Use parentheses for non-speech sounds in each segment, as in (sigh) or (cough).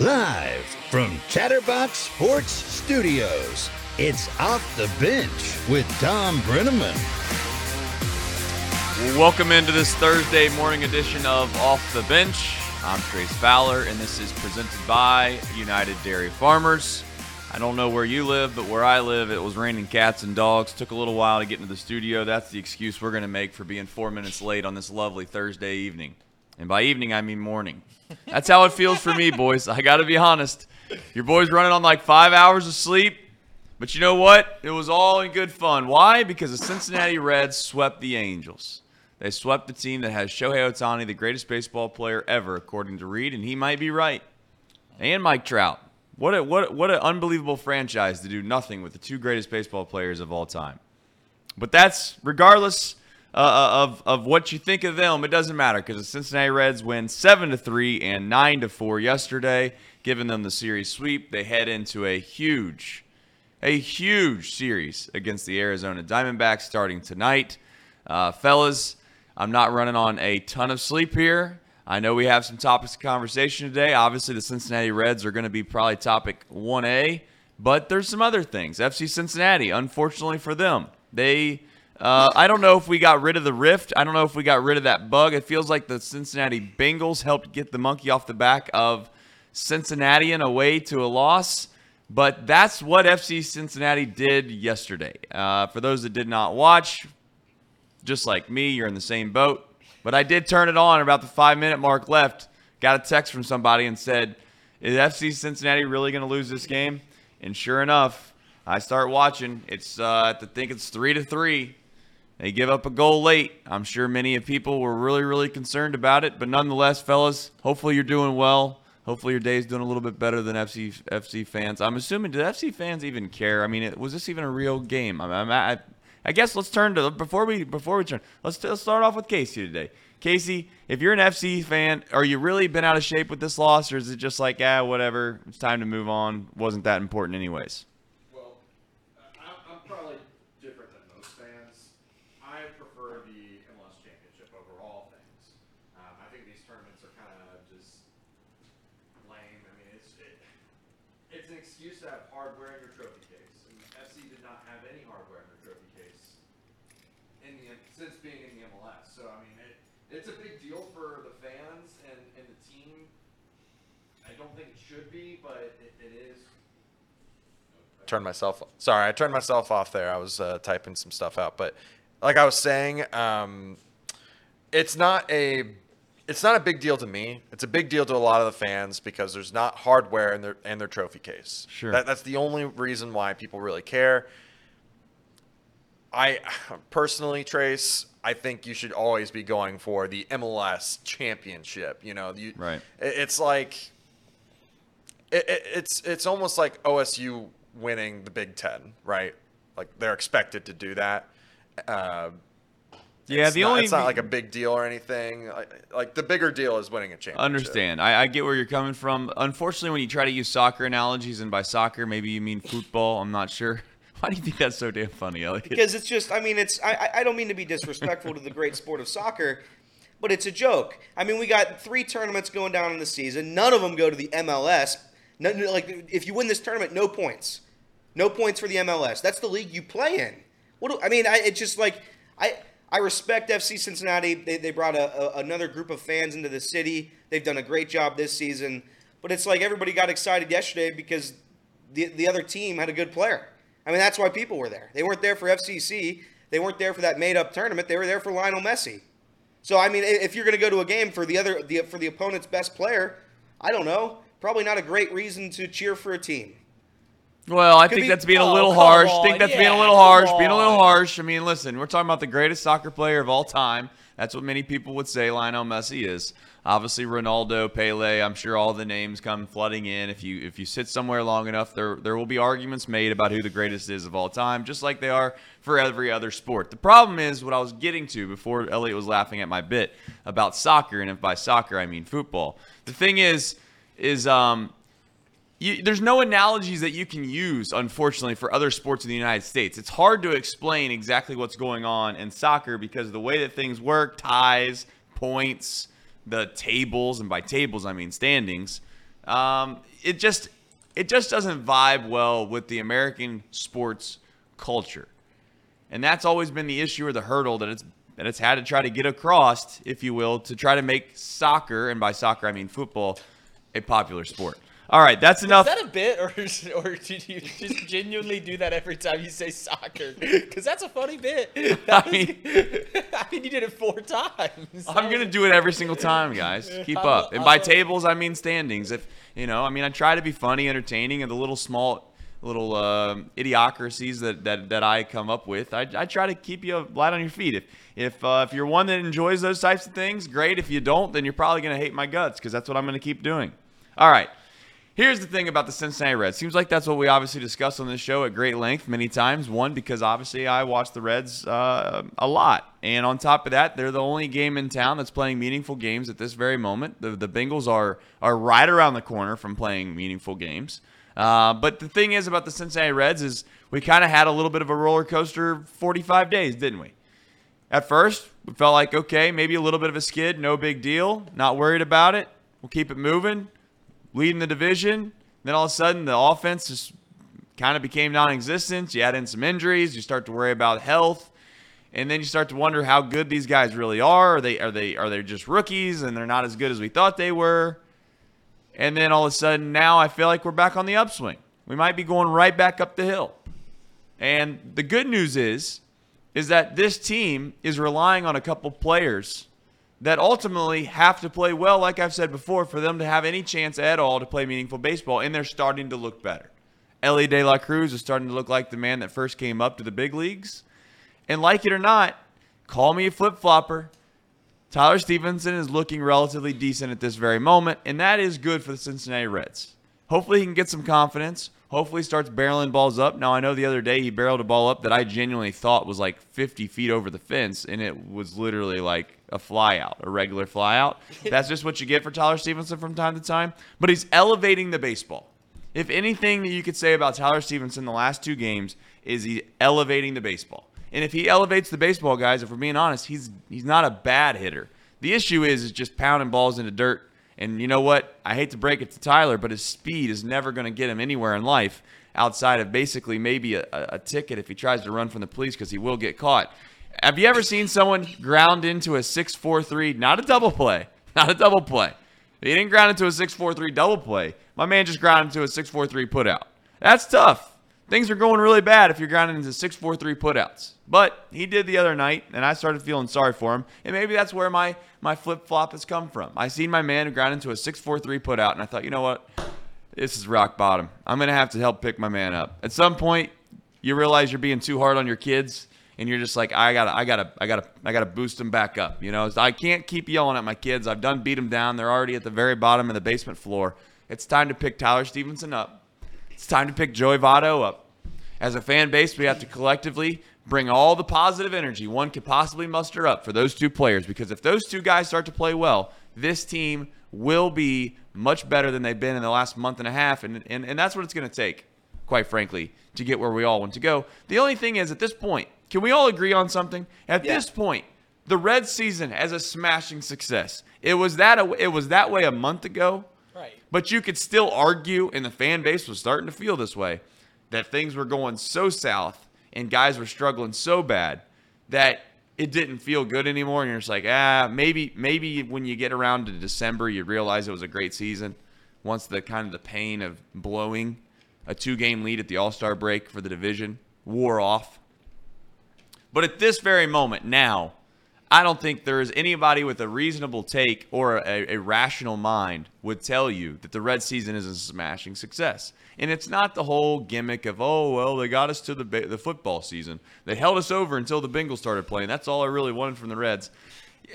Live from Chatterbox Sports Studios, it's Off the Bench with Thom Brennaman. Welcome into this Thursday morning edition of Off the Bench. I'm Trace Fowler, and this is presented by United Dairy Farmers. I don't know where you live, but where I live, it was raining cats and dogs. Took a little while to get into the studio. That's the excuse we're going to make for being four minutes late on this lovely Thursday evening. And by evening, I mean morning. That's how it feels for me, boys. I got to be honest. Your boy's running on like five hours of sleep. But you know what? It was all in good fun. Why? Because the Cincinnati Reds swept the Angels. They swept the team that has Shohei Ohtani, the greatest baseball player ever, according to Reed, and he might be right. And Mike Trout. What a, what what an unbelievable franchise to do nothing with the two greatest baseball players of all time. But that's regardless uh, uh, of of what you think of them, it doesn't matter because the Cincinnati Reds win seven to three and nine to four yesterday, giving them the series sweep. They head into a huge, a huge series against the Arizona Diamondbacks starting tonight, uh, fellas. I'm not running on a ton of sleep here. I know we have some topics of conversation today. Obviously, the Cincinnati Reds are going to be probably topic 1A, but there's some other things. FC Cincinnati, unfortunately for them, they. Uh, I don't know if we got rid of the rift. I don't know if we got rid of that bug. It feels like the Cincinnati Bengals helped get the monkey off the back of Cincinnati in a way to a loss. But that's what FC Cincinnati did yesterday. Uh, for those that did not watch, just like me, you're in the same boat. But I did turn it on about the five minute mark left. Got a text from somebody and said, Is FC Cincinnati really going to lose this game? And sure enough, I start watching. It's, uh, I think it's three to three. They give up a goal late. I'm sure many of people were really, really concerned about it. But nonetheless, fellas, hopefully you're doing well. Hopefully your day's doing a little bit better than FC FC fans. I'm assuming, did FC fans even care? I mean, it, was this even a real game? I, I, I guess let's turn to before we before we turn. Let's, let's start off with Casey today. Casey, if you're an FC fan, are you really been out of shape with this loss, or is it just like ah whatever? It's time to move on. Wasn't that important anyways? Well, I- I'm probably different than most fans. I prefer the MLS Championship over all things. Um, I think these tournaments are kind of just lame. I mean, it's it, it's an excuse to have hardware in your trophy case, and FC did not have any hardware in their trophy case in the since being in the MLS. So I mean, it, it's a big deal for the fans and, and the team. I don't think it should be, but it, it is. Turned myself sorry i turned myself off there. I was uh, typing some stuff out. But like i was saying um, it's not a it's not a big deal to me. It's a big deal to a lot of the fans because there's not hardware in their in their trophy case. Sure. that, that's the only reason why people really care. I personally trace i think you should always be going for the mls championship you know? You, Right. it- it's like it, it, it's it's almost like OSU winning the Big Ten, right? Like they're expected to do that. Uh, Yeah, it's the not, only it's not like a big deal or anything. Like, like the bigger deal is winning a championship. Understand. I, I get where you're coming from. Unfortunately, when you try to use soccer analogies, and by soccer maybe you mean football, I'm not sure. (laughs) Why do you think that's so damn funny, Elliot? because it's just i mean it's I- I, I don't mean to be disrespectful to the great sport of soccer but it's a joke i mean we got three tournaments going down in the season none of them go to the mls no, no, like if you win this tournament no points no points for the mls that's the league you play in what do, i mean I, it's just like i I respect FC Cincinnati. They, they brought a, a, another group of fans into the city. They've done a great job this season. But it's like everybody got excited yesterday because the, the other team had a good player. I mean, that's why people were there. They weren't there for FCC. They weren't there for that made-up tournament. They were there for Lionel Messi. So I mean, if you're going to go to a game for the other the, for the opponent's best player, I don't know. Probably not a great reason to cheer for a team. Well, I Could think be- that's being a oh, little harsh. I on. think that's being a little harsh. Being a little harsh. I mean, listen, we're talking about the greatest soccer player of all time. That's what many people would say Lionel Messi is. Obviously, Ronaldo, Pele. I'm sure all the names come flooding in. If you if you sit somewhere long enough, there there will be arguments made about who the greatest is of all time, just like they are for every other sport. The problem is what I was getting to before Elliot was laughing at my bit about soccer, and if by soccer I mean football. The thing is, is um, you, there's no analogies that you can use, unfortunately, for other sports in the United States. It's hard to explain exactly what's going on in soccer because of the way that things work, ties, points, the tables, and by tables I mean standings. Um, it just it just doesn't vibe well with the American sports culture, and that's always been the issue or the hurdle that it's that it's had to try to get across, if you will, to try to make soccer, and by soccer I mean football, a popular sport. All right, that's enough. Is that a bit, or or did you just genuinely do that every time you say soccer? Because that's a funny bit. That (laughs) I was- mean- (laughs) I mean, you did it four times. I'm gonna do it every single time, guys. Keep up. And by tables, I mean standings. If you know, I mean, I try to be funny, entertaining, and the little small, little um idiocracies that, that that I come up with, I, I try to keep you light on your feet. If if uh, if you're one that enjoys those types of things, great. If you don't, then you're probably gonna hate my guts because that's what I'm gonna keep doing. All right. Here's the thing about the Cincinnati Reds. Seems like that's what we obviously discussed on this show at great length many times. One, because obviously I watch the Reds uh, a lot. And on top of that, they're the only game in town that's playing meaningful games at this very moment. The, the Bengals are, are right around the corner from playing meaningful games. Uh, but the thing is about the Cincinnati Reds is we kind of had a little bit of a roller coaster 45 days, didn't we? At first, we felt like, okay, maybe a little bit of a skid, no big deal, not worried about it. We'll keep it moving leading the division. Then all of a sudden, the offense just kind of became non-existent. You add in some injuries. You start to worry about health, and then you start to wonder how good these guys really are. Are they are they are they just rookies and they're not as good as we thought they were? And then all of a sudden, now I feel like we're back on the upswing. We might be going right back up the hill. And the good news is, is that this team is relying on a couple players that ultimately have to play well, like I've said before, for them to have any chance at all to play meaningful baseball, and they're starting to look better. Elly De La Cruz is starting to look like the man that first came up to the big leagues. And like it or not, call me a flip flopper. Tyler Stephenson is looking relatively decent at this very moment, and that is good for the Cincinnati Reds. Hopefully, he can get some confidence. Hopefully, he starts barreling balls up. Now, I know the other day he barreled a ball up that I genuinely thought was like 50 feet over the fence, and it was literally like a flyout, a regular flyout. (laughs) That's just what you get for Tyler Stephenson from time to time. But he's elevating the baseball. If anything that you could say about Tyler Stephenson the last two games is he's elevating the baseball. And if he elevates the baseball, guys, if we're being honest, he's he's not a bad hitter. The issue is is just pounding balls into dirt. And you know what? I hate to break it to Tyler, but his speed is never going to get him anywhere in life outside of basically maybe a, a ticket if he tries to run from the police because he will get caught. Have you ever seen someone ground into a 6-4-3, not a double play, (laughs) not a double play. He didn't ground into a 6-4-3 double play. My man just ground into a 6-4-3 putout. That's tough. Things are going really bad if you're grounding into 6-4-3 putouts. But he did the other night, and I started feeling sorry for him. And maybe that's where my, my flip-flop has come from. I seen my man ground into a 6-4-3 putout, and I thought, you know what? This is rock bottom. I'm to have to help pick my man up. At some point, you realize you're being too hard on your kids and you're just like I gotta I gotta I gotta I gotta boost them back up. You know, I can't keep yelling at my kids. I've done beat them down. They're already at the very bottom of the basement floor. It's time to pick Tyler Stephenson up. It's time to pick Joey Votto up. As a fan base, we have to collectively bring all the positive energy one could possibly muster up for those two players because if those two guys start to play well, this team will be much better than they've been in the last month and a half. And, and, and that's what it's going to take, quite frankly, to get where we all want to go. The only thing is, at this point, can we all agree on something? At Yeah. this point, the Red season as a smashing success. It was that it was that way a month ago. Right. But you could still argue, and the fan base was starting to feel this way, that things were going so south and guys were struggling so bad that it didn't feel good anymore. And you're just like, ah, maybe, maybe when you get around to December, you realize it was a great season. Once the kind of the pain of blowing a two-game lead at the All-Star break for the division wore off. But at this very moment now, I don't think there is anybody with a reasonable take or a, a rational mind would tell you that the Red season is a smashing success. And it's not the whole gimmick of, oh, well, they got us to the, the football season. They held us over until the Bengals started playing. That's all I really wanted from the Reds.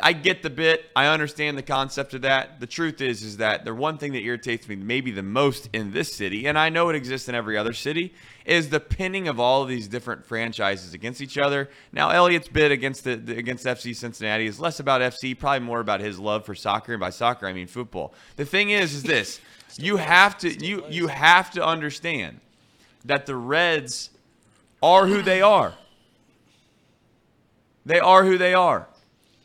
I get the bit. I understand the concept of that. The truth is, is that the one thing that irritates me maybe the most in this city, and I know it exists in every other city, is the pinning of all of these different franchises against each other. Now, Elliot's bid against the, the against FC Cincinnati is less about FC, probably more about his love for soccer, and by soccer I mean football. The thing is, is this: (laughs) you have to you you have to understand that the Reds are who they are. They are who they are.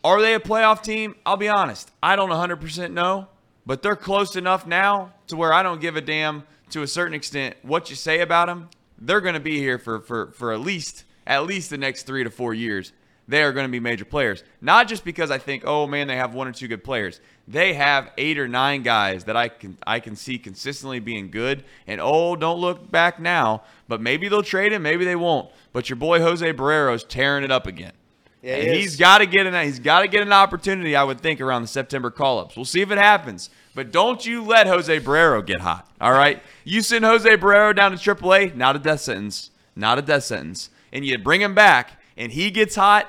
Are they a playoff team? I'll be honest. I don't 100% know, but they're close enough now to where I don't give a damn to a certain extent what you say about them. They're going to be here for, for, for at least at least the next three to four years. They are going to be major players. Not just because I think, oh man, they have one or two good players. They have eight or nine guys that I can I can see consistently being good. And oh, don't look back now, but maybe they'll trade him, maybe they won't. But your boy Jose Barrero's tearing it up again. Yeah, and he he's is. got to get an he's got to get an opportunity, I would think, around the September call-ups. We'll see if it happens. But don't you let Jose Barrero get hot. All right, you send Jose Barrero down to AAA, not a death sentence, not a death sentence, and you bring him back, and he gets hot.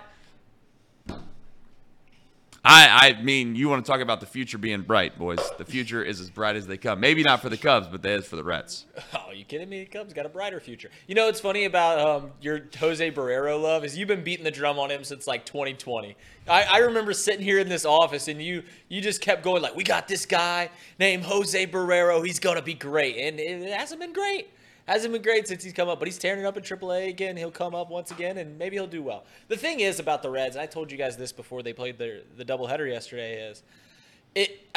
I, I mean, you want to talk about the future being bright, boys. The future is as bright as they come. Maybe not for the Cubs, but that is for the Reds. (laughs) Oh, you kidding me? The Cubs got a brighter future. You know what's funny about um, your Jose Barrero love is you've been beating the drum on him since like 2020. I, I remember sitting here in this office and you you just kept going like, we got this guy named Jose Barrero. He's gonna be great, and it hasn't been great. Hasn't been great since he's come up, but he's tearing it up in AAA again. He'll come up once again, and maybe he'll do well. The thing is about the Reds, I told you guys this before they played the the doubleheader yesterday, is it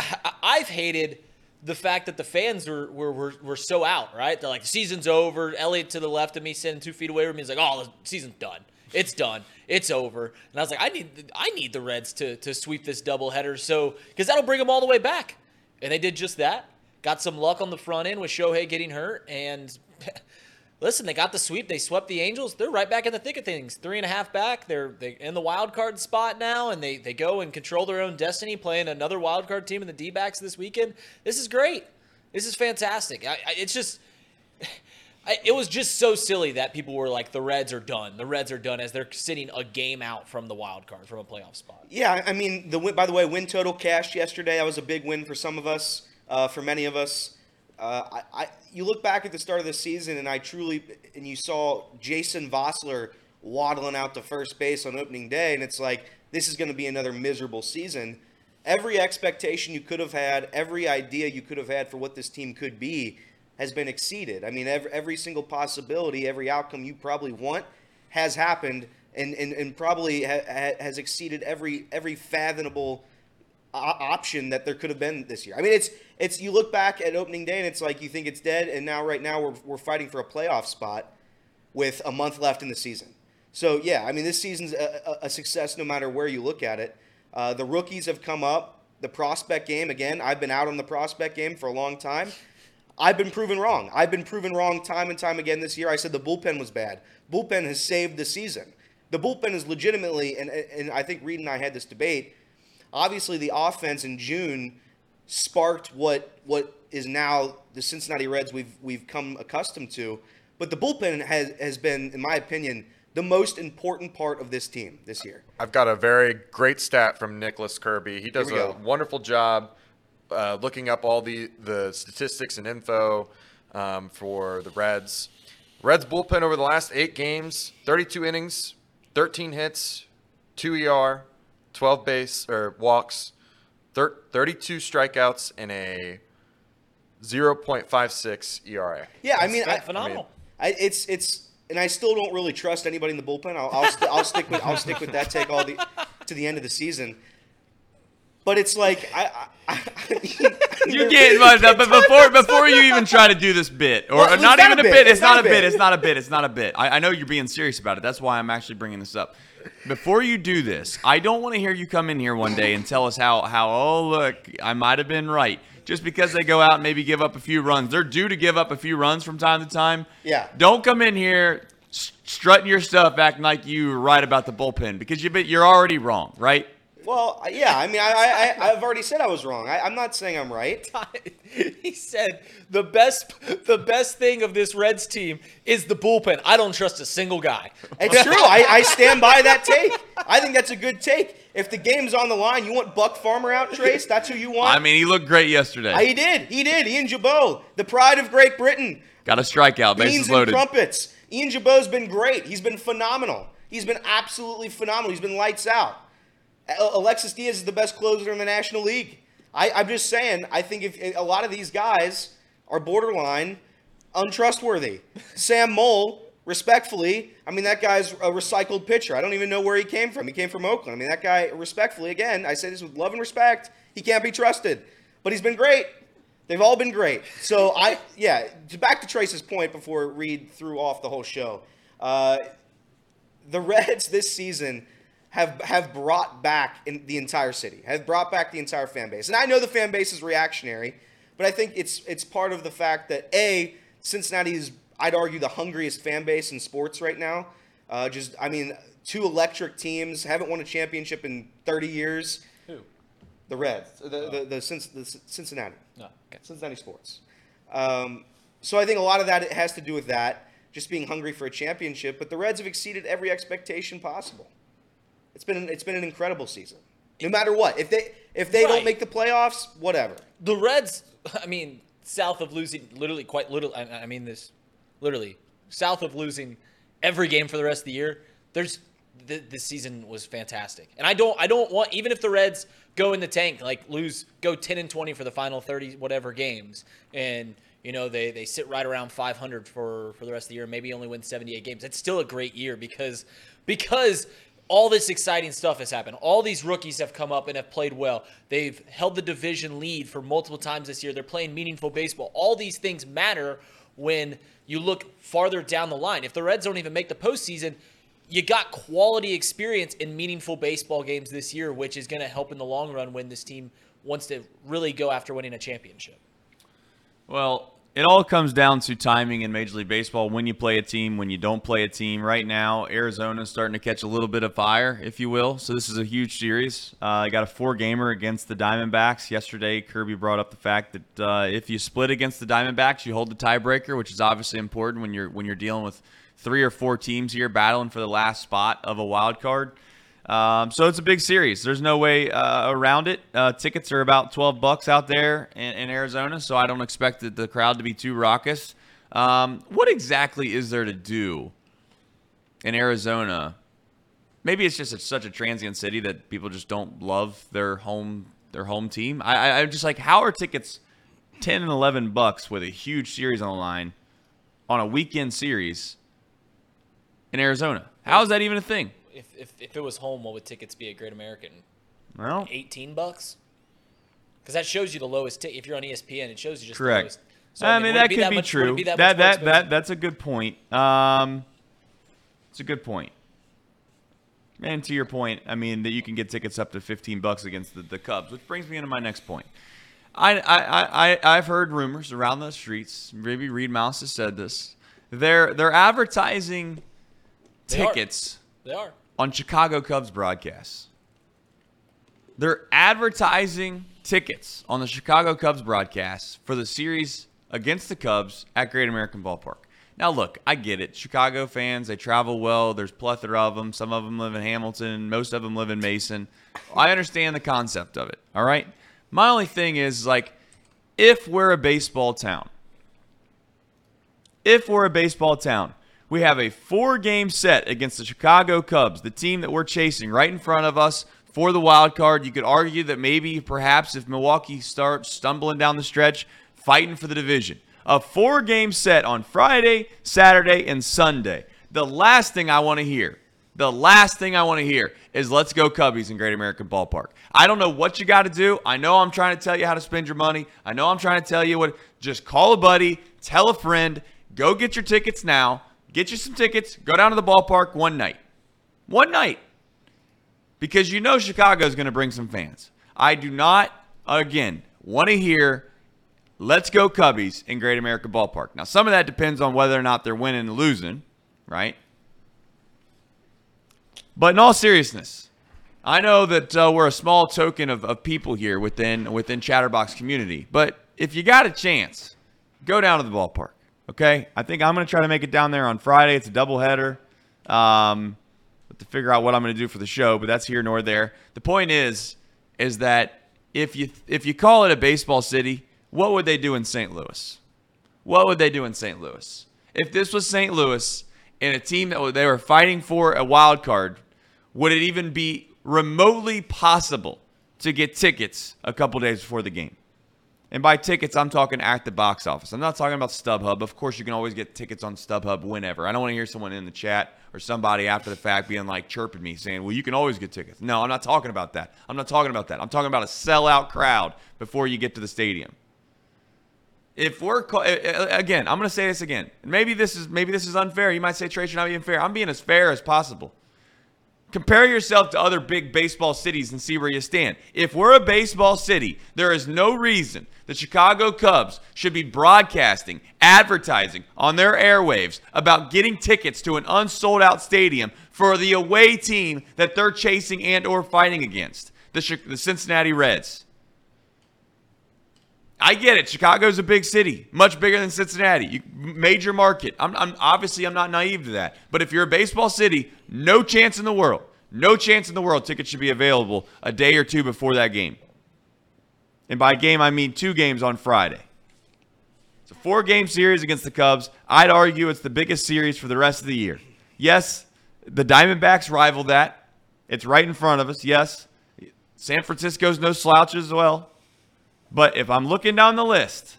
I've hated the fact that the fans were, were, were, were so out, right? They're like, the season's over. Elliot to the left of me, sitting two feet away from me, is like, oh, the season's done. It's done. It's over. And I was like, I need I need the Reds to, to sweep this doubleheader, so because that'll bring them all the way back. And they did just that. Got some luck on the front end with Shohei getting hurt, and (laughs) listen, they got the sweep. They swept the Angels. They're right back in the thick of things. Three and a half back. They're they in the wild card spot now, and they they go and control their own destiny, playing another wild card team in the D backs this weekend. This is great. This is fantastic. I, I, it's just. (sighs) I, it was just so silly that people were like, "The Reds are done. The Reds are done," as they're sitting a game out from the wild card, from a playoff spot. Yeah, I mean, the by the way, win total cash yesterday. That was a big win for some of us, uh, for many of us. Uh, I, I, you look back at the start of the season, and I truly, and you saw Jason Vosler waddling out to first base on opening day, and it's like this is going to be another miserable season. Every expectation you could have had, every idea you could have had for what this team could be, has been exceeded. I mean, every, every single possibility, every outcome you probably want has happened and, and, and probably ha, ha, has exceeded every every fathomable option that there could have been this year. I mean, it's it's you look back at opening day and it's like you think it's dead, and now right now we're we're fighting for a playoff spot with a month left in the season. So yeah, I mean, this season's a, a, success no matter where you look at it. Uh, the rookies have come up. The prospect game again. I've been out on the prospect game for a long time. I've been proven wrong. I've been proven wrong time and time again this year. I said the bullpen was bad. Bullpen has saved the season. The bullpen is legitimately, and, and I think Reed and I had this debate. Obviously, the offense in June sparked what what is now the Cincinnati Reds we've we've come accustomed to. But the bullpen has has been, in my opinion, the most important part of this team this year. I've got a very great stat from Nicholas Kirby. He does a go. wonderful job uh, looking up all the, the statistics and info um, for the Reds. Reds bullpen over the last eight games 32 innings, 13 hits, 2 ER, 12 base or walks, thir- 32 strikeouts, and a 0.56 ERA. Yeah, I mean, That's I, phenomenal. I, it's it's, and I still don't really trust anybody in the bullpen. I'll I'll, st- I'll stick with I'll stick with that take all the to the end of the season. But it's like I, I, I mean, You're getting (laughs) much up, but before before you even try to do this bit, or, Well, or not not even a a bit. bit, it's, It's not, not a a bit. bit. It's not a bit. It's not a bit. I, I know you're being serious about it. That's why I'm actually bringing this up. Before you do this, I don't want to hear you come in here one day and tell us how how oh look, I might have been right. Just because they go out and maybe give up a few runs, they're due to give up a few runs from time to time. Yeah. Don't come in here strutting your stuff, acting like you were right about the bullpen because you you're already wrong, right? Well, yeah. I mean, I, I, I I've already said I was wrong. I, I'm not saying I'm right. (laughs) he said the best the best thing of this Reds team is the bullpen. I don't trust a single guy. It's true. I, I stand by that take. I think that's a good take. If the game's on the line, you want Buck Farmer out, Trace. That's who you want. I mean, he looked great yesterday. He did. He did. Ian Gibaut, the pride of Great Britain. Got a strikeout, Beans bases and loaded. crumpets. Ian Gibaut's been great. He's been phenomenal. He's been absolutely phenomenal. He's been lights out. Alexis Diaz is the best closer in the National League. I, I'm just saying. I think if a lot of these guys are borderline untrustworthy. Sam Moll, respectfully, I mean that guy's a recycled pitcher. I don't even know where he came from. He came from Oakland. I mean that guy, respectfully, again, I say this with love and respect. He can't be trusted. but he's been great. They've all been great. So I, yeah, back to Trace's point before Reed threw off the whole show. Uh, the Reds this season have have brought back in the entire city, have brought back the entire fan base. And I know the fan base is reactionary, but I think it's it's part of the fact that a Cincinnati is, I'd argue, the hungriest fan base in sports right now. Uh, just, I mean, two electric teams haven't won a championship in 30 years. Who? The Reds, the the, the, Cinc- the Cincinnati. No. Okay. Cincinnati sports. Um, so I think a lot of that has to do with that, just being hungry for a championship. But the Reds have exceeded every expectation possible. It's been it's been an incredible season. No matter what, if they if they Right. don't make the playoffs, whatever. The Reds, I mean, south of losing, literally, quite literally, I, I mean this, literally, south of losing every game for the rest of the year. There's th- this season was fantastic, and I don't, I don't want even if the Reds go in the tank, like lose, go ten and twenty for the final thirty whatever games, and you know they they sit right around 500 for for the rest of the year, maybe only win 78 games. It's still a great year because because all this exciting stuff has happened. All these rookies have come up and have played well. They've held the division lead for multiple times this year. They're playing meaningful baseball. All these things matter when you look farther down the line. If the Reds don't even make the postseason, you got quality experience in meaningful baseball games this year, which is going to help in the long run when this team wants to really go after winning a championship. Well, it all comes down to timing in Major League Baseball. When you play a team, when you don't play a team. Right now, Arizona's starting to catch a little bit of fire, if you will. So this is a huge series. Uh, I got a four-gamer against the Diamondbacks yesterday. Kirby brought up the fact that uh, if you split against the Diamondbacks, you hold the tiebreaker, which is obviously important when you're when you're dealing with three or four teams here battling for the last spot of a wild card. Um, so it's a big series. There's no way uh, around it. Uh, tickets are about 12 bucks out there in, in Arizona, so I don't expect the, crowd to be too raucous. Um, what exactly is there to do in Arizona? Maybe it's just a, such a transient city that people just don't love their home their home team. I, I'm just like, how are tickets 10 and 11 bucks with a huge series on the line on a weekend series in Arizona? How is that even a thing? If, if, if it was home, what would tickets be at Great American? Well, 18 bucks? Because that shows you the lowest ticket. If you're on ESPN, it shows you just Correct. the lowest. So, I mean, would it that be could be much- true. be that that, that that, that's a good point. Um, it's a good point. And to your point, I mean that you can get tickets up to 15 bucks against the, the Cubs, which brings me into my next point. I, I, I, I- I've heard rumors around the streets. Maybe Reed Mouse has said this. They're they're advertising They are. tickets They are. On Chicago Cubs broadcasts. They're advertising tickets on the Chicago Cubs broadcasts for the series against the Cubs at Great American Ballpark. Now, look, I get it. Chicago fans, they travel well. There's plethora of them. Some of them live in Hamilton. Most of them live in Mason. I understand the concept of it. All right. My only thing is, like, if we're a baseball town, if we're a baseball town, we have a four game set against the Chicago Cubs, the team that we're chasing right in front of us for the wild card. You could argue that maybe, perhaps, if Milwaukee starts stumbling down the stretch, fighting for the division. A four game set on Friday, Saturday, and Sunday. The last thing I want to hear, the last thing I want to hear is let's go Cubbies in Great American Ballpark. I don't know what you got to do. I know I'm trying to tell you how to spend your money. I know I'm trying to tell you what. Just call a buddy, tell a friend, go get your tickets now. Get you some tickets, go down to the ballpark one night. One night. Because you know Chicago's going to bring some fans. I do not, again, want to hear let's go Cubbies in Great American Ballpark. Now, some of that depends on whether or not they're winning and losing, right? But in all seriousness, I know that uh, we're a small token of, of people here within within Chatterbox community. But if you got a chance, go down to the ballpark. Okay, I think I'm going to try to make it down there on Friday. It's a doubleheader. Um, to figure out what I'm going to do for the show, but that's here nor there. The point is, is that if you if you call it a baseball city, what would they do in St. Louis? What would they do in St. Louis? If this was St. Louis and a team that they were fighting for a wild card, would it even be remotely possible to get tickets a couple days before the game? And by tickets, I'm talking at the box office. I'm not talking about StubHub. Of course, you can always get tickets on StubHub whenever. I don't want to hear someone in the chat or somebody after the fact being like chirping me saying, well, you can always get tickets. No, I'm not talking about that. I'm not talking about that. I'm talking about a sellout crowd before you get to the stadium. If we're again, I'm going to say this again. Maybe this is maybe this is unfair. You might say Trace, you're not being fair. I'm being as fair as possible. Compare yourself to other big baseball cities and see where you stand. If we're a baseball city, there is no reason the Chicago Cubs should be broadcasting, advertising on their airwaves about getting tickets to an unsold out stadium for the away team that they're chasing and or fighting against, the, the Cincinnati Reds. I get it. Chicago's a big city, much bigger than Cincinnati. You, major market. I'm, I'm obviously I'm not naive to that. But if you're a baseball city, no chance in the world, no chance in the world tickets should be available a day or two before that game. And by game I mean two games on Friday. It's a four-game series against the Cubs. I'd argue it's the biggest series for the rest of the year. Yes, the Diamondbacks rival that. It's right in front of us. Yes, San Francisco's no slouch as well. But if I'm looking down the list,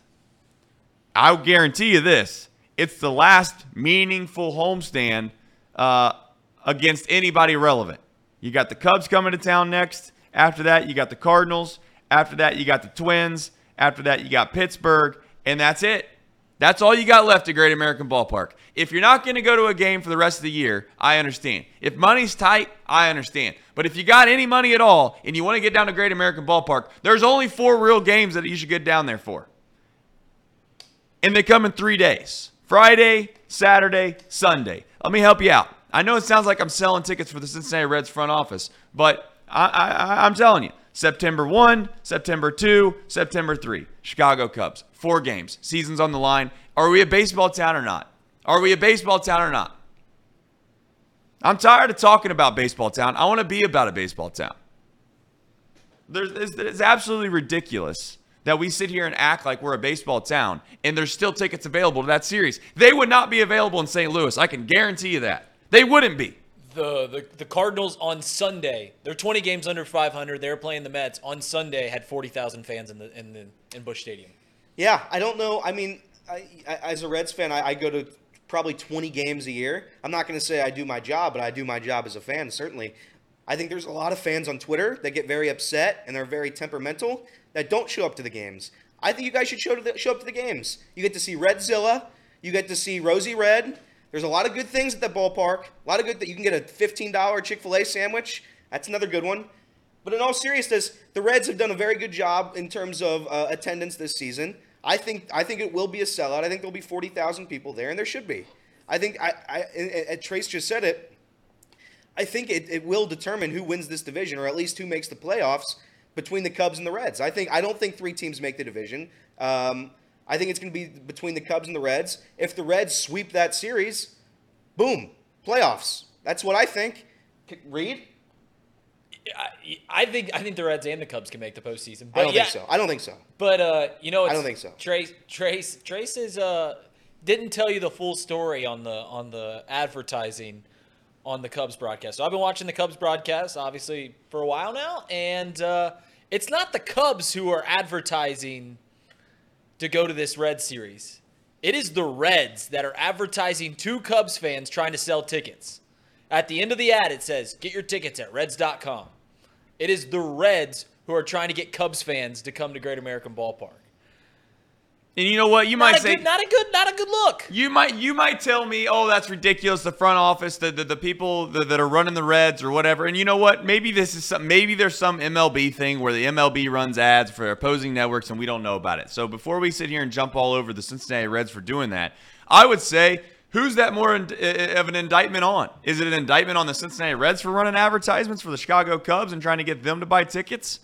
I'll guarantee you this: it's the last meaningful homestand uh, against anybody relevant. You got the Cubs coming to town next. After that, you got the Cardinals. After that, you got the Twins. After that, you got Pittsburgh, and that's it. That's all you got left at Great American Ballpark. If you're not going to go to a game for the rest of the year, I understand. If money's tight, I understand. But if you got any money at all and you want to get down to Great American Ballpark, there's only four real games that you should get down there for. And they come in three days Friday, Saturday, Sunday. Let me help you out. I know it sounds like I'm selling tickets for the Cincinnati Reds front office, but I, I, I'm telling you September 1, September 2, September 3. Chicago Cubs. Four games. Season's on the line. Are we a baseball town or not? Are we a baseball town or not? I'm tired of talking about baseball town. I want to be about a baseball town. There's, it's, it's absolutely ridiculous that we sit here and act like we're a baseball town and there's still tickets available to that series. They would not be available in St. Louis. I can guarantee you that. They wouldn't be. The, the the Cardinals on Sunday, they're 20 games under 500. They're playing the Mets on Sunday. Had 40,000 fans in the in the in Busch Stadium. Yeah, I don't know. I mean, I, I, as a Reds fan, I, I go to probably 20 games a year. I'm not going to say I do my job, but I do my job as a fan, certainly. I think there's a lot of fans on Twitter that get very upset and they're very temperamental that don't show up to the games. I think you guys should show, to the, show up to the games. You get to see Redzilla. You get to see Rosie Red. There's a lot of good things at the ballpark. A lot of good that you can get a $15 Chick-fil-A sandwich. That's another good one. But in all seriousness, the Reds have done a very good job in terms of uh, attendance this season. I think I think it will be a sellout. I think there'll be forty thousand people there, and there should be. I think I, I Trace just said it. I think it, it will determine who wins this division, or at least who makes the playoffs between the Cubs and the Reds. I think I don't think three teams make the division. Um, I think it's going to be between the Cubs and the Reds. If the Reds sweep that series, boom, playoffs. That's what I think. Reed, I, I think I think the Reds and the Cubs can make the postseason. But I don't yeah, think so. I don't think so. But uh, you know, it's, don't think so. Trace Trace Trace is uh didn't tell you the full story on the on the advertising on the Cubs broadcast. So I've been watching the Cubs broadcast obviously for a while now, and uh, it's not the Cubs who are advertising to go to this Red series. It is the Reds that are advertising to Cubs fans trying to sell tickets. At the end of the ad, it says, "Get your tickets at Reds.com." It is the Reds who are trying to get Cubs fans to come to Great American Ballpark. And you know what? You Not might say good, not a good, not a good look. You might you might tell me, oh, that's ridiculous. The front office, the the, the people that, that are running the Reds or whatever. And you know what? Maybe this is some. Maybe there's some MLB thing where the MLB runs ads for opposing networks and we don't know about it. So before we sit here and jump all over the Cincinnati Reds for doing that, I would say. Who's that more in, of an indictment on? Is it an indictment on the Cincinnati Reds for running advertisements for the Chicago Cubs and trying to get them to buy tickets?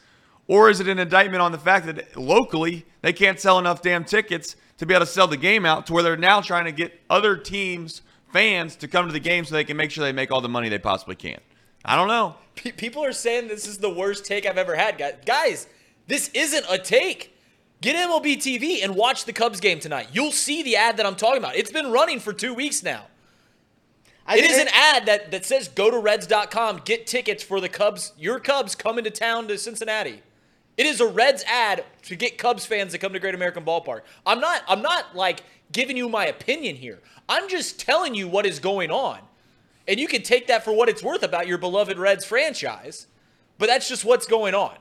Or is it an indictment on the fact that locally they can't sell enough damn tickets to be able to sell the game out to where they're now trying to get other teams, fans, to come to the game so they can make sure they make all the money they possibly can? I don't know. Pe- People are saying this is the worst take I've ever had, guys. Guys, this isn't a take. Get MLB TV and watch the Cubs game tonight. You'll see the ad that I'm talking about. It's been running for two weeks now. I It an ad that, that says go to Reds.com, get tickets for the Cubs, your Cubs coming to town to Cincinnati. It is a Reds ad to get Cubs fans to come to Great American Ballpark. I'm not I'm not like giving you my opinion here. I'm just telling you what is going on. And you can take that for what it's worth about your beloved Reds franchise. But that's just what's going on.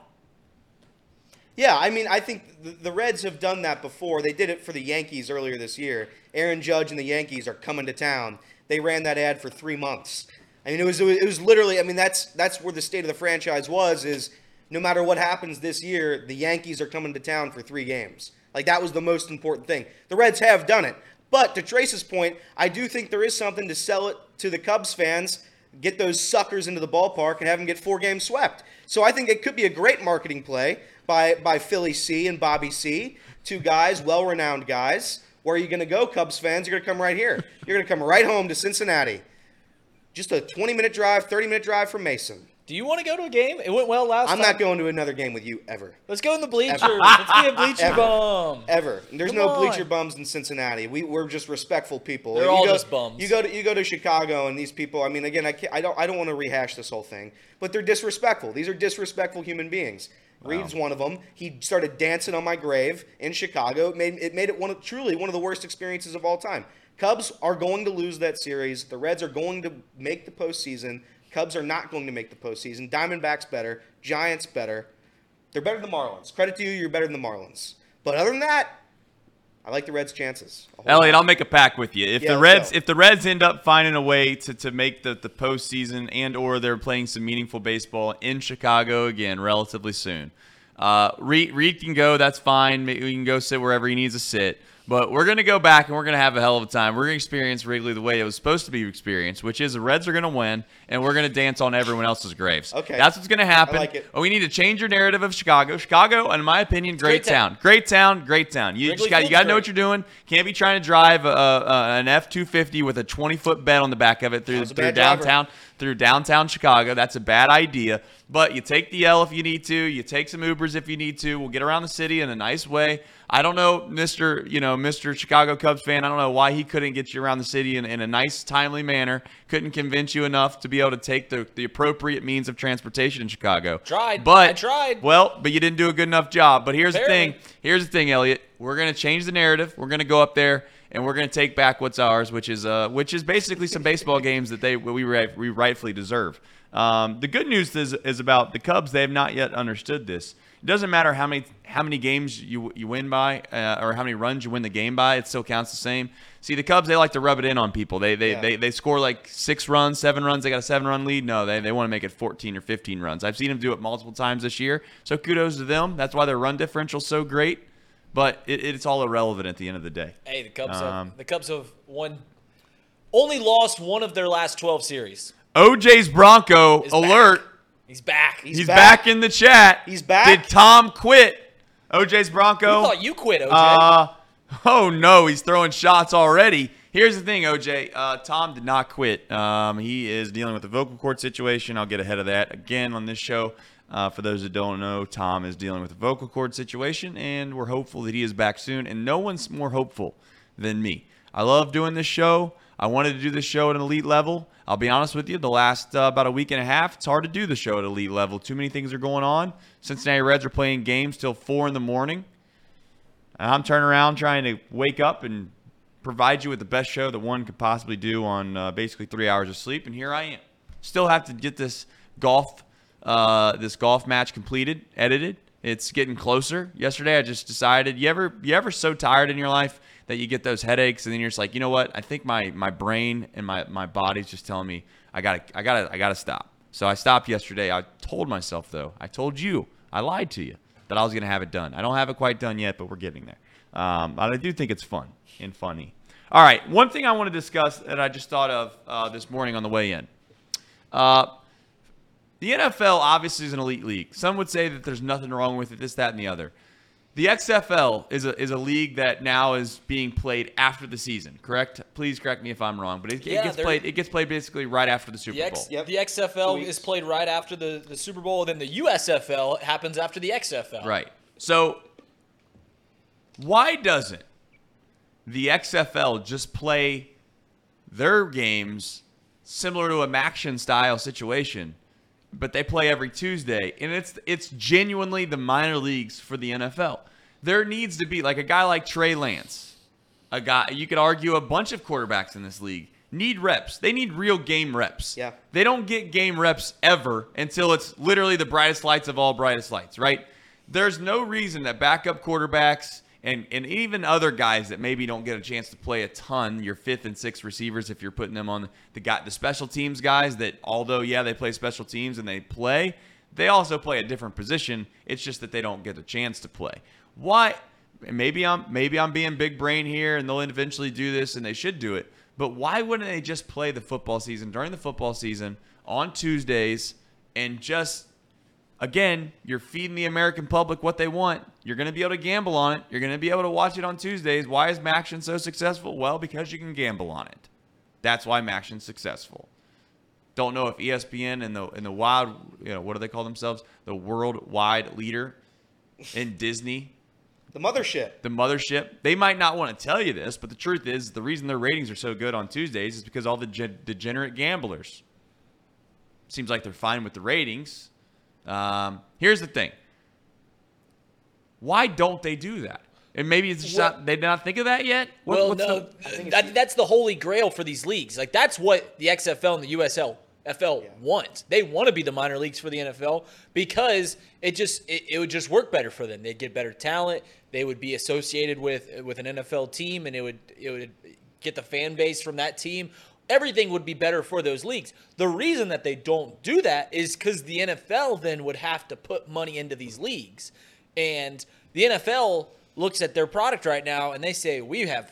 Yeah, I mean, I think the, Reds have done that before. They did it for the Yankees earlier this year. Aaron Judge and the Yankees are coming to town. They ran that ad for three months. I mean, it was it was literally. I mean, that's that's where the state of the franchise was. Is no matter what happens this year, the Yankees are coming to town for three games. Like that was the most important thing. The Reds have done it, but to Trace's point, I do think there is something to sell it to the Cubs fans. Get those suckers into the ballpark and have them get four games swept. So I think it could be a great marketing play by by Philly C and Bobby C, two guys, well-renowned guys. Where are you going to go, Cubs fans? You're going to come right here. You're going to come right home to Cincinnati. Just a 20-minute drive, 30-minute drive from Mason. Do you want to go to a game? It went well last week. I'm time. not going to another game with you ever. Let's go in the bleachers. (laughs) Let's be a bleacher Ever. bum. Ever. There's Come no on. bleacher bums in Cincinnati. We we're just respectful people. They're you all go, just bums. You go to you go to Chicago and these people. I mean, again, I can't, I don't I don't want to rehash this whole thing, but they're disrespectful. These are disrespectful human beings. Reed's one of them. He started dancing on my grave in Chicago. It made it made it one of, truly one of the worst experiences of all time. Cubs are going to lose that series. The Reds are going to make the postseason. Cubs are not going to make the postseason. Diamondbacks better. Giants better. They're better than the Marlins. Credit to you, you're better than the Marlins. But other than that, I like the Reds' chances. Elliot, lot. I'll make a pact with you. If Yeah, the Reds, if the Reds end up finding a way to, to make the, the postseason and or they're playing some meaningful baseball in Chicago again relatively soon, uh, Reed, Reed can go. That's fine. Maybe We can go sit wherever he needs to sit. But we're gonna go back and we're gonna have a hell of a time. We're gonna experience Wrigley the way it was supposed to be experienced, which is the Reds are gonna win, and we're gonna dance on everyone else's graves. Okay. that's what's gonna happen. I like it. Oh, we need to change your narrative of Chicago. Chicago, in my opinion, great, great town. town. Great town, great town. You Wrigley just got you got to know what you're doing. Can't be trying to drive a, a, an F two fifty with a twenty foot bed on the back of it through through bad driver. Through downtown Chicago. That's a bad idea. But you take the L if you need to. You take some Ubers if you need to. We'll get around the city in a nice way. I don't know, Mister, you know, Mister Chicago Cubs fan. I don't know why he couldn't get you around the city in, in a nice, timely manner. Couldn't convince you enough to be able to take the, the appropriate means of transportation in Chicago. Tried. but I tried. Well, but you didn't do a good enough job. But here's Barely. the thing. Here's the thing, Elliot. We're gonna change the narrative. We're gonna go up there and we're gonna take back what's ours, which is uh, which is basically some baseball games that they we we rightfully deserve. Um, the good news is is about the Cubs. They have not yet understood this. It doesn't matter how many how many games you you win by uh, or how many runs you win the game by. It still counts the same. See, the Cubs they like to rub it in on people. They they, Yeah. they, they score like six runs, seven runs. They got a seven run lead. No, they, they want to make it 14 or 15 runs. I've seen them do it multiple times this year. So kudos to them. That's why their run differential's so great. But it, it's all irrelevant at the end of the day. Hey, the Cubs Um, have the Cubs have won only lost one of their last 12 series. OJ's Bronco Is alert. He's back. He's, back. back. in the chat. He's back. Did Tom quit? OJ's I Bronco. thought you quit, OJ. Uh, oh no, he's throwing shots already. Here's the thing, OJ. Uh, Tom did not quit. Um, he is dealing with a vocal cord situation. I'll get ahead of that again on this show. Uh, for those that don't know, Tom is dealing with a vocal cord situation, and we're hopeful that he is back soon. And no one's more hopeful than me. I love doing this show. I wanted to do this show at an elite level. I'll be honest with you, the last uh, about a week and a half, it's hard to do the show at elite level. Too many things are going on. Cincinnati Reds are playing games till four in the morning. And I'm turning around trying to wake up and provide you with the best show that one could possibly do on uh, basically three hours of sleep. And here I am. Still have to get this golf, uh, this golf match completed, edited. It's getting closer. Yesterday, I just decided. You ever, you ever so tired in your life that you get those headaches, and then you're just like, you know what? I think my my brain and my my body's just telling me I gotta, I gotta, I gotta stop. So I stopped yesterday. I told myself though, I told you, I lied to you that I was to have it done. I don't have it quite done yet, but we're getting there. Um, but I do think it's fun and funny. All right, one thing I want to discuss that I just thought of uh, this morning on the way in. Uh, the NFL obviously is an elite league. Some would say that there's nothing wrong with it, this, that, and the other. The XFL is a, is a league that now is being played after the season, correct? Please correct me if I'm wrong, but it, Yeah, it gets played. It gets played basically right after the Super the, X, Bowl. Yep. the XFL is played right after the, the Super Bowl, then the USFL happens after the XFL. Right. So why doesn't the XFL just play their games similar to a MACtion style situation but they play every Tuesday, and it's it's genuinely the minor leagues for the NFL. There needs to be like a guy like Trey Lance, a guy you could argue a bunch of quarterbacks in this league need reps. They need real game reps. Yeah. They don't get game reps ever until it's literally the brightest lights of all brightest lights, right? There's no reason that backup quarterbacks and, and even other guys that maybe don't get a chance to play a ton, your fifth and sixth receivers, if you're putting them on the got the special teams guys that although yeah they play special teams and they play, they also play a different position. It's just that they don't get a chance to play. Why? Maybe I'm maybe I'm being big brain here, and they'll eventually do this, and they should do it. But why wouldn't they just play the football season during the football season on Tuesdays and just again, you're feeding the American public what they want. You're going to be able to gamble on it. You're going to be able to watch it on Tuesdays. Why is MACtion so successful? Well, because you can gamble on it. That's why MACtion's successful. Don't know if ESPN and the and the wild, you know, what do they call themselves? The worldwide leader in Disney The mothership. the mothership. They might not want to tell you this, but the truth is, the reason their ratings are so good on Tuesdays is because all the ge- degenerate gamblers. Seems like they're fine with the ratings. Um, here's the thing: why don't they do that? And maybe it's just Well- not, they did not think of that yet. What- well, what's no, the- that, that's the holy grail for these leagues. Like that's what the XFL and the USL FL want. They want to be the minor leagues for the NFL because it just it, it would just work better for them. They'd get better talent. They would be associated with with an NFL team, and it would it would get the fan base from that team. Everything would be better for those leagues. The reason that they don't do that is because the NFL then would have to put money into these leagues, and the NFL looks at their product right now and they say we have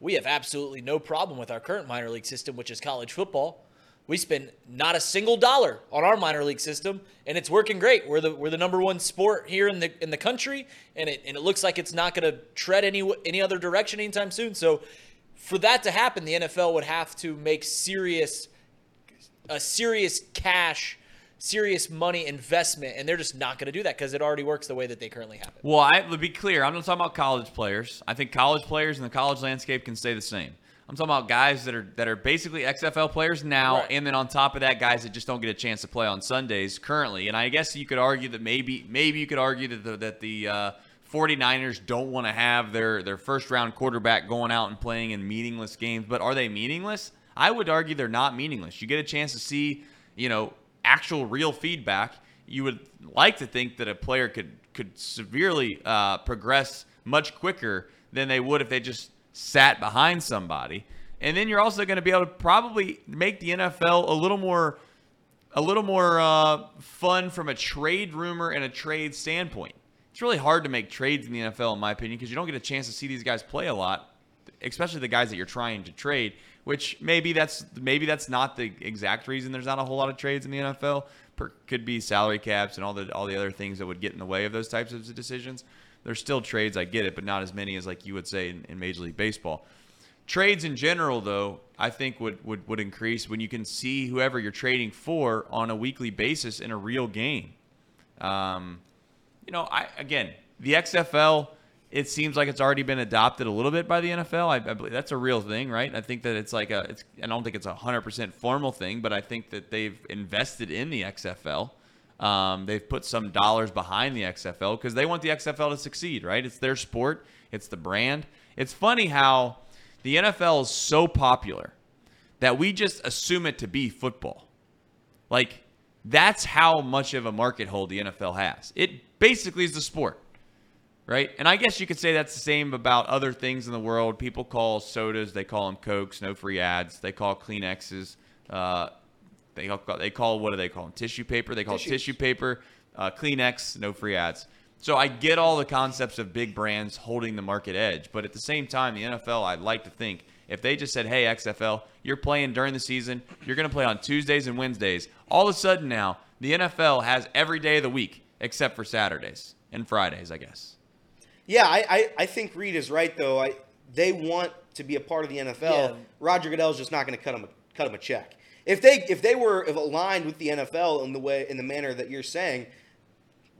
we have absolutely no problem with our current minor league system, which is college football. We spend not a single dollar on our minor league system, and it's working great. We're the we're the number one sport here in the in the country, and it and it looks like it's not going to tread any any other direction anytime soon. So, for that to happen, the NFL would have to make serious a serious cash, serious money investment, and they're just not going to do that because it already works the way that they currently have it. Well, I, to be clear, I'm not talking about college players. I think college players in the college landscape can stay the same. I'm talking about guys that are that are basically XFL players now, Right. and then on top of that, guys that just don't get a chance to play on Sundays currently. And I guess you could argue that maybe maybe you could argue that the, that the uh, 49ers don't want to have their their first round quarterback going out and playing in meaningless games. But are they meaningless? I would argue they're not meaningless. You get a chance to see, you know, actual real feedback. You would like to think that a player could could severely uh, progress much quicker than they would if they just sat behind somebody. And then you're also going to be able to probably make the NFL a little more a little more uh, fun from a trade rumor and a trade standpoint. It's really hard to make trades in the NFL, in my opinion, because you don't get a chance to see these guys play a lot, especially the guys that you're trying to trade. Which maybe that's maybe that's not the exact reason there's not a whole lot of trades in the NFL. Per, could be salary caps and all the all the other things that would get in the way of those types of decisions. There's still trades, I get it, but not as many as like you would say in, in Major League Baseball. Trades in general, though, I think would, would, would increase when you can see whoever you're trading for on a weekly basis in a real game. Um, you know, I again, the XFL, it seems like it's already been adopted a little bit by the NFL. I, I believe that's a real thing, right? I think that it's like a, it's, I don't think it's a hundred percent formal thing, but I think that they've invested in the XFL. Um, they've put some dollars behind the XFL because they want the XFL to succeed, right? It's their sport, it's the brand. It's funny how the NFL is so popular that we just assume it to be football. Like, that's how much of a market hold the NFL has. It basically is the sport, right? And I guess you could say that's the same about other things in the world. People call sodas, they call them Cokes, no free ads. They call Kleenexes, uh, they call, they call, what do they call them? Tissue paper. They call Tissues. tissue paper, uh, Kleenex, no free ads. So I get all the concepts of big brands holding the market edge, but at the same time, the NFL, I'd like to think if they just said, "Hey XFL, you're playing during the season. You're going to play on Tuesdays and Wednesdays." All of a sudden now, the NFL has every day of the week except for Saturdays and Fridays, I guess. Yeah, I, I, I think Reed is right though. I they want to be a part of the NFL. Yeah. Roger Goodell's just not going to cut them a, cut them a check. If they if they were aligned with the NFL in the way in the manner that you're saying,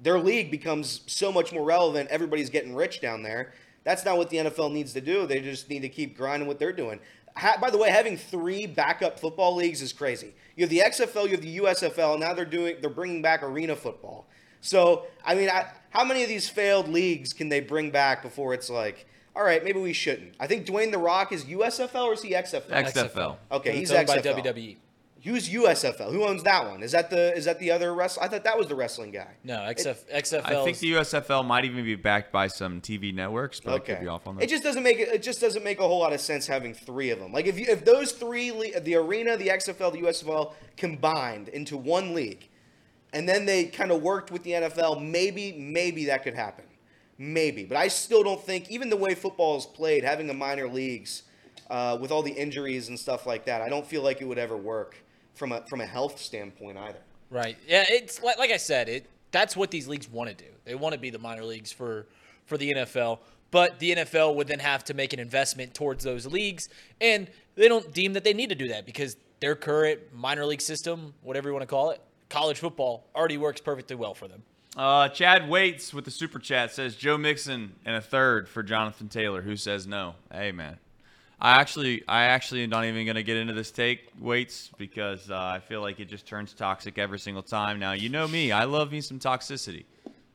their league becomes so much more relevant. Everybody's getting rich down there. That's not what the NFL needs to do. They just need to keep grinding what they're doing. Ha- by the way, having three backup football leagues is crazy. You have the XFL, you have the USFL. Now they're doing they're bringing back arena football. So I mean, I, how many of these failed leagues can they bring back before it's like, all right, maybe we shouldn't? I think Dwayne the Rock is USFL or is he XFL? XFL. Okay, It's he's owned by XFL. WWE. Who's USFL? Who owns that one? Is that the is that the other wrestler? I thought that was the wrestling guy. No, XF, XFL. I think the USFL might even be backed by some TV networks, but I Okay. could be off on that. It just doesn't make it. It just doesn't make a whole lot of sense having three of them. Like if you if those three le- the arena, the XFL, the USFL combined into one league, and then they kind of worked with the NFL, maybe maybe that could happen, maybe. But I still don't think even the way football is played, having the minor leagues uh, with all the injuries and stuff like that, I don't feel like it would ever work from a from a health standpoint either. Right. Yeah, it's like, like I said, it that's what these leagues want to do. They want to be the minor leagues for for the NFL, but the NFL would then have to make an investment towards those leagues, and they don't deem that they need to do that because their current minor league system, whatever you want to call it, college football already works perfectly well for them. Uh, Chad Waits with the super chat says Joe Mixon and a third for Jonathan Taylor. Who says no? Hey man, I actually, I actually am not even gonna get into this take Waits because uh, I feel like it just turns toxic every single time. Now you know me, I love me some toxicity.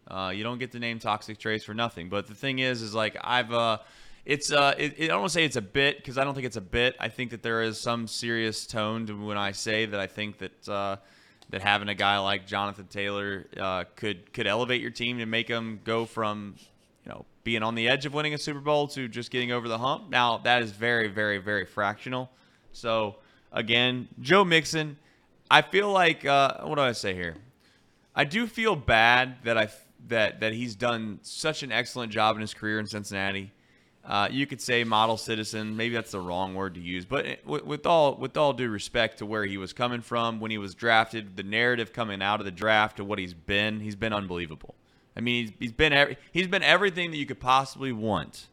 Uh, you don't get the name Toxic Trace for nothing. But the thing is, is like I've, uh, it's, uh, it, it, I don't want to say it's a bit because I don't think it's a bit. I think that there is some serious tone to when I say that I think that. That having a guy like Jonathan Taylor uh, could could elevate your team and make them go from you know being on the edge of winning a Super Bowl to just getting over the hump. Now that is very very very fractional. So again, Joe Mixon, I feel like uh, what do I say here? I do feel bad that I that that he's done such an excellent job in his career in Cincinnati. Uh, you could say model citizen, maybe that's the wrong word to use, but with, with all with all due respect to where he was coming from when he was drafted, the narrative coming out of the draft to what he's been, he's been unbelievable. I mean, he's, he's been every, he's been everything that you could possibly want.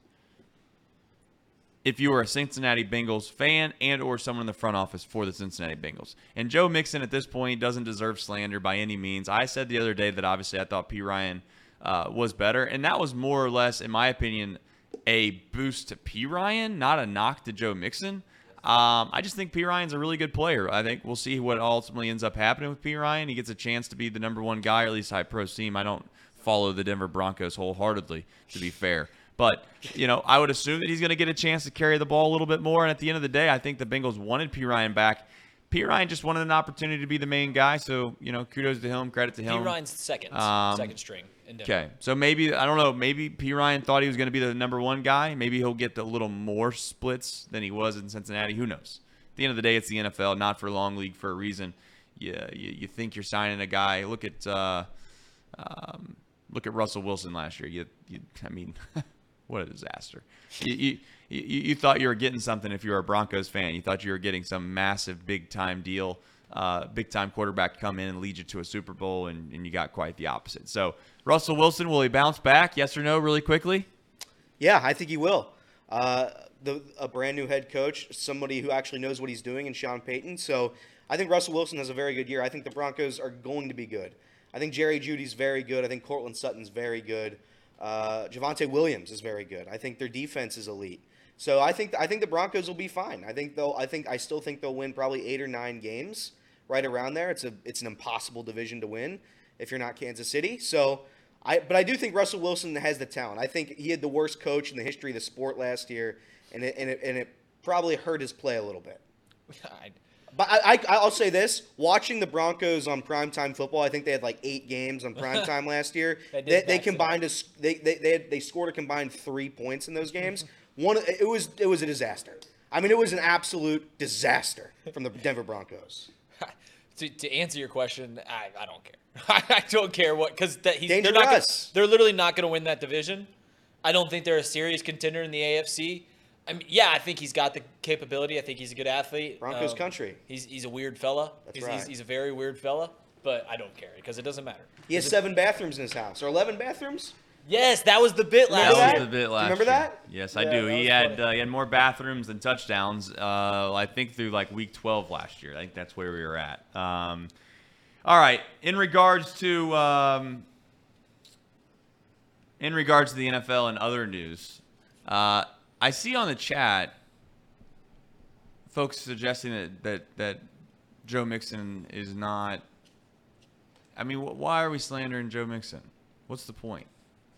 If you were a Cincinnati Bengals fan and or someone in the front office for the Cincinnati Bengals. And Joe Mixon at this point doesn't deserve slander by any means. I said the other day that obviously I thought Perine uh, was better, and that was more or less, in my opinion, a boost to Perine, not a knock to Joe Mixon. Um, I just think Perine's a really good player. I think we'll see what ultimately ends up happening with Perine. He gets a chance to be the number one guy, or at least high pro team. I don't follow the Denver Broncos wholeheartedly, to be fair. But, you know, I would assume that he's going to get a chance to carry the ball a little bit more. And at the end of the day, I think the Bengals wanted Perine back. Perine just wanted an opportunity to be the main guy. So, you know, kudos to him, credit to him. Perine's second, Um, second string. Okay, so maybe I don't know. Maybe Perine thought he was going to be the number one guy. Maybe he'll get a little more splits than he was in Cincinnati. Who knows? At the end of the day, it's the NFL, not for long league for a reason. Yeah, you, you think you're signing a guy. Look at uh, um, look at Russell Wilson last year. You, you I mean, (laughs) what a disaster. You, you you thought you were getting something if you were a Broncos fan. You thought you were getting some massive big time deal. Uh, big time quarterback come in and lead you to a Super Bowl, and, and you got quite the opposite. So, Russell Wilson, will he bounce back? Yes or no, really quickly? Yeah, I think he will. Uh, the a brand new head coach, somebody who actually knows what he's doing, and Sean Payton. So I think Russell Wilson has a very good year. I think the Broncos are going to be good. I think Jerry Jeudy's very good. I think Courtland Sutton's very good. Uh, Javonte Williams is very good. I think their defense is elite. So I think I think the Broncos will be fine. I think they'll. I think I still think they'll win probably eight or nine games, right around there. It's a it's an impossible division to win if you're not Kansas City. So I but I do think Russell Wilson has the talent. I think he had the worst coach in the history of the sport last year, and it and it, and it probably hurt his play a little bit. (laughs) I- But I, I, I'll say this: watching the Broncos on primetime football, I think they had like eight games on primetime (laughs) last year. They They, combined a, they they they, had, they scored a combined three points in those games. (laughs) One, it was it was a disaster. I mean, it was an absolute disaster from the Denver Broncos. (laughs) to, to answer your question, I, I don't care. (laughs) I don't care what because that he's Danger they're not gonna, they're literally not going to win that division. I don't think they're a serious contender in the AFC. I mean, yeah, I think he's got the capability. I think he's a good athlete. Broncos Um, country. He's he's a weird fella. That's he's, right. he's, he's a very weird fella. But I don't care because it doesn't matter. He has seven bathrooms in his house, or eleven bathrooms. Yes, that was the bit last that that? was the bit Do you last remember year. that? Yes, I Yeah, do. He had uh, he had more bathrooms than touchdowns. Uh, I think through like week 12 last year. I think that's where we were at. Um, all right. In regards to um, in regards to the NFL and other news, Uh, I see on the chat folks suggesting that, that, that Joe Mixon is not. I mean, why are we slandering Joe Mixon? What's the point?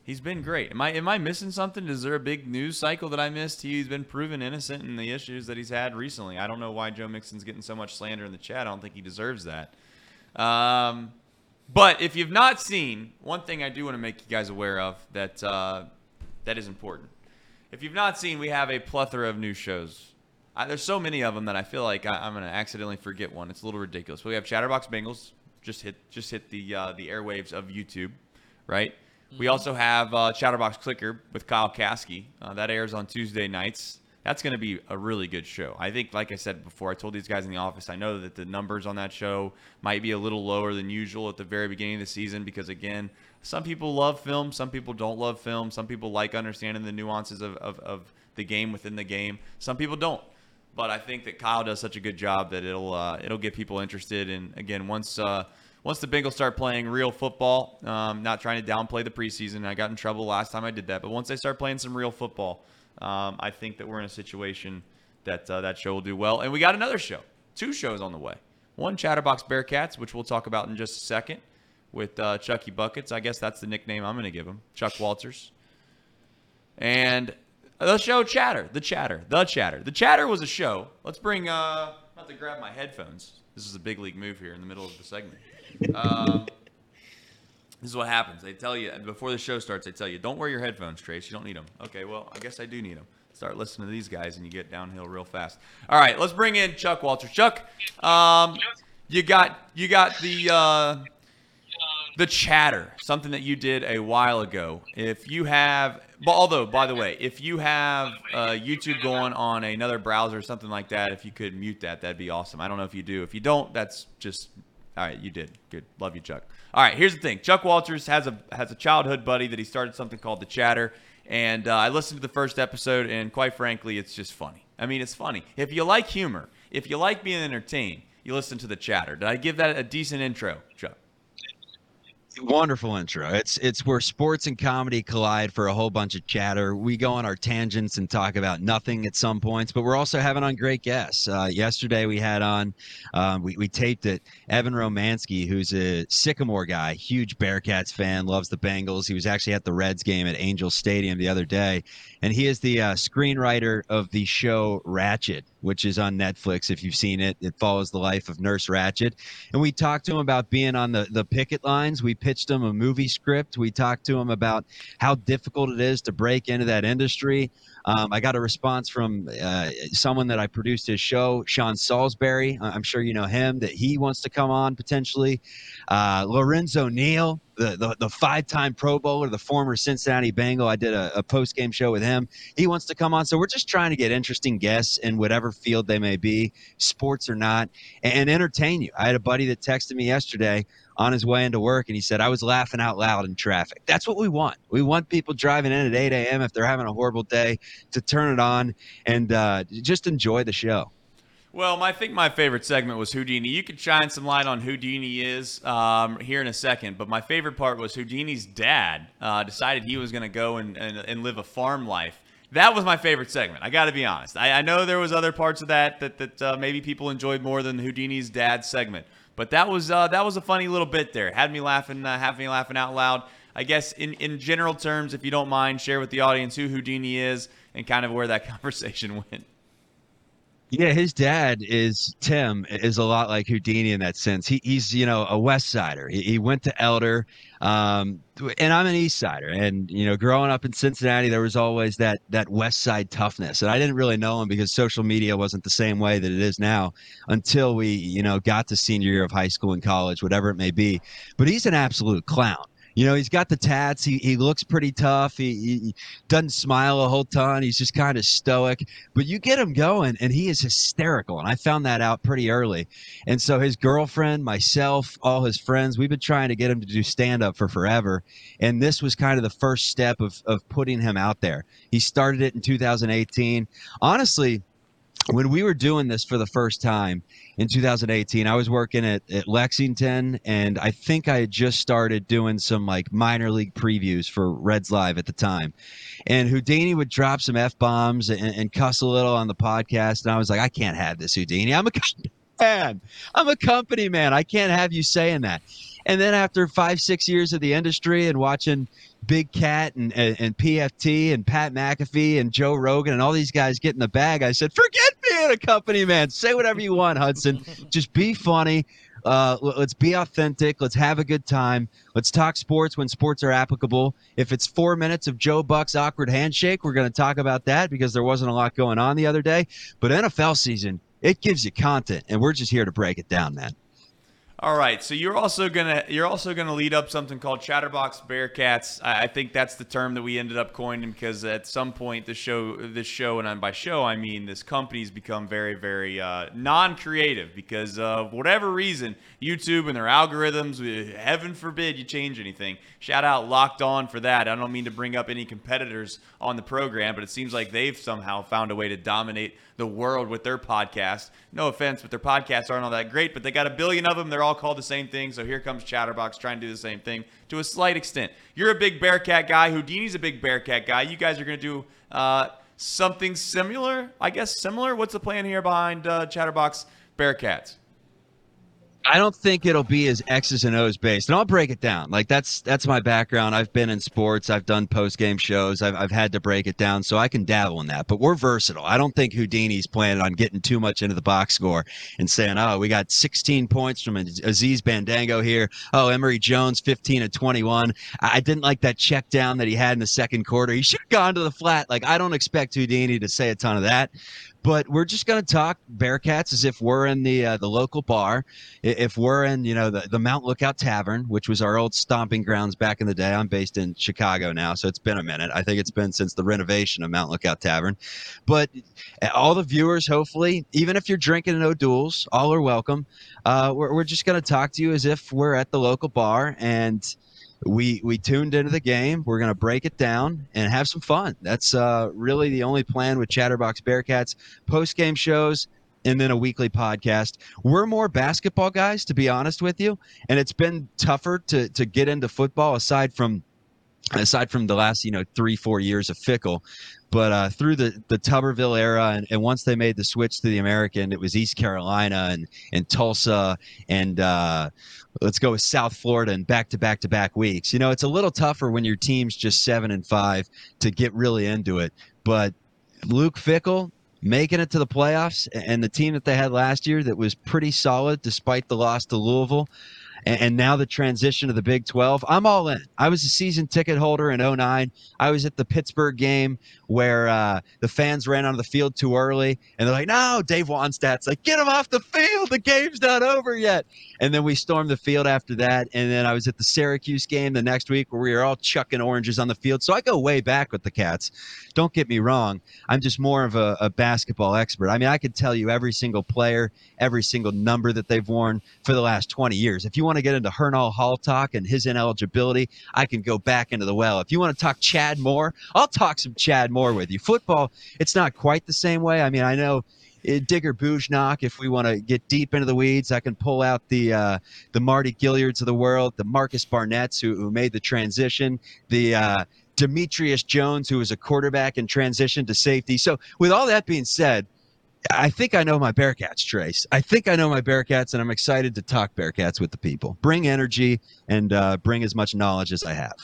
He's been great. Am I am I missing something? Is there a big news cycle that I missed? He's been proven innocent in the issues that he's had recently. I don't know why Joe Mixon's getting so much slander in the chat. I don't think he deserves that. Um, but if you've not seen, one thing I do want to make you guys aware of that uh, that is important. If you've not seen, we have a plethora of new shows. I, there's so many of them that I feel like I, am going to accidentally forget one. It's a little ridiculous. But we have Chatterbox Bengals just hit just hit the uh, the airwaves of YouTube, right? We also have uh, Chatterbox Clicker with Kyle Kasky. Uh, that airs on Tuesday nights. That's going to be a really good show. I think, like I said before, I told these guys in the office, I know that the numbers on that show might be a little lower than usual at the very beginning of the season because, again, some people love film, some people don't love film, some people like understanding the nuances of, of, of the game within the game, some people don't. But I think that Kyle does such a good job that it'll uh, it'll get people interested. And again, once uh, once the Bengals start playing real football, um, not trying to downplay the preseason. I got in trouble last time I did that, but once they start playing some real football, um, I think that we're in a situation that uh, that show will do well. And we got another show, two shows on the way. One Chatterbox Bearcats, which we'll talk about in just a second, with uh, Chucky Buckets. I guess that's the nickname I'm going to give him, Chuck Walters. And the show Chatter, the Chatter, the Chatter. The Chatter was a show. Let's bring. Uh, I'm about to grab my headphones. This is a big league move here in the middle of the segment. Um, this is what happens. They tell you before the show starts. They tell you, "Don't wear your headphones, Trace. You don't need them." Okay, well, I guess I do need them. Start listening to these guys, and you get downhill real fast. All right, let's bring in Chuck Walters. Chuck, um, you got you got the uh, the chatter, something that you did a while ago. If you have, although by the way, if you have uh, YouTube going on another browser or something like that, if you could mute that, that'd be awesome. I don't know if you do. If you don't, that's just all right, you did. Good. Love you, Chuck. All right, here's the thing. Chuck Walters has a has a childhood buddy that he started something called the Chatter, and uh, I listened to the first episode, and quite frankly, it's just funny. I mean, it's funny. If you like humor, if you like being entertained, you listen to the Chatter. Did I give that a decent intro, Chuck? Wonderful intro. It's it's where sports and comedy collide for a whole bunch of chatter. We go on our tangents and talk about nothing at some points, but we're also having on great guests. Uh, yesterday we had on, um, we, we taped it, Evan Romansky, who's a Sycamore guy, huge Bearcats fan, loves the Bengals. He was actually at the Reds game at Angel Stadium the other day, and he is the uh, screenwriter of the show Ratched, which is on Netflix. If you've seen it, it follows the life of Nurse Ratched. And we talked to him about being on the, the picket lines. We pitched him a movie script. We talked to him about how difficult it is to break into that industry. Um, I got a response from uh, someone that I produced his show, Sean Salisbury. I'm sure you know him, that he wants to come on potentially. Uh, Lorenzo Neal, the, the, the five time Pro Bowler, the former Cincinnati Bengal. I did a, a post game show with him. He wants to come on. So we're just trying to get interesting guests in whatever field they may be, sports or not, and, and entertain you. I had a buddy that texted me yesterday on his way into work and he said, I was laughing out loud in traffic. That's what we want. We want people driving in at 8 a.m. if they're having a horrible day to turn it on and uh, just enjoy the show. Well, I think my favorite segment was Houdini. You could shine some light on Houdini is um, here in a second, but my favorite part was Houdini's dad uh, decided he was going to go and, and, and live a farm life that was my favorite segment. I got to be honest. I, I, know there was other parts of that that, that uh, maybe people enjoyed more than Houdini's dad segment. But that was uh, that was a funny little bit there. Had me laughing, uh, had me laughing out loud. I guess in, in general terms, if you don't mind, share with the audience who Houdini is and kind of where that (laughs) conversation went. Yeah, his dad is Tim is a lot like Houdini in that sense. He, he's you know a West Sider. He, he went to Elder, um, and I'm an East Sider. And you know, growing up in Cincinnati, there was always that that West Side toughness, and I didn't really know him because social media wasn't the same way that it is now until we you know got to senior year of high school and college, whatever it may be. But he's an absolute clown you know, he's got the tats. He, he looks pretty tough. He, he doesn't smile a whole ton. He's just kind of stoic. But you get him going, and he is hysterical. And I found that out pretty early. And so his girlfriend, myself, all his friends, we've been trying to get him to do stand up for forever. And this was kind of the first step of, of putting him out there. He started it in 2018. Honestly, when we were doing this for the first time in 2018, I was working at, at Lexington, and I think I had just started doing some like minor league previews for Reds Live at the time. And Houdini would drop some f bombs and, and cuss a little on the podcast, and I was like, I can't have this, Houdini. I'm a company man. I'm a company man. I can't have you saying that. And then after five, six years of the industry and watching Big Cat and, and, and, PFT and Pat McAfee and Joe Rogan and all these guys get in the bag, I said, forget being a company man. Say whatever you want, Hudson. Just be funny. Uh, let's be authentic. Let's have a good time. Let's talk sports when sports are applicable. If it's four minutes of Joe Buck's awkward handshake, we're going to talk about that because there wasn't a lot going on the other day. But NFL season, it gives you content, and we're just here to break it down, man. All right, so you're also gonna you're also gonna lead up something called Chatterbox Bearcats. I, I think that's the term that we ended up coining because at some point the show this show and by show I mean this company's become very very uh, non-creative because of whatever reason YouTube and their algorithms. Heaven forbid you change anything. Shout out Locked On for that. I don't mean to bring up any competitors on the program, but it seems like they've somehow found a way to dominate the world with their podcast. No offense, but their podcasts aren't all that great, but they got a billion of them. They're all called the same thing. So here comes Chatterbox trying to do the same thing to a slight extent. You're a big Bearcat guy. Houdini's a big Bearcat guy. You guys are going to do uh, something similar, I guess. Similar. What's the plan here behind uh, Chatterbox Bearcats? I don't think it'll be as X's and O's based, and I'll break it down. Like that's that's my background. I've been in sports. I've done post game shows. I've I've had to break it down, so I can dabble in that. But we're versatile. I don't think Houdini's planning on getting too much into the box score and saying, "Oh, we got 16 points from Aziz Bandaogo here. Oh, Emory Jones 15 and 21." I didn't like that check down that he had in the second quarter. He should have gone to the flat. Like I don't expect Houdini to say a ton of that, but we're just going to talk Bearcats as if we're in the uh, the local bar, if we're in you know the, the Mount Lookout Tavern, which was our old stomping grounds back in the day. I'm based in Chicago now, so it's been a minute. I think it's been since the renovation of Mount Lookout Tavern. But uh, all the viewers, hopefully, even if you're drinking an O'Doul's, all are welcome. Uh, we're, we're just going to talk to you as if we're at the local bar and we we tuned into the game. We're going to break it down and have some fun. That's uh, really the only plan with Chatterbox Bearcats post game shows and then a weekly podcast. We're more basketball guys, to be honest with you, and it's been tougher to to get into football aside from aside from the last you know three four years of Fickell but uh, through the, the Tuberville era, and, and once they made the switch to the American, it was East Carolina and, and Tulsa and uh, let's go with South Florida and back to back to back weeks. You know, it's a little tougher when your team's just seven and five to get really into it. But Luke Fickell making it to the playoffs and the team that they had last year that was pretty solid despite the loss to Louisville and, and now the transition to the Big 12. I'm all in. I was a season ticket holder in 09. I was at the Pittsburgh game where uh, the fans ran onto the field too early, and they're like, "No, Dave Wannstedt's like, get him off the field. The game's not over yet." And then we stormed the field after that. And then I was at the Syracuse game the next week where we were all chucking oranges on the field. So I go way back with the Cats. Don't get me wrong. I'm just more of a, a basketball expert. I mean, I could tell you every single player, every single number that they've worn for the last 20 years. If you want to get into Hernal Hall talk and his ineligibility, I can go back into the well. If you want to talk Chad Moore, I'll talk some Chad Moore with you. Football, it's not quite the same way. I mean, I know uh, Digger Bujnoch. If we want to get deep into the weeds, I can pull out the uh, the Marty Gilyards of the world, the Marcus Barnetts who, who made the transition, the uh, Demetrius Jones who was a quarterback and transition to safety. So, with all that being said, I think I know my Bearcats, Trace. I think I know my Bearcats, and I'm excited to talk Bearcats with the people. Bring energy and uh, bring as much knowledge as I have.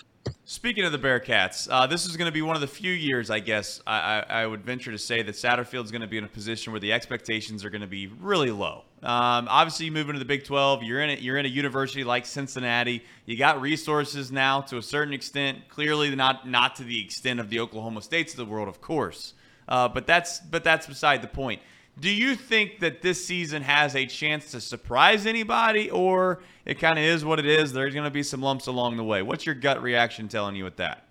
Speaking of the Bearcats, uh, this is going to be one of the few years, I guess, I, I, I would venture to say that Satterfield is going to be in a position where the expectations are going to be really low. Um, obviously, you move into the Big 12. You're in it. You're in a university like Cincinnati. You got resources now to a certain extent. Clearly, not not to the extent of the Oklahoma States of the world, of course. Uh, but that's but that's beside the point. Do you think that this season has a chance to surprise anybody, or it kind of is what it is? There's going to be some lumps along the way. What's your gut reaction telling you with that?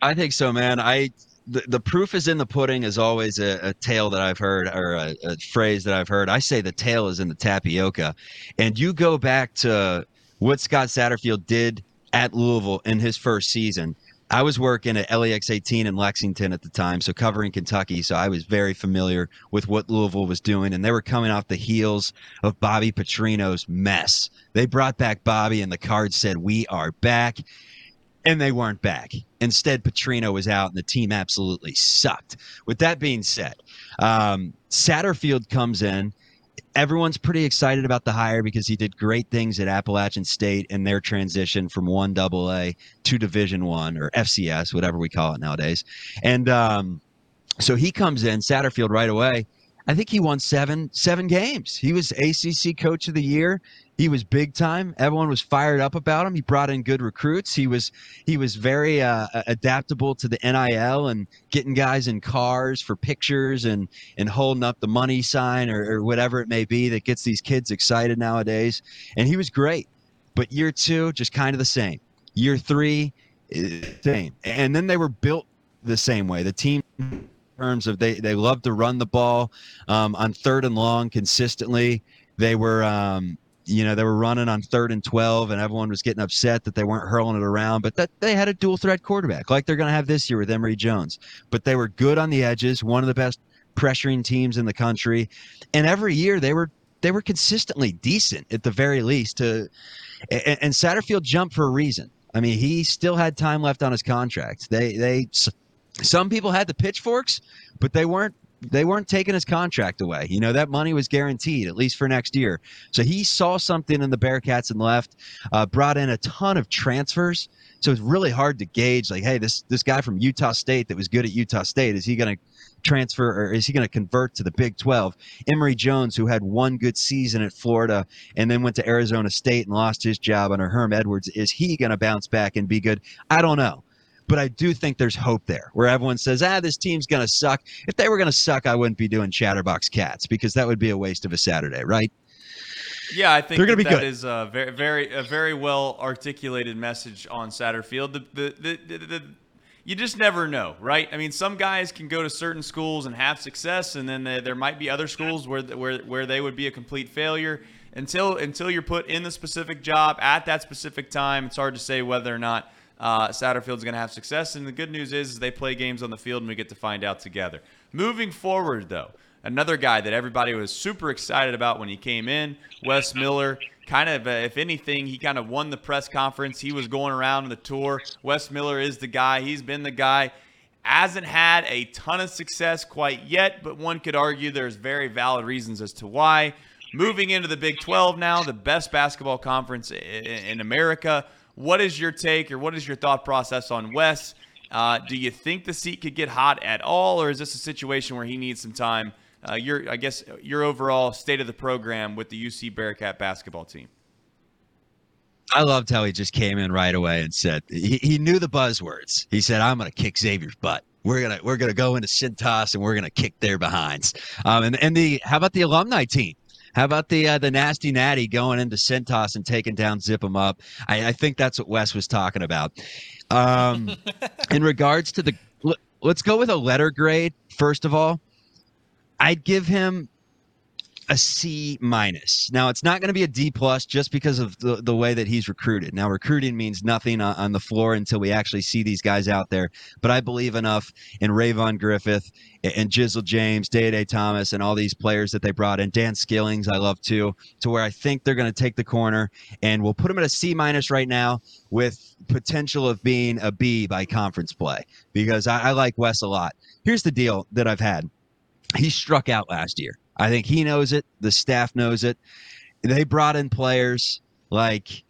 I think so, man. I the, the proof is in the pudding is always a, a tale that I've heard or a, a phrase that I've heard. I say the tail is in the tapioca, and you go back to what Scott Satterfield did at Louisville in his first season I was working at LEX 18 in Lexington at the time, so covering Kentucky. So I was very familiar with what Louisville was doing, and they were coming off the heels of Bobby Petrino's mess. They brought back Bobby, and the card said, "We are back." and they weren't back. Instead, Petrino was out, and the team absolutely sucked. With that being said, um, Satterfield comes in. Everyone's pretty excited about the hire because he did great things at Appalachian State in their transition from one double A to Division One or FCS, whatever we call it nowadays. And um, so he comes in, Satterfield right away. I think he won seven seven games. He was ACC Coach of the Year. He was big time. Everyone was fired up about him. He brought in good recruits. He was he was very uh, adaptable to the NIL and getting guys in cars for pictures and and holding up the money sign or, or whatever it may be that gets these kids excited nowadays. And he was great. But year two, just kind of the same. Year three, eh, same. And then they were built the same way. The team in terms of they they love to run the ball um, on third and long consistently. They were um, you know, they were running on third and 12 and everyone was getting upset that they weren't hurling it around, but that they had a dual threat quarterback like they're going to have this year with Emory Jones. But they were good on the edges, one of the best pressuring teams in the country. And every year they were they were consistently decent at the very least to and, and Satterfield jumped for a reason. I mean, he still had time left on his contract. They they some people had the pitchforks, but they weren't they weren't taking his contract away. You know, that money was guaranteed, at least for next year. So he saw something in the Bearcats and left, uh, brought in a ton of transfers. So it's really hard to gauge, like, hey, this this guy from Utah State that was good at Utah State, is he going to transfer or is he going to convert to the Big 12? Emory Jones, who had one good season at Florida and then went to Arizona State and lost his job under Herm Edwards, is he going to bounce back and be good? I don't know. But I do think there's hope there where everyone says, ah, this team's going to suck. If they were going to suck, I wouldn't be doing Chatterbox Cats because that would be a waste of a Saturday, right? Yeah, I think They're gonna that, be that good. is a very, very, a very well articulated message on Satterfield. The, the, the, the, the, you just never know, right? I mean, some guys can go to certain schools and have success, and then there, there might be other schools where, where, where they would be a complete failure. Until until you're put in the specific job at that specific time, it's hard to say whether or not uh, Satterfield's going to have success. And the good news is, is they play games on the field, and we get to find out together. Moving forward, though, another guy that everybody was super excited about when he came in, Wes Miller. Kind of, uh, if anything, he kind of won the press conference. He was going around on the tour. Wes Miller is the guy. He's been the guy. Hasn't had a ton of success quite yet, but one could argue there's very valid reasons as to why. Moving into the Big 12 now, the best basketball conference in America. What is your take or what is your thought process on Wes? Uh, do you think the seat could get hot at all, or is this a situation where he needs some time? Uh, your, I guess, your overall state of the program with the UC Bearcat basketball team. I loved how he just came in right away and said he, he knew the buzzwords. He said, "I'm going to kick Xavier's butt. We're gonna we're gonna go into Cintas and we're gonna kick their behinds." Um, and and the how about the alumni team? How about the uh, the nasty natty going into Cintas and taking down Zip 'em up? I, I think that's what Wes was talking about. Um, (laughs) in regards to the, let's go with a letter grade first of all. I'd give him a C minus. Now it's not going to be a D plus just because of the, the way that he's recruited. Now recruiting means nothing on, on, the floor until we actually see these guys out there. But I believe enough in Rayvon Griffith and Jizzle James, Day Day Thomas, and all these players that they brought in. Dan Skillings, I love too, to where I think they're going to take the corner and we'll put them at a C minus right now with potential of being a B by conference play because I, I like Wes a lot. Here's the deal that I've had. He struck out last year. I think he knows it. The staff knows it. They brought in players like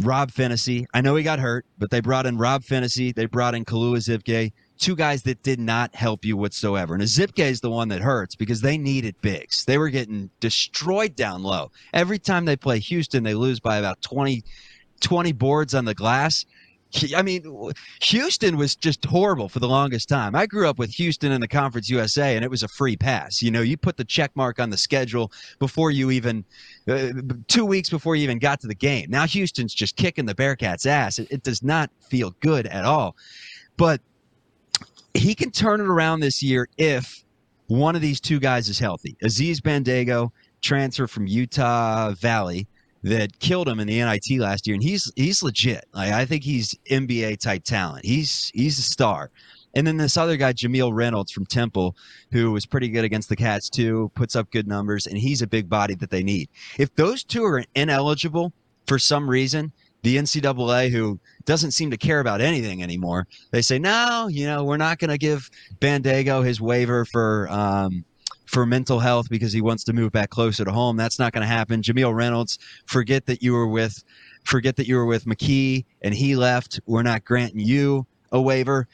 Rob Phinisee. I know he got hurt, but they brought in Rob Phinisee. They brought in Kalu Ezikpe, two guys that did not help you whatsoever. And Ezikpe is the one that hurts because they needed bigs. They were getting destroyed down low. Every time they play Houston, they lose by about 20, 20 boards on the glass. I mean, Houston was just horrible for the longest time. I grew up with Houston in the Conference USA, and it was a free pass. You know, you put the check mark on the schedule before you even, uh, two weeks before you even got to the game. Now Houston's just kicking the Bearcats' ass. It, it does not feel good at all. But he can turn it around this year if one of these two guys is healthy. Aziz Bandaogo, transfer from Utah Valley, that killed him in the NIT last year, and he's he's legit. Like I think he's NBA type talent. He's he's a star. And then this other guy, Jameel Reynolds from Temple, who was pretty good against the Cats too, puts up good numbers, and he's a big body that they need. If those two are ineligible for some reason, the NCAA, who doesn't seem to care about anything anymore, they say, no, you know, we're not going to give Bandaogo his waiver for um, for mental health because he wants to move back closer to home. That's not going to happen. Jameel Reynolds, forget that you were with, forget that you were with McKie and he left. We're not granting you a waiver.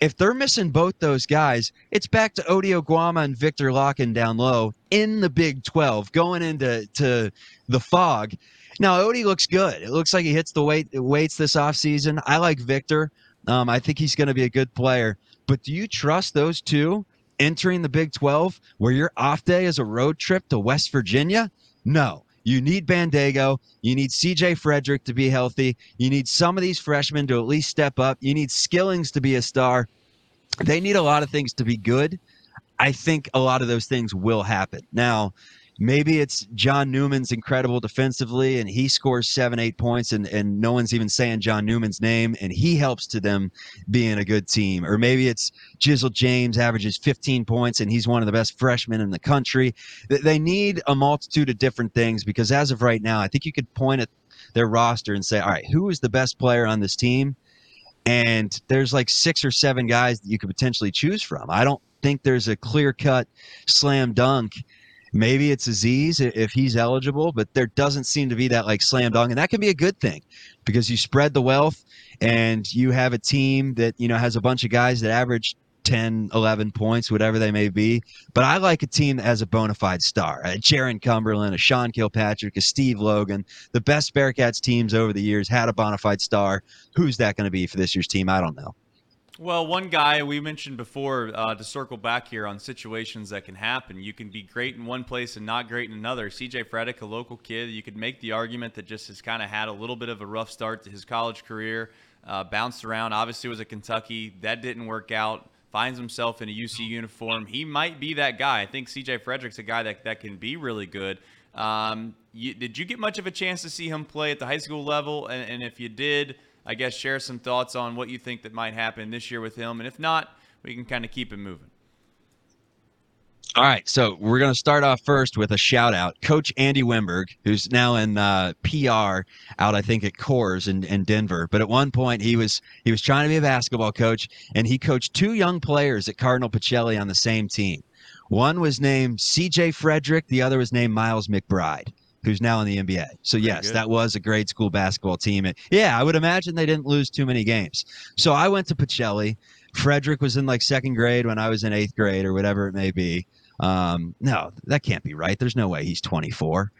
If they're missing both those guys, it's back to Ody Oguama and Victor Lakhin down low in the Big 12, going into to the Phog. Now, Odie looks good. It looks like he hits the weight weights this offseason. I like Victor. Um, I think he's going to be a good player. But do you trust those two entering the Big 12 where your off day is a road trip to West Virginia? No. You need Bandaogo. You need CJ Frederick to be healthy. You need some of these freshmen to at least step up. You need Skillings to be a star. They need a lot of things to be good. I think a lot of those things will happen. Now, maybe it's John Newman's incredible defensively and he scores seven, eight points and, and no one's even saying John Newman's name and he helps to them being a good team. Or maybe it's Jizzle James averages 15 points and he's one of the best freshmen in the country. They need a multitude of different things because as of right now, I think you could point at their roster and say, all right, who is the best player on this team? And there's like six or seven guys that you could potentially choose from. I don't think there's a clear cut slam dunk Maybe it's Aziz if he's eligible, but there doesn't seem to be that like slam dunk, and that can be a good thing because you spread the wealth and you have a team that you know has a bunch of guys that average 10, 11 points, whatever they may be. But I like a team that has a bona fide star. A Jarron Cumberland, a Sean Kilpatrick, a Steve Logan. The best Bearcats teams over the years had a bona fide star. Who's that going to be for this year's team? I don't know. Well, one guy we mentioned before uh, to circle back here on situations that can happen. You can be great in one place and not great in another. CJ Frederick, a local kid, you could make the argument that just has kind of had a little bit of a rough start to his college career, uh, bounced around. Obviously, was at Kentucky. That didn't work out. Finds himself in a UC uniform. He might be that guy. I think CJ Frederick's a guy that, that can be really good. Um, you, did you get much of a chance to see him play at the high school level? And, and if you did, I guess share some thoughts on what you think that might happen this year with him, and if not, we can kind of keep it moving. All right, so we're going to start off first with a shout out. Coach Andy Wimberg, who's now in uh, PR out, I think, at Coors in, in Denver. But at one point, he was he was trying to be a basketball coach, and he coached two young players at Cardinal Pacelli on the same team. One was named C.J. Frederick, the other was named Miles McBride who's now in the NBA. So yes, that was a grade school basketball team. And yeah, I would imagine they didn't lose too many games. So I went to Pacelli. Frederick was in like second grade when I was in eighth grade or whatever it may be. Um, no, that can't be right. There's no way he's 24.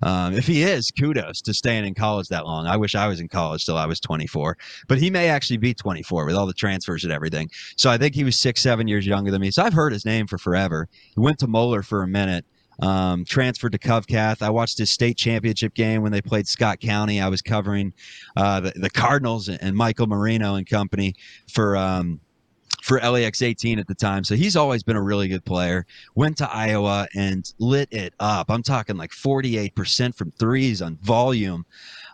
Um, if he is, kudos to staying in college that long. I wish I was in college till I was 24, but he may actually be 24 with all the transfers and everything. So I think he was six, seven years younger than me. So I've heard his name for forever. He went to Moeller for a minute um, transferred to Covcath. I watched his state championship game when they played Scott County. I was covering uh, the, the, Cardinals and Michael Marino and company for. Um, for LEX 18 at the time. So he's always been a really good player. Went to Iowa and lit it up. I'm talking like 48% from threes on volume.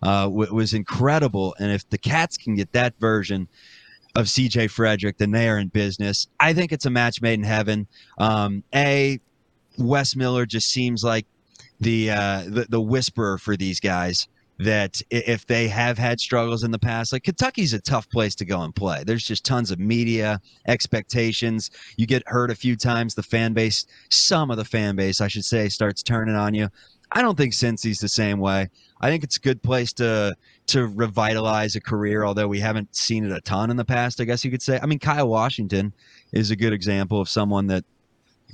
Uh, was incredible. And if the Cats can get that version of CJ Frederick, then they are in business. I think it's a match made in heaven. Um, a, Wes Miller just seems like the, uh, the the whisperer for these guys that if they have had struggles in the past, like Kentucky's a tough place to go and play. There's just tons of media expectations. You get hurt a few times. The fan base, some of the fan base, I should say, starts turning on you. I don't think Cincy's the same way. I think it's a good place to to revitalize a career, although we haven't seen it a ton in the past. I guess you could say. I mean, Kyle Washington is a good example of someone that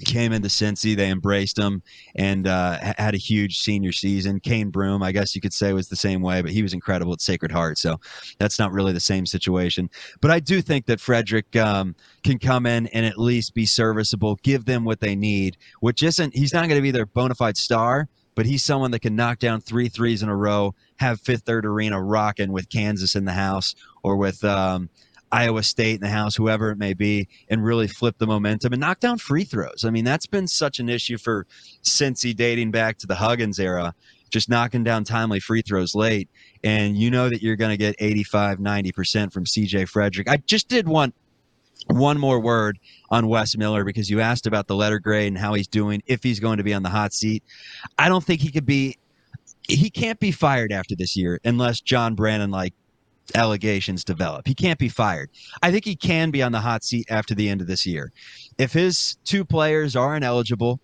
came into Cincy. They embraced him and uh, had a huge senior season. Cane Broome, I guess you could say, was the same way, but he was incredible at Sacred Heart. So that's not really the same situation. But I do think that Frederick um, can come in and at least be serviceable, give them what they need, which isn't, he's not going to be their bona fide star, but he's someone that can knock down three threes in a row, have Fifth Third Arena rocking with Kansas in the house or with. Um, Iowa State in the house, whoever it may be, and really flip the momentum and knock down free throws. I mean, that's been such an issue for Cincy dating back to the Huggins era. just knocking down timely free throws late. And you know that you're going to get 85, 90% from CJ Frederick. I just did want one more word on Wes Miller because you asked about the letter grade and how he's doing, if he's going to be on the hot seat. I don't think he could be, he can't be fired after this year unless John Brannen, like, allegations develop. He can't be fired. I think he can be on the hot seat after the end of this year. If his two players are ineligible,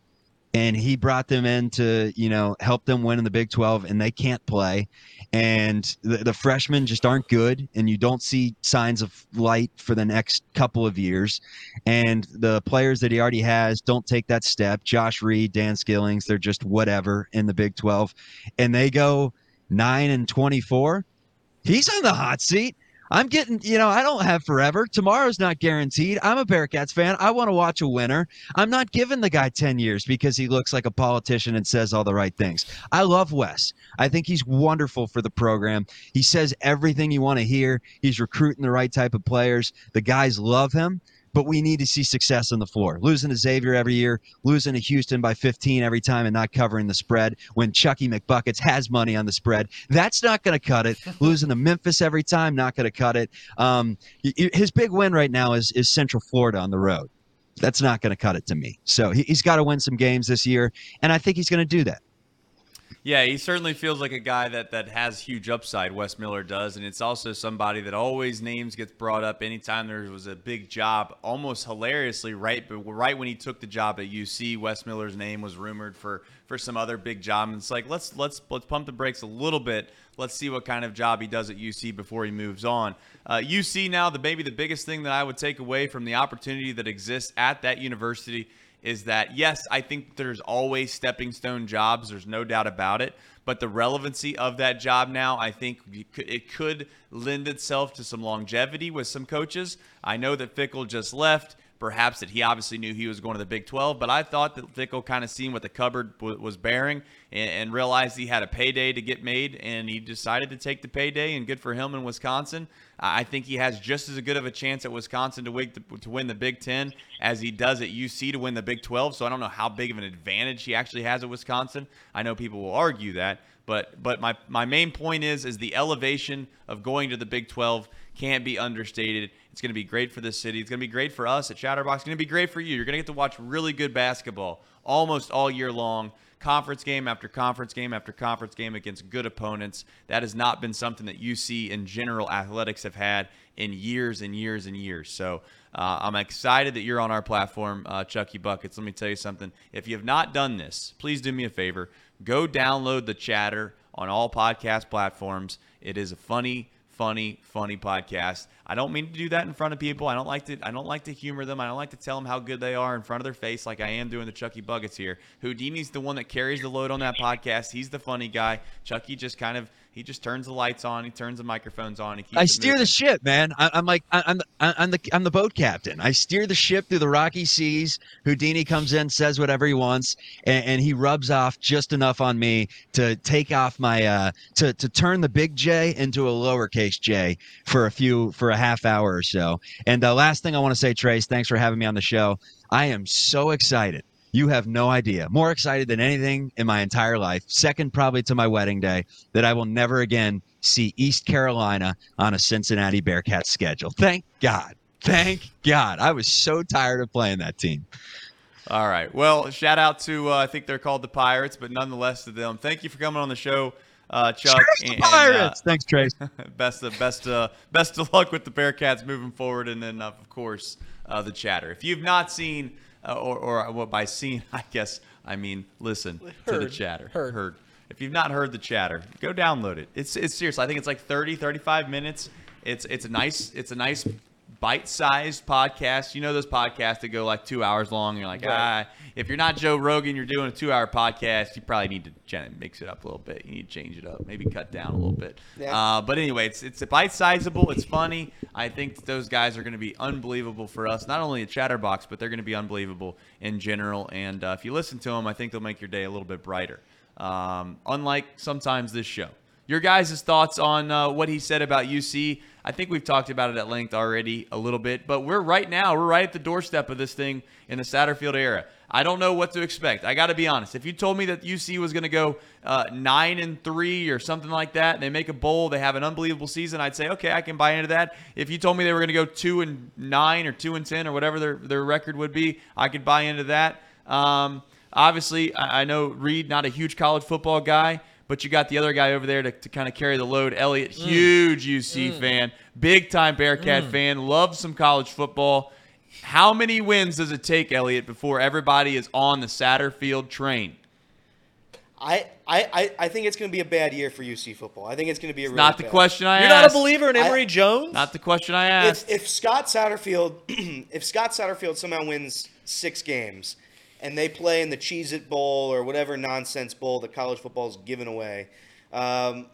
and he brought them in to you know help them win in the Big 12 and they can't play and the, the, freshmen just aren't good and you don't see signs of light for the next couple of years and the players that he already has don't take that step Josh Reed Dan Skillings they're just whatever in the Big 12 and they go 9 and 24 he's on the hot seat I'm getting, you know, I don't have forever. Tomorrow's not guaranteed. I'm a Bearcats fan. I want to watch a winner. I'm not giving the guy 10 years because he looks like a politician and says all the right things. I love Wes. I think he's wonderful for the program. He says everything you want to hear. He's recruiting the right type of players. The guys love him but we need to see success on the floor. Losing to Xavier every year, losing to Houston by 15 every time, and not covering the spread when Chucky McBuckets has money on the spread, that's not going to cut it. (laughs) losing to Memphis every time, not going to cut it. Um, his big win right now is is Central Florida on the road. That's not going to cut it to me. So he, he's got to win some games this year, and I think he's going to do that. Yeah, he certainly feels like a guy that that has huge upside. Wes Miller does, and it's also somebody that always names gets brought up anytime there was a big job. Almost hilariously, right, but right when he took the job at UC, Wes Miller's name was rumored for for some other big job. And it's like let's let's let's pump the brakes a little bit. Let's see what kind of job he does at UC before he moves on. Uh, UC now, the maybe the biggest thing that I would take away from the opportunity that exists at that university is that yes, I think there's always stepping stone jobs. There's no doubt about it. But the relevancy of that job now, I think it could lend itself to some longevity with some coaches. I know that Fickell just left. Perhaps that he obviously knew he was going to the Big 12, but I thought that Fickell kind of seen what the cupboard was bearing and, and realized he had a payday to get made, and he decided to take the payday. And good for him in Wisconsin. I think he has just as good of a chance at Wisconsin to win, the, to win the Big Ten as he does at UC to win the Big 12. So I don't know how big of an advantage he actually has at Wisconsin. I know people will argue that, but but my my main point is is the elevation of going to the Big 12 can't be understated. It's going to be great for the city. It's going to be great for us at Chatterbox. It's going to be great for you. You're going to get to watch really good basketball almost all year long conference game after conference game after conference game against good opponents. That has not been something that UC in general athletics have had in years and years and years. So uh, I'm excited that you're on our platform, uh, Chucky Buckets. Let me tell you something. If you have not done this, please do me a favor. Go download the chatter on all podcast platforms. It is a funny, funny, funny podcast. I don't mean to do that in front of people. I don't like to. I don't like to humor them. I don't like to tell them how good they are in front of their face, like I am doing the Chucky Buckets here. Houdini's the one that carries the load on that podcast. He's the funny guy. Chucky just kind of he just turns the lights on. He turns the microphones on. I steer moving. the ship, man. I, am like I'm the I'm the I'm the boat captain. I steer the ship through the rocky seas. Houdini comes in, says whatever he wants, and, and he rubs off just enough on me to take off my uh to to turn the big J into a lowercase J for a few for a half hour or so. And the last thing I want to say, Trace, thanks for having me on the show. I am so excited you have no idea. More excited than anything in my entire life. Second, probably to my wedding day, that I will never again see East Carolina on a Cincinnati Bearcats schedule. Thank God. Thank God. I was so tired of playing that team. All right. Well, shout out to uh, I think they're called the Pirates, but nonetheless to them. Thank you for coming on the show, uh, Chuck. And, Pirates. And, uh, Thanks, Trace. (laughs) best of best uh, best of luck with the Bearcats moving forward, and then of course uh, the chatter. If you've not seen uh, or, or well, by seen, (laughs) I guess I mean listen heard, to the chatter. Heard. heard. If you've not heard the chatter, go download it. It's it's serious. I think it's like 30, 35 minutes. It's it's a nice it's a nice bite-sized podcasts. You know those podcasts that go like two hours long. You're like, right. ah, if you're not Joe Rogan, you're doing a two-hour podcast. You probably need to mix it up a little bit. You need to change it up, maybe cut down a little bit. Yeah. Uh, but anyway, it's it's bite-sizable. It's funny. I think those guys are going to be unbelievable for us. Not only at Chatterbox, but they're going to be unbelievable in general. And uh, if you listen to them, I think they'll make your day a little bit brighter. Um, unlike sometimes this show. Your guys' thoughts on uh, what he said about UC? I think we've talked about it at length already a little bit, but we're right now, we're right at the doorstep of this thing in the Satterfield era. I don't know what to expect. I got to be honest. If you told me that UC was going to go uh, nine and three or something like that, and they make a bowl, they have an unbelievable season, I'd say okay, I can buy into that. If you told me they were going to go two and nine or two and ten or whatever their their record would be, I could buy into that. Um, obviously, I, I know Reed, not a huge college football guy. But you got the other guy over there to, to kind of carry the load. Elliot, mm. huge UC mm. fan, big time Bearcat mm. fan, loves some college football. How many wins does it take, Elliot, before everybody is on the Satterfield train? I, I, I- I think it's going to be a bad year for UC football. I think it's going to be a really Not the bad- question I You're asked. not a believer in I- Emory Jones? Not the question I asked. If, if Scott Satterfield, (clears throat) if Scott Satterfield somehow wins six games, and they play in the Cheez It Bowl or whatever nonsense bowl that college football is giving away, um,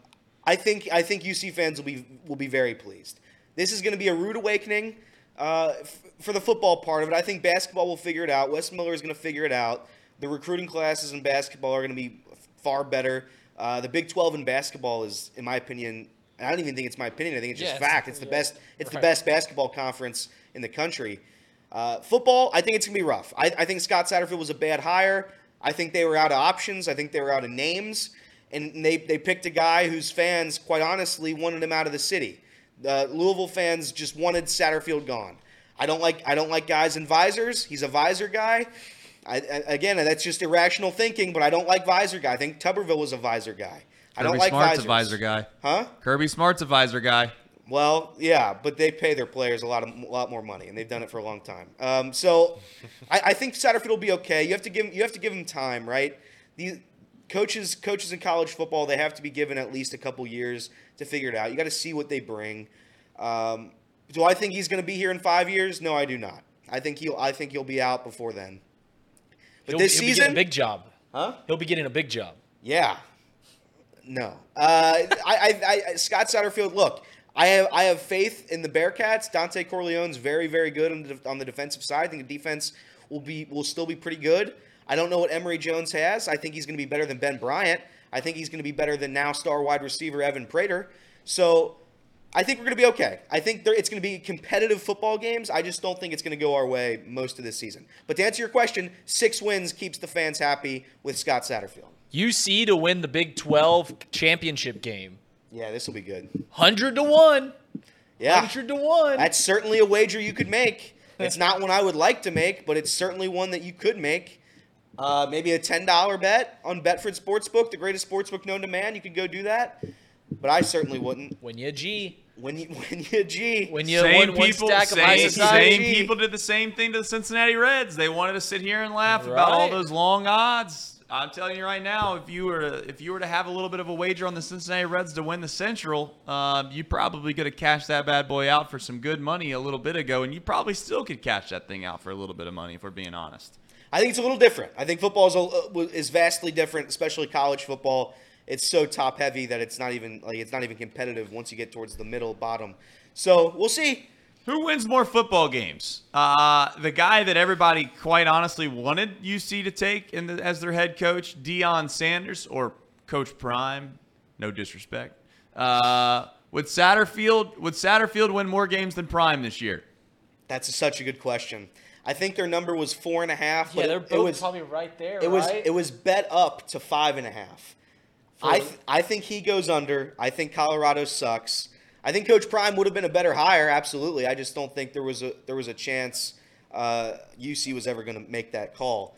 I think I think UC fans will be will be very pleased. This is going to be a rude awakening uh, f- for the football part of it. I think basketball will figure it out. Wes Miller is going to figure it out. The recruiting classes in basketball are going to be far better. Uh, the Big 12 in basketball is, in my opinion, I don't even think it's my opinion. I think it's just Yeah, fact. It's the yeah. best. It's the best basketball conference in the country. Uh, football, I think it's gonna be rough. I, I think Scott Satterfield was a bad hire. I think they were out of options. I think they were out of names, and they they picked a guy whose fans, quite honestly, wanted him out of the city. The Louisville fans just wanted Satterfield gone. I don't like I don't like guys in visors. He's a visor guy. I, I, again, that's just irrational thinking, but I don't like visor guy. I think Tuberville was a visor guy. I don't Kirby like Smart's visors. a visor guy. Huh? Kirby Smart's a visor guy. Well, yeah, but they pay their players a lot of a lot more money, and they've done it for a long time. Um, so, I, I think Satterfield will be okay. You have to give you have to give him time, right? These coaches coaches in college football they have to be given at least a couple years to figure it out. You got to see what they bring. Um, do I think he's going to be here in five years? No, I do not. I think he'll I think he'll be out before then. But he'll, this he'll season, a big job. huh? He'll be getting a big job. Yeah. No. Uh, I, I, I, Scott Satterfield. Look, I have I have faith in the Bearcats. Dontay Corleone's very very good on the on the defensive side. I think the defense will be will still be pretty good. I don't know what Emory Jones has. I think he's going to be better than Ben Bryant. I think he's going to be better than now star wide receiver Evan Prater. So. I think we're going to be okay. I think there, it's going to be competitive football games. I just don't think it's going to go our way most of this season. But to answer your question, six wins keeps the fans happy with Scott Satterfield. UC to win the Big 12 championship game. Yeah, this will be good. 100 to 1. Yeah. 100 to 1. That's certainly a wager you could make. (laughs) It's not one I would like to make, but it's certainly one that you could make. Uh, maybe a ten dollar bet on Betfred Sportsbook, the greatest sportsbook known to man. You could go do that, but I certainly wouldn't. when you G. When you (laughs) when you G, When you same won one people, stack of high same, society. same people did the same thing to the Cincinnati Reds. They wanted to sit here and laugh about all those long odds. I'm telling you right now, if you were to, if you were to have a little bit of a wager on the Cincinnati Reds to win the Central, um, you probably could have cashed that bad boy out for some good money a little bit ago, and you probably still could cash that thing out for a little bit of money if we're being honest. I think it's a little different. I think football is, a, is vastly different, especially college football. It's so top heavy that it's not even like it's not even competitive once you get towards the middle bottom. So we'll see. Who wins more football games? Uh, the guy that everybody quite honestly wanted UC to take in the, as their head coach, Deion Sanders, or Coach Prime. No disrespect. Uh, would Satterfield would Satterfield win more games than Prime this year? That's such a good question. I think their number was four and a half. Yeah, but they're it, both it was probably right there, it was it was bet up to five and a half. I th- I think he goes under. I think Colorado sucks. I think Coach Prime would have been a better hire. Absolutely. I just don't think there was a there was a chance uh, UC was ever going to make that call.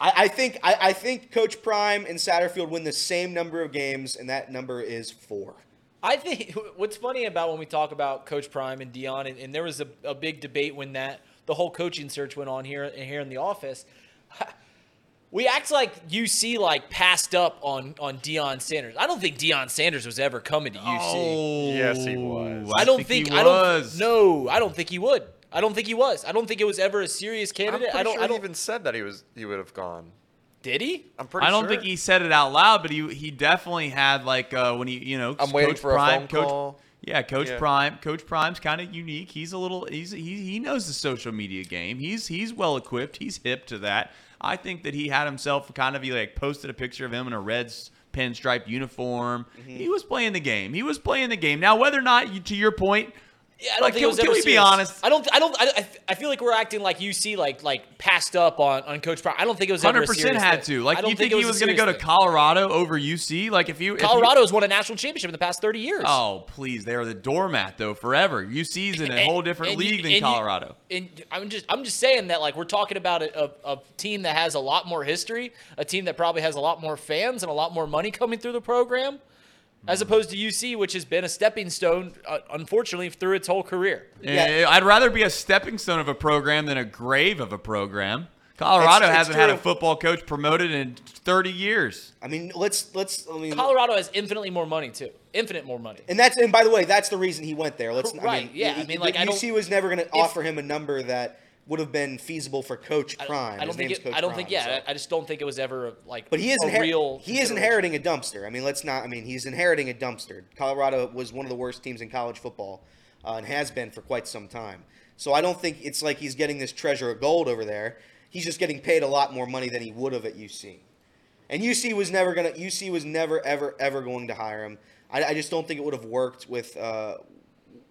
I, I think I, I think Coach Prime and Satterfield win the same number of games, and that number is four. I think (laughs) what's funny about when we talk about Coach Prime and Deion, and, and there was a, a big debate when that the whole coaching search went on here here in the office. We act like UC like passed up on on Deion Sanders. I don't think Deion Sanders was ever coming to UC. Oh, Yes, he was. I don't think, he I was. don't. No, I don't think he would. I don't think he was. I don't think it was ever a serious candidate. I don't. sure I he don't. even said that he was he would have gone. Did he? I'm pretty sure. I don't sure. think he said it out loud, but he he definitely had like uh, when he you know I'm waiting Coach for a Prime, phone Coach, call. Yeah, Coach Yeah. Prime. Coach Prime's kind of unique. He's a little. He's he he knows the social media game. He's he's well equipped. He's hip to that. I think that he had himself kind of he like posted a picture of him in a red pinstripe uniform. Mm-hmm. He was playing the game. He was playing the game. Now whether or not you, to your point. Yeah, I don't Like, think can- it was can we be honest? I don't. I don't. I, I- feel like we're acting like UC like like passed up on on Coach Prime. I don't think it was ever a Hundred percent had thing. to. Like I don't you think, he it was going to go to serious thing. Colorado over UC? Like if you if you- Colorado's won a national championship in the past thirty years. oh please, they are the doormat though forever. UC's in a And- whole different and league than and you- Colorado. and I'm just I'm just saying that like we're talking about a, a, a team that has a lot more history, a team that probably has a lot more fans and a lot more money coming through the program, as opposed to UC, which has been a stepping stone, uh, unfortunately, through its whole career. Eh, I'd rather be a stepping stone of a program than a grave of a program. Colorado It's- it's hasn't had a football coach promoted in 30 years. I mean, let's let's. I mean, Colorado has infinitely more money too, infinite more money. and that's and by the way, that's the reason he went there. Let's. I Right, mean, yeah, he- I mean, like, I UC don't- was never going to offer him a number that would have been feasible for Coach Prime. I don't His think name's it, Coach I don't Prime, think yeah. so. I, I just don't think it was ever like. But he is a inher- real. he is inheriting a dumpster. I mean, let's not. I mean, he's inheriting a dumpster. Colorado was one of the worst teams in college football, uh, and has been for quite some time. So I don't think it's like he's getting this treasure of gold over there. He's just getting paid a lot more money than he would have at UC. And UC was never gonna. UC was never ever ever going to hire him. I, I just don't think it would have worked with uh,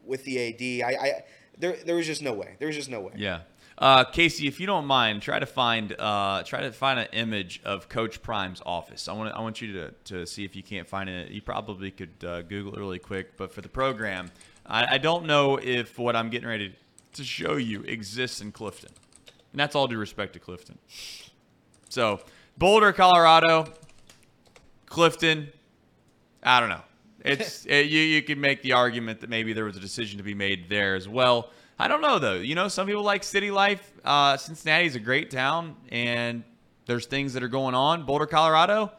with the AD. I, I there there was just no way. There was just no way. Yeah. Uh, Casey, if you don't mind, try to find uh, try to find an image of Coach Prime's office. I want I want you to, to see if you can't find it. You probably could uh, Google it really quick, but for the program, I, I don't know if what I'm getting ready to show you exists in Clifton, and that's all due respect to Clifton. So Boulder, Colorado, Clifton. I don't know. It's (laughs) it, you. You can make the argument that maybe there was a decision to be made there as well. I don't know though. You know, some people like city life. Uh, Cincinnati's a great town, and there's things that are going on. Boulder, Colorado,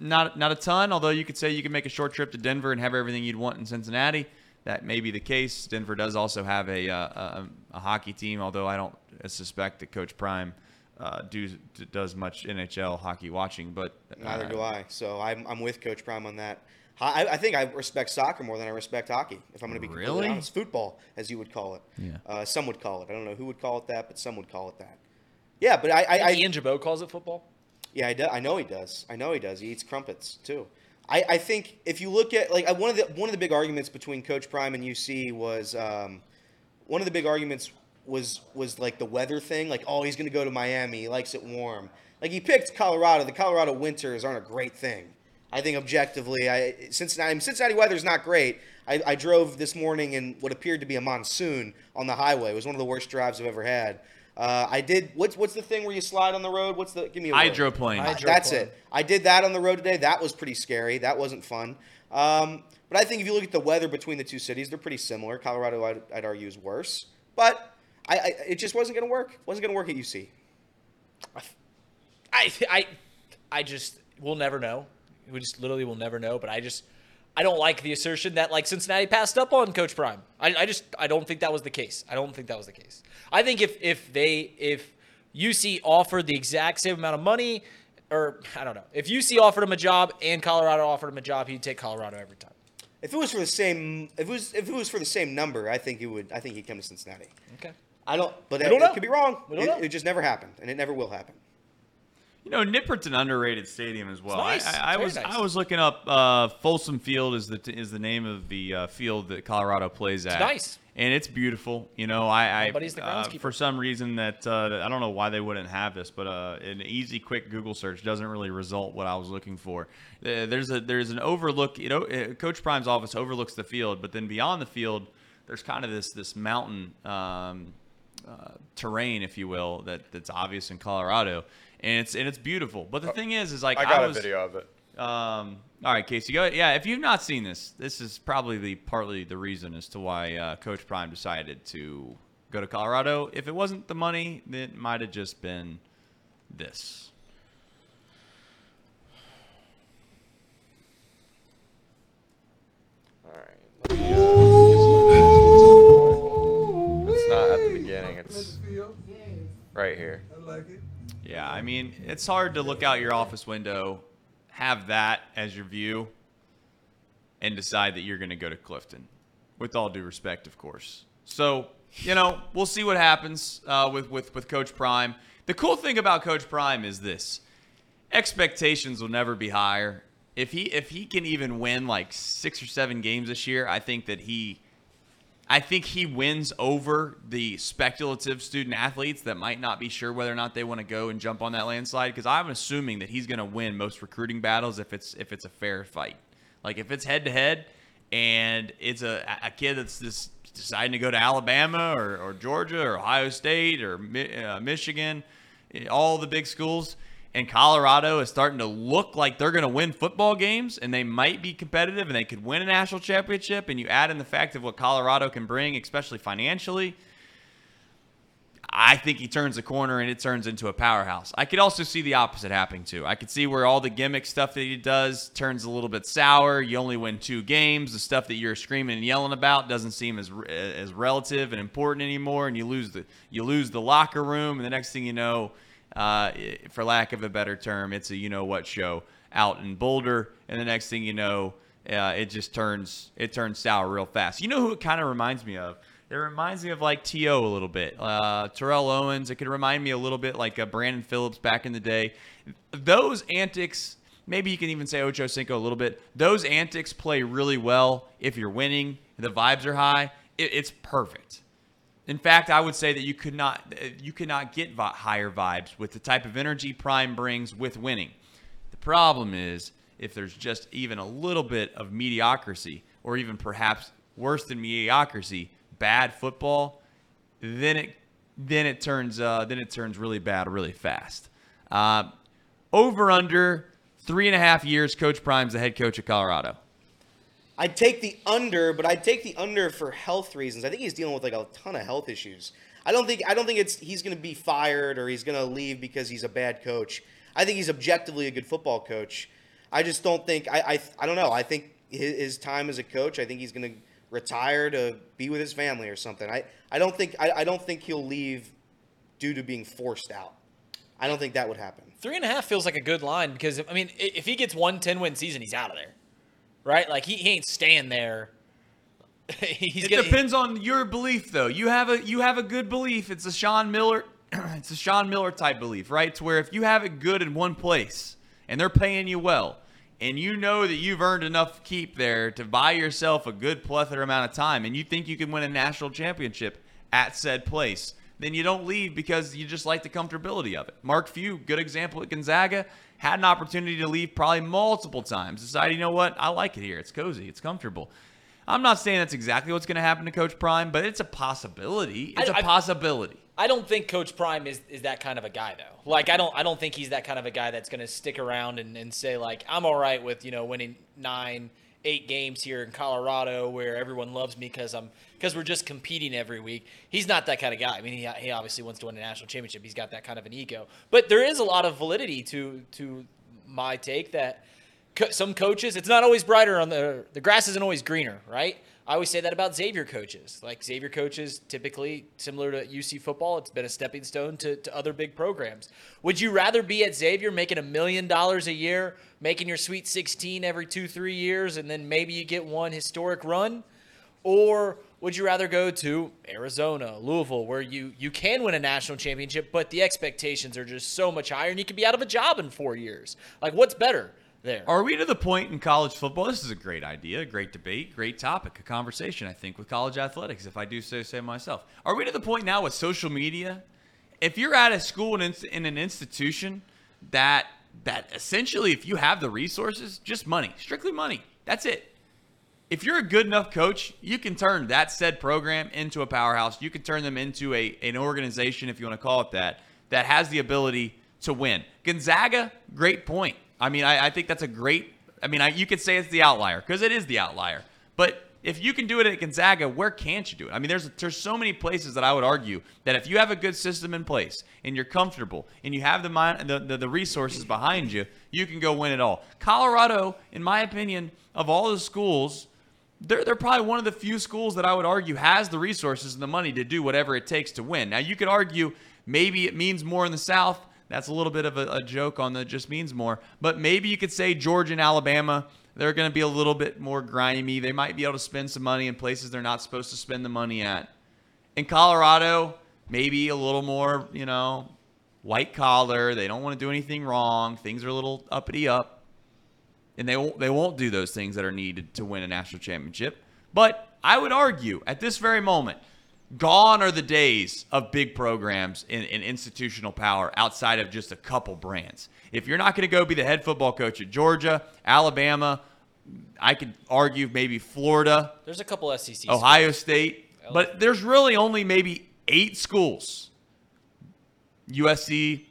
not not a ton. Although you could say you could make a short trip to Denver and have everything you'd want in Cincinnati. That may be the case. Denver does also have a uh, a, a hockey team, although I don't suspect that Coach Prime uh, do, does much NHL hockey watching. But Neither uh, do I. So I'm, I'm with Coach Prime on that. I, I think I respect soccer more than I respect hockey. If I'm going to be completely Really? honest, football, as you would call it. Yeah. Uh, some would call it. I don't know who would call it that, but some would call it that. Yeah, but I, I, I Ian Gibaut calls it football. yeah, I, do, I know he does. I know he does. He eats crumpets too. I, I think if you look at like one of the one of the big arguments between Coach Prime and UC was um, one of the big arguments was was like the weather thing. Like, oh, he's going to go to Miami. He likes it warm. Like he picked Colorado. The Colorado winters aren't a great thing. I think objectively, I Cincinnati Cincinnati weather is not great. I, I drove this morning in what appeared to be a monsoon on the highway. It was one of the worst drives I've ever had. Uh, I did. What's what's the thing where you slide on the road? What's the? Give me a word. hydroplane. Hydro- That's it. I did that on the road today. That was pretty scary. That wasn't fun. Um, but I think if you look at the weather between the two cities, they're pretty similar. Colorado, I'd, I'd argue, is worse. But I, I, it just wasn't going to work. wasn't going to work at UC. I I I just we'll never know. We just literally will never know. But I just I don't like the assertion that like Cincinnati passed up on Coach Prime. I, I just I don't think that was the case. I don't think that was the case. I think if if they if UC offered the exact same amount of money, or I don't know, if UC offered him a job and Colorado offered him a job, he'd take Colorado every time. If it was for the same, if it was, if it was for the same number, I think he would. I think he'd come to Cincinnati. Okay. I don't. But I don't it know. could be wrong. We don't it, know. it just never happened, and it never will happen. You know, Nippert's an underrated stadium as well. nice. I, I, It's was nice. I was looking up uh, Folsom Field is the is the name of the uh, field that Colorado plays at. nice. and it's beautiful. You know, I, I the uh, for some reason that uh, I don't know why they wouldn't have this, but uh, an easy, quick Google search doesn't really result what I was looking for. There's a there's an overlook. You know, uh, Coach Prime's office overlooks the field, but then beyond the field, there's kind of this this mountain. Um, uh, terrain, if you will, that that's obvious in Colorado, and it's and it's beautiful. But the thing is, is like I got was, a video of it. um, all right, Casey, go. Yeah, if you've not seen this, this is probably the partly the reason as to why uh, Coach Prime decided to go to Colorado. If it wasn't the money, it might have just been this. All right. Me, uh, it's not at the beginning. It's right here. Yeah, I mean, it's hard to look out your office window, have that as your view, and decide that you're going to go to Clifton. With all due respect, of course. So, you know, we'll see what happens uh, with, with, with Coach Prime. The cool thing about Coach Prime is this expectations will never be higher. If he if he can even win like six or seven games this year, I think that he I think he wins over the speculative student athletes that might not be sure whether or not they want to go and jump on that landslide. Because I'm assuming that he's going to win most recruiting battles if it's if it's a fair fight. Like if it's head to head, and it's a a kid that's just deciding to go to Alabama or, or Georgia or Ohio State or uh, Michigan, eh, all the big schools. And Colorado is starting to look like they're going to win football games and they might be competitive and they could win a national championship. And you add in the fact of what Colorado can bring, especially financially. I think he turns the corner and it turns into a powerhouse. I could also see the opposite happening too. I could see where all the gimmick stuff that he does turns a little bit sour. You only win two games. The stuff that you're screaming and yelling about doesn't seem as as relative and important anymore, and you lose the you lose the locker room. And the next thing you know, uh, for lack of a better term, it's a you know what show out in Boulder. And the next thing you know, uh, it just turns it turns sour real fast. You know who it kind of reminds me of? It reminds me of like T.O. a little bit. Uh, Terrell Owens. It could remind me a little bit like uh, Brandon Phillips back in the day. Those antics, maybe you can even say Ocho Cinco a little bit. Those antics play really well if you're winning. The vibes are high. It, it's perfect. In fact, I would say that you could not you could not get vi- higher vibes with the type of energy Prime brings with winning. The problem is if there's just even a little bit of mediocrity, or even perhaps worse than mediocrity, bad football, then it then it turns uh, then it turns really bad really fast. Uh, over under three and a half years, Coach Prime's the head coach of Colorado. I'd take the under, but I'd take the under for health reasons. I think he's dealing with like a ton of health issues. I don't think I don't think it's he's going to be fired or he's going to leave because he's a bad coach. I think he's objectively a good football coach. I just don't think I I, I don't know. I think his, his time as a coach. I think he's going to retire to be with his family or something. I, I don't think I, I don't think he'll leave due to being forced out. I don't think that would happen. Three and a half feels like a good line because I mean, if he gets one 10 win season, he's out of there, right? Like he, he ain't staying there. (laughs) he's it getting, depends on your belief, though. You have a you have a good belief. It's a Sean Miller, (clears throat) it's a Sean Miller type belief, right? To where if you have it good in one place and they're paying you well, and you know that you've earned enough keep there to buy yourself a good plethora amount of time, and you think you can win a national championship at said place, then you don't leave because you just like the comfortability of it. Mark Few, good example at Gonzaga, had an opportunity to leave probably multiple times. Decided, you know what, I like it here. It's cozy, it's comfortable. I'm not saying that's exactly what's going to happen to Coach Prime, but it's a possibility. It's a I- I- possibility. I don't think Coach Prime is, is that kind of a guy though. Like I don't I don't think he's that kind of a guy that's going to stick around and, and say like I'm all right with you know winning nine eight games here in Colorado where everyone loves me because I'm because we're just competing every week. He's not that kind of guy. I mean he, he obviously wants to win a national championship. He's got that kind of an ego. But there is a lot of validity to to my take that co- some coaches it's not always brighter on the the grass isn't always greener, right? I always say that about Xavier coaches. Like Xavier coaches, typically similar to UC football, it's been a stepping stone to, to other big programs. Would you rather be at Xavier making a million dollars a year, making your Sweet 16 every two, three years, and then maybe you get one historic run? Or would you rather go to Arizona, Louisville, where you, you can win a national championship, but the expectations are just so much higher and you could be out of a job in four years? Like, what's better there? Are we to the point in college football? This is a great idea, great debate, great topic, a conversation, I think, with college athletics, if I do say so myself. Are we to the point now with social media? If you're at a school in, in an institution that that essentially, if you have the resources, just money, strictly money, that's it. If you're a good enough coach, you can turn that said program into a powerhouse. You can turn them into a an organization, if you want to call it that, that has the ability to win. Gonzaga, great point. I mean, I, I think that's a great. I mean, I, you could say it's the outlier because it is the outlier. But if you can do it at Gonzaga, where can't you do it? I mean, there's there's so many places that I would argue that if you have a good system in place and you're comfortable and you have the mind, the, the, the resources behind you, you can go win it all. Colorado, in my opinion, of all the schools, they're, they're probably one of the few schools that I would argue has the resources and the money to do whatever it takes to win. Now, you could argue maybe it means more in the South. That's a little bit of a, a joke on the just means more. But maybe you could say Georgia and Alabama, they're going to be a little bit more grimy. They might be able to spend some money in places they're not supposed to spend the money at. In Colorado, maybe a little more, you know, white collar. They don't want to do anything wrong. Things are a little uppity up and they won't they won't do those things that are needed to win a national championship. But I would argue at this very moment, gone are the days of big programs in, in institutional power outside of just a couple brands. If you're not going to go be the head football coach at Georgia, Alabama, I could argue maybe Florida, There's a couple SEC. Ohio State, but there's really only maybe eight schools. USC,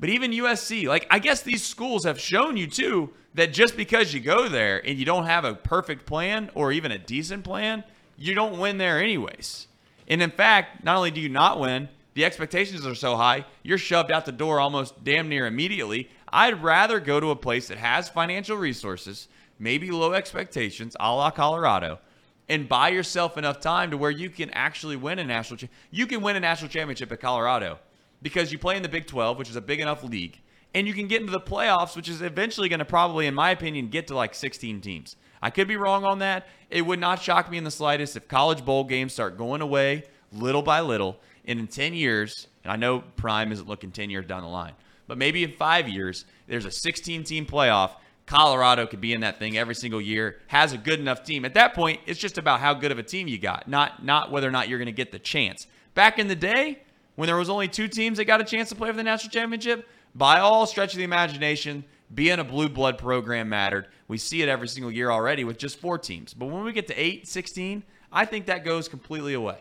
but even USC, like I guess these schools have shown you too that just because you go there and you don't have a perfect plan or even a decent plan, you don't win there anyways. And in fact, not only do you not win, the expectations are so high, you're shoved out the door almost damn near immediately. I'd rather go to a place that has financial resources, maybe low expectations, a la Colorado, and buy yourself enough time to where you can actually win a national. You can win a national championship at Colorado because you play in the Big 12, which is a big enough league, and you can get into the playoffs, which is eventually going to probably, in my opinion, get to like 16 teams. I could be wrong on that. It would not shock me in the slightest if college bowl games start going away little by little. And in 10 years, and I know Prime isn't looking 10 years down the line, but maybe in five years, there's a 16 team playoff. Colorado could be in that thing every single year, has a good enough team. At that point, it's just about how good of a team you got, not, not whether or not you're going to get the chance. Back in the day, when there was only two teams that got a chance to play for the national championship, by all stretch of the imagination, being a blue blood program mattered. We see it every single year already with just four teams. But when we get to 8, 16, I think that goes completely away.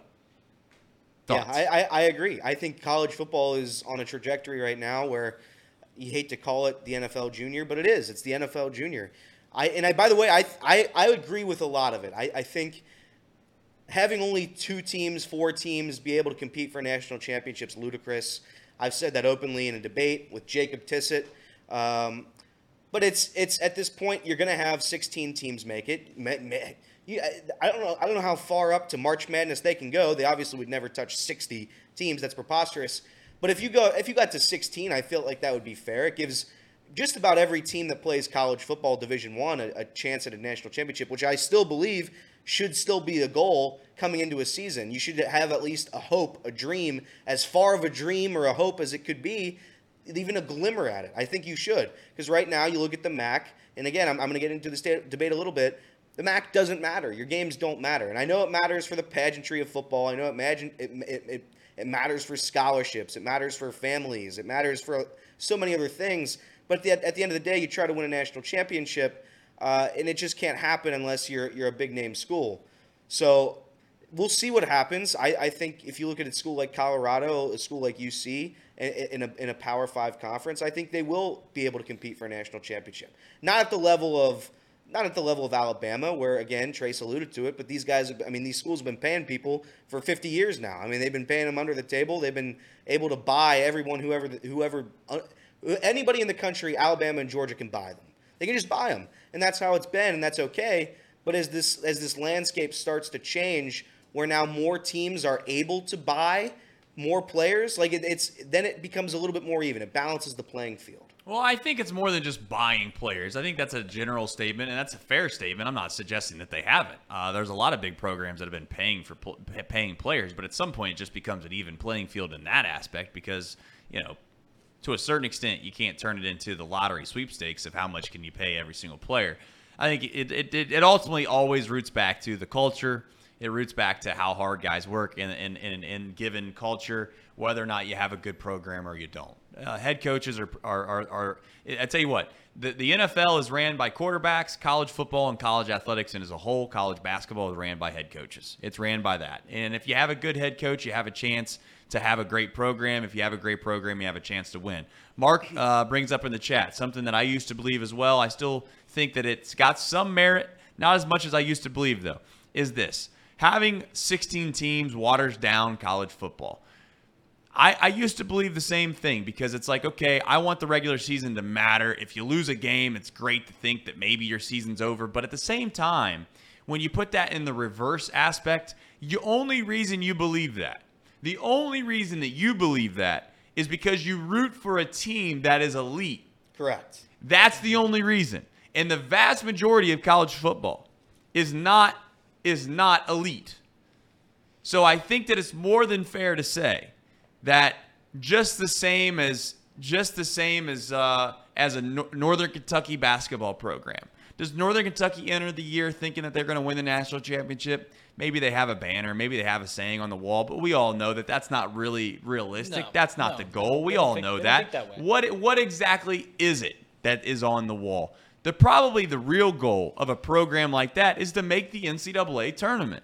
Thoughts? Yeah, I, I, I agree. I think college football is on a trajectory right now where you hate to call it the NFL junior, but it is. It's the NFL junior. I and I by the way, I I, I agree with a lot of it. I, I think having only two teams, four teams be able to compete for national championships ludicrous. I've said that openly in a debate with Jacob Tissett. Um, but it's it's at this point you're going to have 16 teams make it. I don't know. I don't know how far up to March Madness they can go. They obviously would never touch 60 teams. That's preposterous. But if you go if you got to 16, I feel like that would be fair. It gives just about every team that plays college football Division One a, a chance at a national championship, which I still believe should still be a goal coming into a season. You should have at least a hope, a dream, as far of a dream or a hope as it could be, even a glimmer at it. I think you should. Because right now, you look at the MAC, and again, I'm, I'm going to get into this debate a little bit. The MAC doesn't matter. Your games don't matter. And I know it matters for the pageantry of football. I know it, imagine, it, it, it, it matters for scholarships. It matters for families. It matters for so many other things. But at the, at the end of the day, you try to win a national championship, uh, and it just can't happen unless you're, you're a big name school. So we'll see what happens. I, I think if you look at a school like Colorado, a school like UC, in a, in a Power Five conference, I think they will be able to compete for a national championship. Not at the level of not at the level of Alabama, where again Trace alluded to it, but these guys, I mean, these schools have been paying people for 50 years now. I mean, they've been paying them under the table. They've been able to buy everyone, whoever, whoever, uh, anybody in the country, Alabama and Georgia can buy them. They can just buy them, and that's how it's been, and that's okay. But as this as this landscape starts to change, where now more teams are able to buy more players, like it, it's then it becomes a little bit more even. It balances the playing field. Well, I think it's more than just buying players. I think that's a general statement, and that's a fair statement. I'm not suggesting that they haven't. Uh, there's a lot of big programs that have been paying for pl- paying players, but at some point it just becomes an even playing field in that aspect because you know, to a certain extent, you can't turn it into the lottery sweepstakes of how much can you pay every single player. I think it it, it, it ultimately always roots back to the culture. It roots back to how hard guys work in in, in, in given culture, whether or not you have a good program or you don't. Uh, head coaches are, are, are, are, I tell you what, the, the NFL is ran by quarterbacks, college football and college athletics, and as a whole, college basketball is ran by head coaches. It's ran by that. And if you have a good head coach, you have a chance to have a great program. If you have a great program, you have a chance to win. Mark uh, brings up in the chat something that I used to believe as well. I still think that it's got some merit, not as much as I used to believe, though, is this. Having 16 teams waters down college football. I, I used to believe the same thing because it's like, okay, I want the regular season to matter. If you lose a game, it's great to think that maybe your season's over. But at the same time, when you put that in the reverse aspect, the only reason you believe that, the only reason that you believe that is because you root for a team that is elite. Correct. That's the only reason. And the vast majority of college football is not is not elite. So I think that it's more than fair to say that just the same as just the same as uh, as a Nor- Northern Kentucky basketball program. Does Northern Kentucky enter the year thinking that they're going to win the national championship? Maybe they have a banner, maybe they have a saying on the wall, but we all know that that's not really realistic. No, that's not no. the goal. We all think- know that. that. What what exactly is it that is on the wall? The probably the real goal of a program like that is to make the NCAA tournament.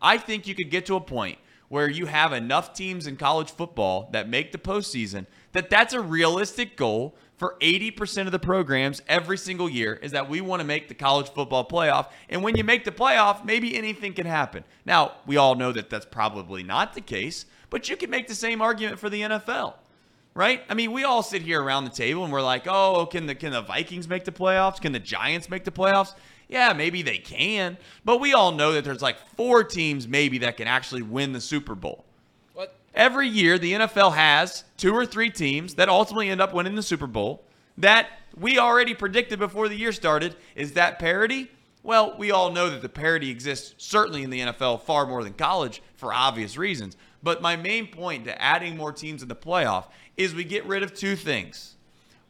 I think you could get to a point where you have enough teams in college football that make the postseason that that's a realistic goal for 80% of the programs every single year is that we want to make the college football playoff. And when you make the playoff, maybe anything can happen. Now, we all know that that's probably not the case, but you can make the same argument for the NFL right? I mean, we all sit here around the table and we're like, oh, can the can the Vikings make the playoffs? Can the Giants make the playoffs? Yeah, maybe they can, but we all know that there's like four teams maybe that can actually win the Super Bowl. What? Every year, the NFL has two or three teams that ultimately end up winning the Super Bowl. That we already predicted before the year started. Is that parity? Well, we all know that the parity exists certainly in the NFL far more than college for obvious reasons. But my main point to adding more teams in the playoff is we get rid of two things.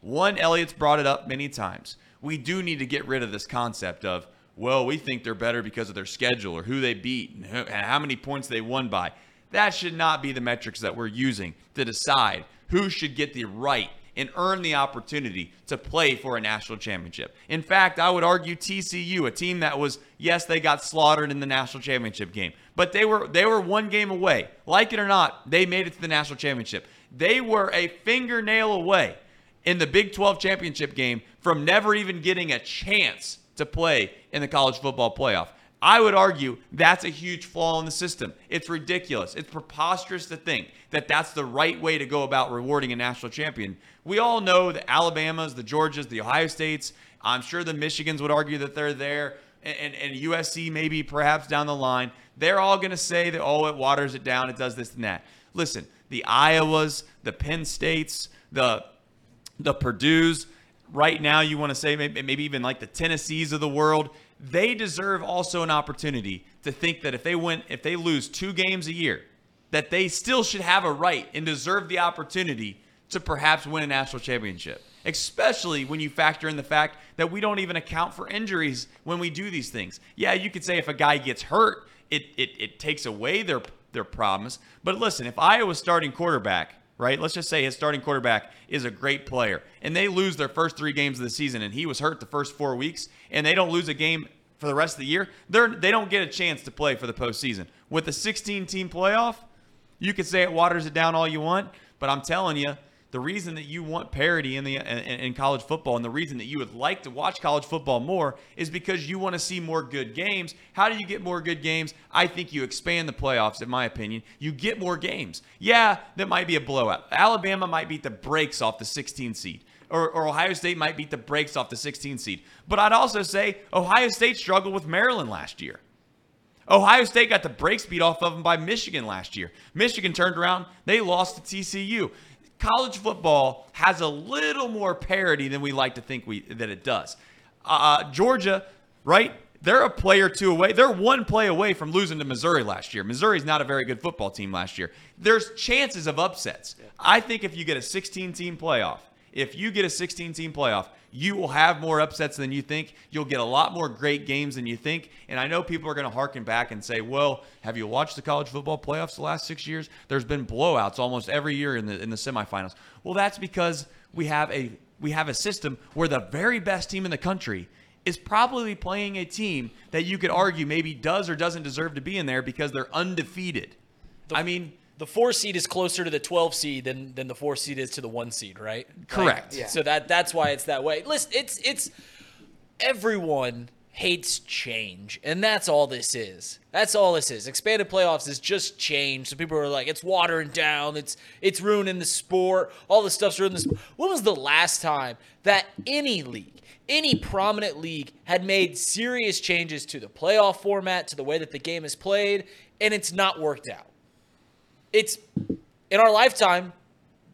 One, Elliot's brought it up many times. We do need to get rid of this concept of, well, we think they're better because of their schedule or who they beat and how many points they won by. That should not be the metrics that we're using to decide who should get the right and earn the opportunity to play for a national championship. In fact, I would argue TCU, a team that was yes, they got slaughtered in the national championship game, but they were they were one game away. Like it or not, they made it to the national championship. They were a fingernail away in the Big 12 championship game from never even getting a chance to play in the college football playoff. I would argue that's a huge flaw in the system. It's ridiculous. It's preposterous to think that that's the right way to go about rewarding a national champion. We all know the Alabamas, the Georgias, the Ohio States. I'm sure the Michigans would argue that they're there, and, and, and USC maybe perhaps down the line. They're all going to say that, oh, it waters it down, it does this and that. Listen, the Iowas, the Penn States, the the Purdue's. Right now, you want to say maybe, maybe even like the Tennessees of the world. They deserve also an opportunity to think that if they win, if they lose two games a year, that they still should have a right and deserve the opportunity to perhaps win a national championship. Especially when you factor in the fact that we don't even account for injuries when we do these things. Yeah, you could say if a guy gets hurt, it it, it takes away their their promise. But listen, if Iowa's starting quarterback, right? Let's just say his starting quarterback is a great player, and they lose their first three games of the season, and he was hurt the first four weeks, and they don't lose a game for the rest of the year. They're they don't get a chance to play for the postseason with a 16 team playoff. You could say it waters it down all you want, but I'm telling you, the reason that you want parity in the in, in college football and the reason that you would like to watch college football more is because you want to see more good games. How do you get more good games? I think you expand the playoffs in my opinion. You get more games. Yeah, that might be a blowout. Alabama might beat the brakes off the 16 seed. Or, or Ohio State might beat the brakes off the 16 seed. But I'd also say Ohio State struggled with Maryland last year. Ohio State got the brakes beat off of them by Michigan last year. Michigan turned around, they lost to TCU. College football has a little more parity than we like to think we that it does. Uh, Georgia, right? They're a play or two away. They're one play away from losing to Missouri last year. Missouri's not a very good football team last year. There's chances of upsets. I think if you get a 16 team playoff, if you get a 16 team playoff, you will have more upsets than you think. You'll get a lot more great games than you think. And I know people are going to harken back and say, "Well, have you watched the college football playoffs the last 6 years? There's been blowouts almost every year in the in the semifinals." Well, that's because we have a we have a system where the very best team in the country is probably playing a team that you could argue maybe does or doesn't deserve to be in there because they're undefeated. I mean, The four seed is closer to the 12 seed than, than the four seed is to the one seed, right? Correct. Like, Yeah. So that that's why it's that way. Listen, it's it's everyone hates change, and that's all this is. That's all this is. Expanded playoffs is just change. So people are like, it's watering down. It's it's ruining the sport. All the stuff's ruining the sport. When was the last time that any league, any prominent league, had made serious changes to the playoff format, to the way that the game is played, and it's not worked out? It's in our lifetime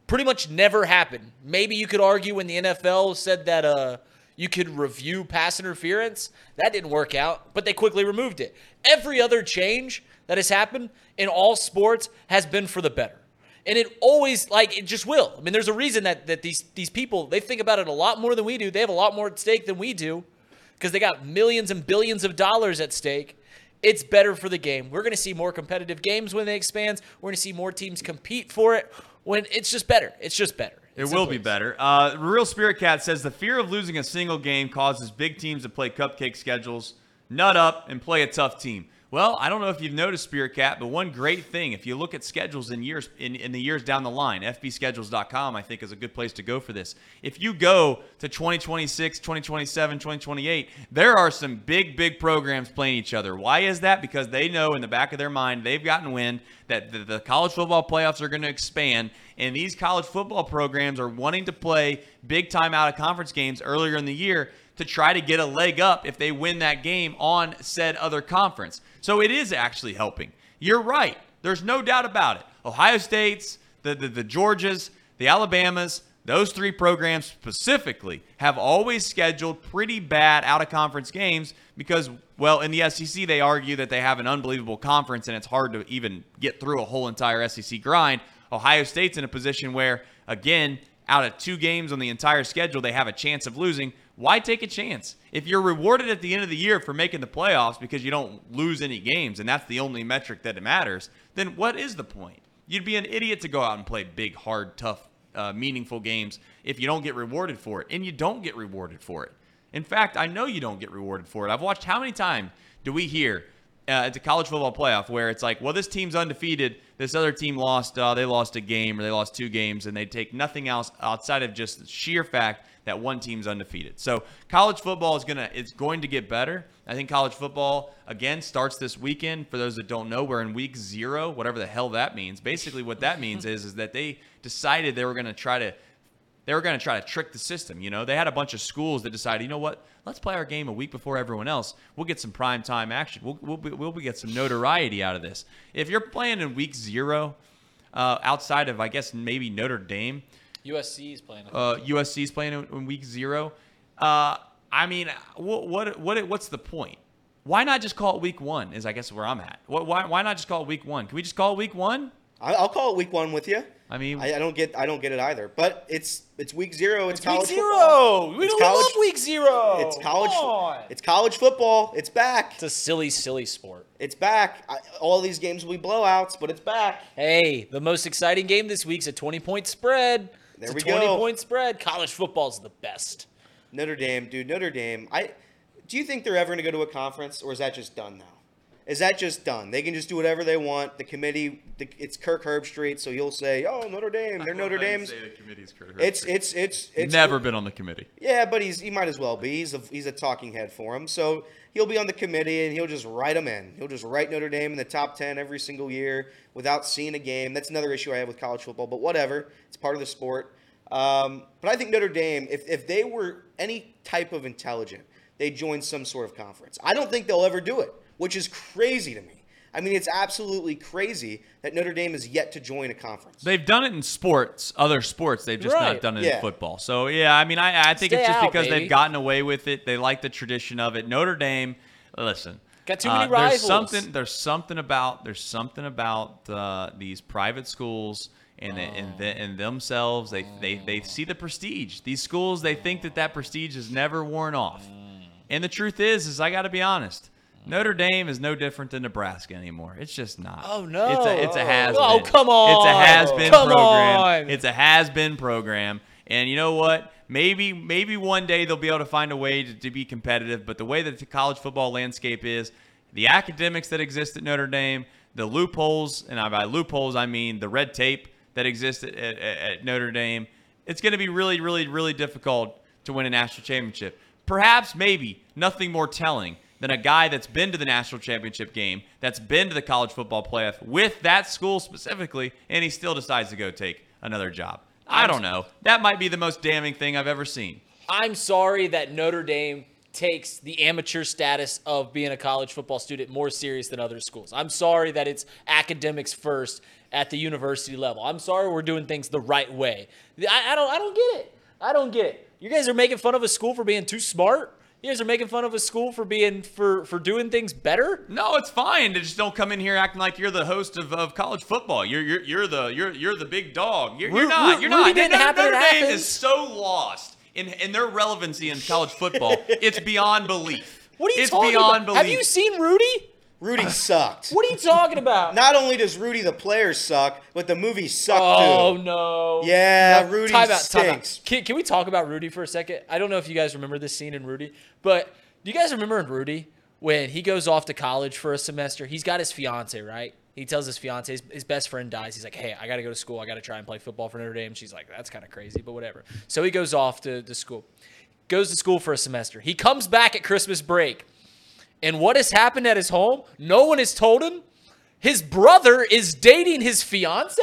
pretty much never happened. Maybe you could argue when the NFL said that uh you could review pass interference, that didn't work out, but they quickly removed it. Every other change that has happened in all sports has been for the better. And it always like it just will. I mean, there's a reason that that these these people they think about it a lot more than we do. They have a lot more at stake than we do. because they got millions and billions of dollars at stake. It's better for the game. We're going to see more competitive games when they expand. We're going to see more teams compete for it. When it's just better. It's just better. It will be better. Uh, Real Spirit Cat says the fear of losing a single game causes big teams to play cupcake schedules, nut up, and play a tough team. Well, I don't know if you've noticed Spirit Cat, but one great thing, if you look at schedules in years in, in the years down the line, fbschedules.com I think is a good place to go for this. If you go to 2026, 2027, 2028, there are some big, big programs playing each other. Why is that? Because they know in the back of their mind they've gotten wind that the, the college football playoffs are going to expand, and these college football programs are wanting to play big time out of conference games earlier in the year to try to get a leg up if they win that game on said other conference. So it is actually helping. You're right. There's no doubt about it. Ohio State's, the, the, the Georgias, the Alabamas, those three programs specifically have always scheduled pretty bad out of conference games because, well, in the SEC, they argue that they have an unbelievable conference and it's hard to even get through a whole entire SEC grind. Ohio State's in a position where, again, out of two games on the entire schedule, they have a chance of losing. Why take a chance? If you're rewarded at the end of the year for making the playoffs because you don't lose any games and that's the only metric that matters, then what is the point? You'd be an idiot to go out and play big, hard, tough, uh, meaningful games if you don't get rewarded for it. And you don't get rewarded for it. In fact, I know you don't get rewarded for it. I've watched how many times do we hear uh, at the college football playoff where it's like, well, this team's undefeated. This other team lost. Uh, they lost a game or they lost two games, and they take nothing else outside of just the sheer fact that one team's undefeated. So college football is gonna it's going to get better. I think college football again starts this weekend. For those that don't know, we're in week zero, whatever the hell that means. Basically, what that means is is that they decided they were to try to they were going to try to trick the system. You know, they had a bunch of schools that decided, you know what, let's play our game a week before everyone else. We'll get some prime time action. We'll, we'll, we'll get some notoriety out of this. If you're playing in week zero, uh, outside of, I guess, maybe Notre Dame, USC is playing. uh, USC is playing in, in week zero. Uh, I mean, what, what, what, what's the point? Why not just call it week one? Is I guess where I'm at. What, why, why not just call it week one? Can we just call it week one? I- I'll call it week one with you. I mean, I, I don't get I don't get it either. But it's it's week zero. It's, It's college week football. zero. We It's don't college- love week zero. It's college. Come. It's college football. It's back. It's a silly, silly sport. It's back. I, all these games will be blowouts, but it's back. Hey, the most exciting game this week's a 20 point spread. There it's we a 20 go. point spread. College football's the best. Notre Dame, dude. Notre Dame. I. Do you think they're ever going to go to a conference, or is that just done now? Is that just done? They can just do whatever they want. The committee, the, it's Kirk Herbstreit, so he'll say, "Oh, Notre Dame, they're (laughs) Notre Dame's." It's it's it's it's never been on the committee. Yeah, but he's he might as well be. He's a he's a talking head for him. So he'll be on the committee and he'll just write them in. He'll just write Notre Dame in the top ten every single year without seeing a game. That's another issue I have with college football. But whatever, it's part of the sport. Um, but I think Notre Dame, if if they were any type of intelligent, they'd join some sort of conference. I don't think they'll ever do it, which is crazy to me. I mean, it's absolutely crazy that Notre Dame is yet to join a conference. They've done it in sports, other sports. They've just not done it Yeah. in football. So yeah, I mean, I, I think Stay it's just out, because baby. they've gotten away with it. They like the tradition of it. Notre Dame, listen, Got too many uh, rivals. There's something. There's something about. There's something about uh, these private schools. And, and, the, and themselves, they, they, they see the prestige. These schools, they think that that prestige is never worn off. And the truth is, is I got to be honest. Notre Dame is no different than Nebraska anymore. It's just not. Oh, no. It's a it's a has Oh, been. come on. It's a has been program. on. It's a has been program. And you know what? Maybe maybe one day they'll be able to find a way to, to be competitive. But the way that the college football landscape is, the academics that exist at Notre Dame, the loopholes, and by loopholes I mean the red tape that exists at, at, at Notre Dame, it's going to be really, really, really difficult to win a national championship. Perhaps, maybe, nothing more telling than a guy that's been to the national championship game, that's been to the college football playoff with that school specifically, and he still decides to go take another job. I don't know. That might be the most damning thing I've ever seen. I'm sorry that Notre Dame takes the amateur status of being a college football student more serious than other schools. I'm sorry that it's academics first at the university level. I'm sorry we're doing things the right way. I, I don't I don't get it. I don't get it. You guys are making fun of a school for being too smart. You guys are making fun of a school for being for for doing things better. No, it's fine. Just don't come in here acting like you're the host of, of college football. You're you're you're the you're you're the big dog. You're, you're not. You're Rudy not. didn't Notre, happen Notre Dame is so lost in in their relevancy in college football, it's beyond belief. (laughs) What are you it's talking beyond about? belief. Have you seen Rudy? Rudy sucked. What are you talking about? Not only does Rudy the player suck, but the movie sucked too. oh too. no. Yeah, No, Rudy time out, time out. stinks. Can, can we talk about Rudy for a second? I don't know if you guys remember this scene in Rudy, but do you guys remember in Rudy when he goes off to college for a semester? He's got his fiance, right? He tells his fiance his, his best friend dies. He's like, "Hey, I got to go to school. I got to try and play football for Notre Dame." She's like, "That's kind of crazy, but whatever." So he goes off to, to school. Goes to school for a semester. He comes back at Christmas break. And what has happened at his home? No one has told him. His brother is dating his fiance?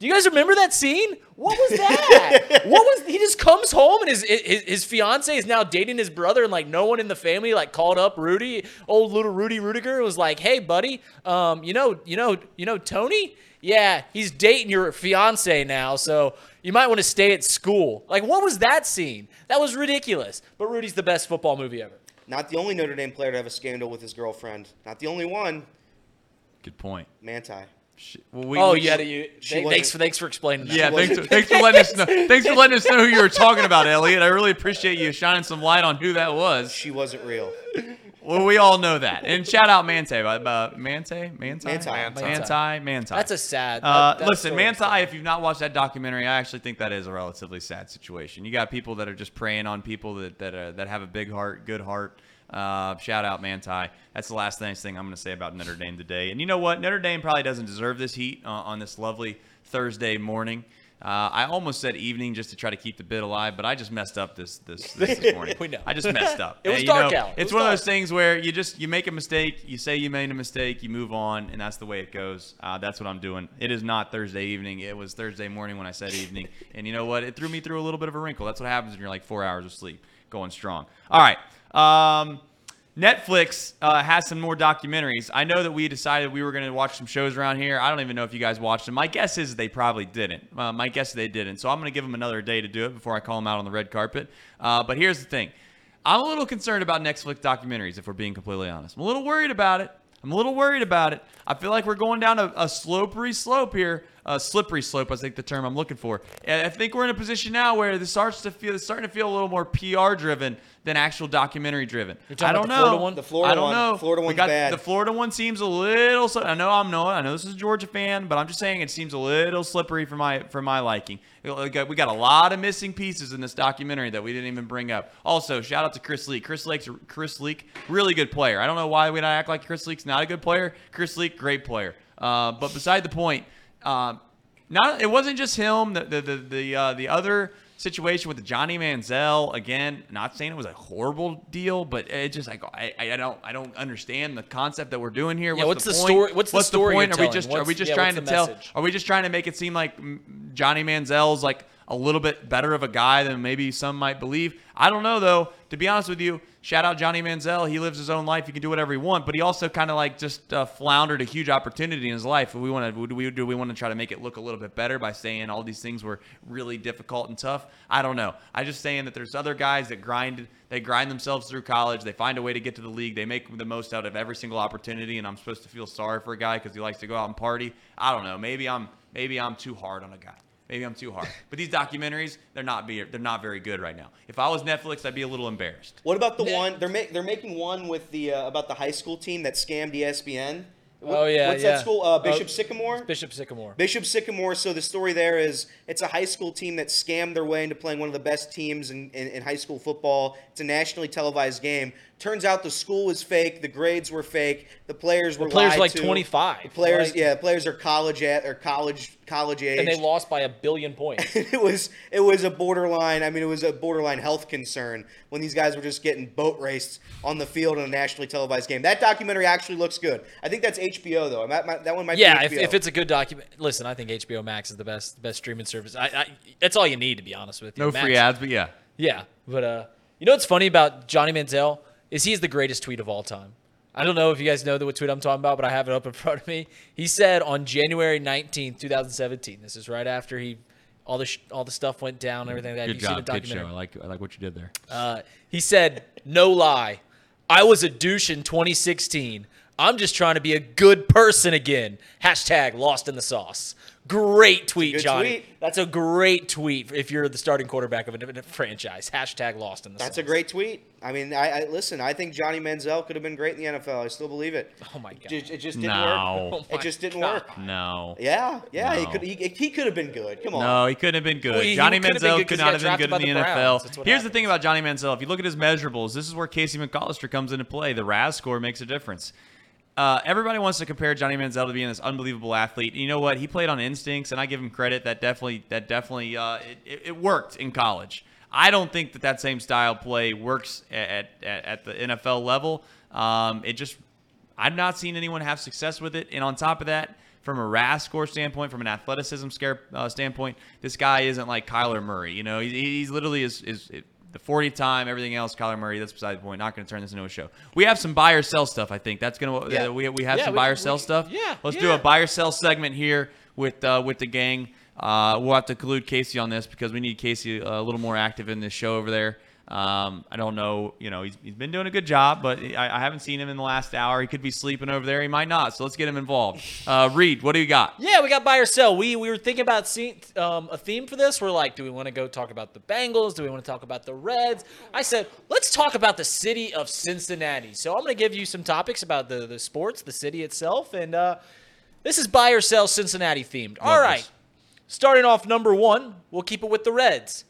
Do you guys remember that scene? What was that? (laughs) what was he just comes home and his, his his fiance is now dating his brother and like no one in the family like called up Rudy, old little Rudy Ruettiger was like, "Hey buddy, um you know, you know, you know Tony? Yeah, he's dating your fiance now, so you might want to stay at school." Like what was that scene? That was ridiculous. But Rudy's the best football movie ever. Not the only Notre Dame player to have a scandal with his girlfriend. Not the only one. Good point. Manti. Shit. Well, we, Oh, we- you had to. You, she thanks for thanks for explaining that. Yeah, thanks, wasn't- thanks for letting us know. (laughs) Thanks for letting us know who you were talking about, Elliot. I really appreciate you shining some light on who that was. She wasn't real. Well, we all know that. And shout out Mante, uh, Mante, Manti, Manti. Manti, Manti. That's a sad. Uh, that- that listen, story is Manti, sad. if you've not watched that documentary, I actually think that is a relatively sad situation. You got people that are just preying on people that that, uh, that have a big heart, good heart. Uh, shout out Manti. That's the last nice thing I'm going to say about Notre Dame today. And you know what? Notre Dame probably doesn't deserve this heat uh, on this lovely Thursday morning. Uh, I almost said evening just to try to keep the bit alive, but I just messed up this this, (laughs) this, this morning. We know. I just messed up. (laughs) It was And, you dark know, out. It It's one of those things where you just you make a mistake, you say you made a mistake, you move on, and that's the way it goes. Uh, that's what I'm doing. It is not Thursday evening. It was Thursday morning when I said evening, (laughs) and you know what? It threw me through a little bit of a wrinkle. That's what happens when you're like four hours of sleep, going strong. All right. Um, Netflix uh, has some more documentaries. I know that we decided we were going to watch some shows around here. I don't even know if you guys watched them. My guess is they probably didn't. Uh, my guess they didn't. So I'm going to give them another day to do it before I call them out on the red carpet. Uh, but here's the thing I'm a little concerned about Netflix documentaries, if we're being completely honest. I'm a little worried about it. I'm a little worried about it. I feel like we're going down a, a slopery slope here, a slippery slope. I think the term I'm looking for. I think we're in a position now where this starts to feel, it's starting to feel a little more PR driven than actual documentary driven. I don't about the know. Florida one? The Florida I don't one- know. Florida we one's got bad. the Florida one seems a little. I know I'm Noah. I know this is a Georgia fan, but I'm just saying it seems a little slippery for my for my liking. We got, we got a lot of missing pieces in this documentary that we didn't even bring up. Also, shout out to Chris Leak. Chris Leak's Chris Leak, really good player. I don't know why we don't act like Chris Leak's not a good player. Chris Leak, great player. Uh, but beside the point, um, not it wasn't just him. The the the the, uh, the other situation with Johnny Manziel again. Not saying it was a horrible deal, but it just like I, I don't I don't understand the concept that we're doing here. Yeah, what's the point? story- what's the story point? you're Are we just telling? are we just yeah, trying to tell? message? Are we just trying to make it seem like Johnny Manziel's like a little bit better of a guy than maybe some might believe? I don't know though. To be honest with you, shout out Johnny Manziel. He lives his own life. He can do whatever he wants, but he also kind of like just uh, floundered a huge opportunity in his life. We want to do we do we want to try to make it look a little bit better by saying all these things were really difficult and tough? I don't know. I just saying that there's other guys that grind they grind themselves through college. They find a way to get to the league. They make the most out of every single opportunity. And I'm supposed to feel sorry for a guy because he likes to go out and party. I don't know. Maybe I'm maybe I'm too hard on a guy. Maybe I'm too hard. But these documentaries, they're not be they're not very good right now. If I was Netflix, I'd be a little embarrassed. What about the one they're ma- they're making one with the uh, about the high school team that scammed ESPN? What- Oh, yeah, what's yeah. that school? Uh, Bishop Oh, Sycamore. Bishop Sycamore. Bishop Sycamore. So the story there is it's a high school team that scammed their way into playing one of the best teams in, in, in high school football. It's a nationally televised game. Turns out the school was fake. The grades were fake. The players were players lied like to. 25, The players, like- yeah, the players are college at or college college age. and they lost by a billion (laughs) points. it was it was a borderline. I mean, it was a borderline health concern when these guys were just getting boat raced on the field in a nationally televised game. That documentary actually looks good. I think that's HBO though. That, might- that one might yeah, be if, if it's a good document, listen, I think HBO Max is the best best streaming service. I, I that's all you need to be honest with you. No Max- free ads, but yeah. Yeah, but uh, you know what's funny about Johnny Manziel is he's the greatest tweet of all time. I don't know if you guys know the what tweet I'm talking about, but I have it up in front of me. He said on January 19th, 2017. This is right after he all the sh- all the stuff went down and everything like that. Good seen job, the good show. I like I like what you did there. Uh, he said, "No lie, I was a douche in 2016. I'm just trying to be a good person again." Hashtag lost in the sauce. Great tweet, Johnny. tweet. That's a great tweet if you're the starting quarterback of a franchise. Hashtag lost in the That's a great tweet. I mean, I, I listen. I think Johnny Manziel could have been great in the NFL. I still believe it. Oh my god. Just, it just didn't No. work. Oh it just didn't God. work. No. Yeah, yeah. He could. He, he could have been good. Come on. No, he couldn't have been good. Well, he- he Johnny couldn't have been Manziel good 'cause could not have been good in the the NFL. Browns. That's what Here's the thing about Johnny Manziel. If you look at his measurables, this is where Casey McAllister comes into play. The RAS score makes a difference. Uh, everybody wants to compare Johnny Manziel to being this unbelievable athlete. You know what? He played on instincts, and I give him credit. That definitely, that definitely, uh, it, it, worked in college. I don't think that that same style play works at, at, at the NFL level. Um, it just, I've not seen anyone have success with it. And on top of that, from a RAS score standpoint, from an athleticism scare uh, standpoint, this guy isn't like Kyler Murray. You know, he, he's literally is is the 40 time, everything else. Kyler Murray. That's beside the point. Not going to turn this into a show. We have some buy or sell stuff. I think that's going to. Yeah. Uh, we we have Yeah, some we- buy or we- sell stuff. yeah, Let's do a buy or sell segment here with uh, with the gang. Uh, we'll have to collude Casey on this because we need Casey a little more active in this show over there. Um, I don't know, you know, he's, he's been doing a good job, but I, I haven't seen him in the last hour. He could be sleeping over there. He might not. So let's get him involved. Uh, Reed, what do you got? Yeah, we got buy or sell. We we were thinking about seeing um, a theme for this. We're like, do we want to go talk about the Bengals? Do we want to talk about the Reds? I said, let's talk about the city of Cincinnati. So I'm going to give you some topics about the the sports, the city itself, and uh, this is buy or sell Cincinnati themed. All right, this. starting off number one, we'll keep it with the Reds.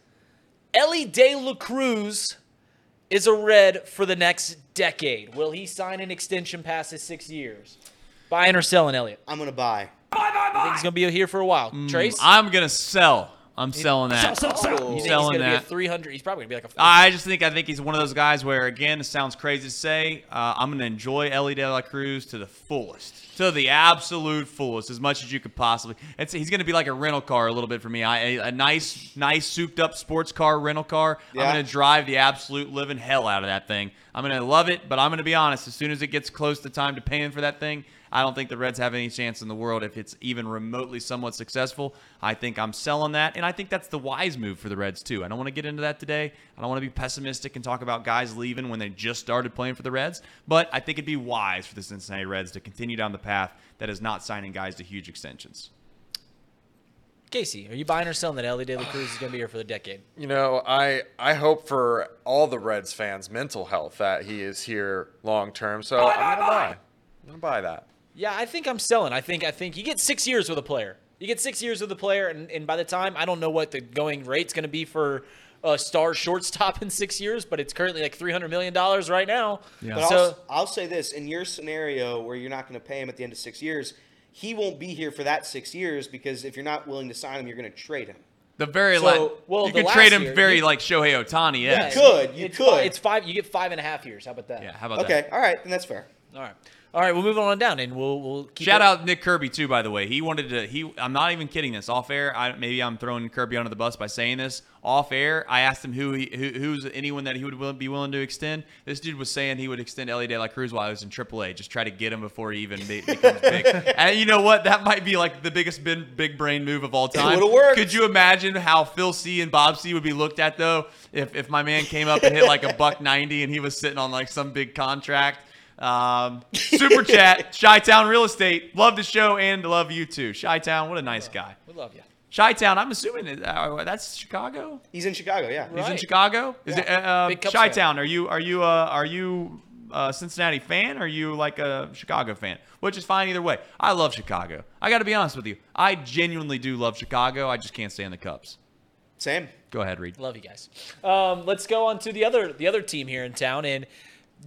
Elly De La Cruz is a Red for the next decade. Will he sign an extension past his six years? Buying or selling, Elliot? I'm gonna buy. Buy, I think he's gonna be here for a while. Mm, Trace, I'm gonna sell. I'm selling that. you think he's selling gonna be a that. 300? He's probably gonna be like a. I just think I think he's one of those guys where again it sounds crazy to say uh, I'm going to enjoy Elly De La Cruz to the fullest, to the absolute fullest, as much as you could possibly. It's, he's going to be like a rental car a little bit for me. I, a, a nice, nice souped up sports car rental car. Yeah. I'm going to drive the absolute living hell out of that thing. I'm going to love it, but I'm going to be honest. As soon as it gets close to time to paying for that thing, I don't think the Reds have any chance in the world if it's even remotely somewhat successful. I think I'm selling that, and I think that's the wise move for the Reds too. I don't want to get into that today. I don't want to be pessimistic and talk about guys leaving when they just started playing for the Reds, but I think it'd be wise for the Cincinnati Reds to continue down the path that is not signing guys to huge extensions. Casey, are you buying or selling that Elly De La Cruz is gonna be here for the decade? You know, I I hope for all the Reds fans' mental health that he is here long term. So I'm gonna buy. I'm gonna buy that. Yeah, I think I'm selling. I think I think you get six years with a player. You get six years with a player, and, and by the time I don't know what the going rate's going to be for a star shortstop in six years, but it's currently like three hundred million dollars right now. Yeah. But So I'll, I'll say this: in your scenario where you're not going to pay him at the end of six years, he won't be here for that six years because if you're not willing to sign him, you're going to trade him. The very So, la- well, you the can trade him year, very you- like Shohei Ohtani. yeah, Yes. You could, you it's could. Fi- it's five. You get five and a half years. How about that? Yeah. How about that? Okay, all right, then that's fair. All right. All right. We'll move on down, and we'll we'll keep Shout it- out Nick Kirby too, by the way. He wanted to. He. I'm not even kidding. This off air. I, maybe I'm throwing Kirby under the bus by saying this off air. I asked him who he who, who's anyone that he would be willing to extend. This dude was saying he would extend Elly De La Cruz while he was in AAA. Just try to get him before he even be, (laughs) becomes big. and you know what? That might be like the biggest bin, big brain move of all time. would've worked. Could you imagine how Phil C and Bob C would be looked at though if if my man came up and hit like a buck ninety and he was sitting on like some big contract? Um, super chat, (laughs) Chi Town Real Estate. Love the show and love you too. Chi Town, what a nice guy. We love you. Chi Town, I'm assuming uh, that's Chicago. He's in Chicago, yeah. He's in Right. Chicago. Is Yeah. it uh, Cubs Chi. Town? Are you are you uh, are you a Cincinnati fan? Or are you like a Chicago fan? Which is fine either way. I love Chicago. I got to be honest with you. I genuinely do love Chicago. I just can't stand the Cubs. Same. Go ahead, Reed. Love you guys. Um, let's go on to the other the other team here in town and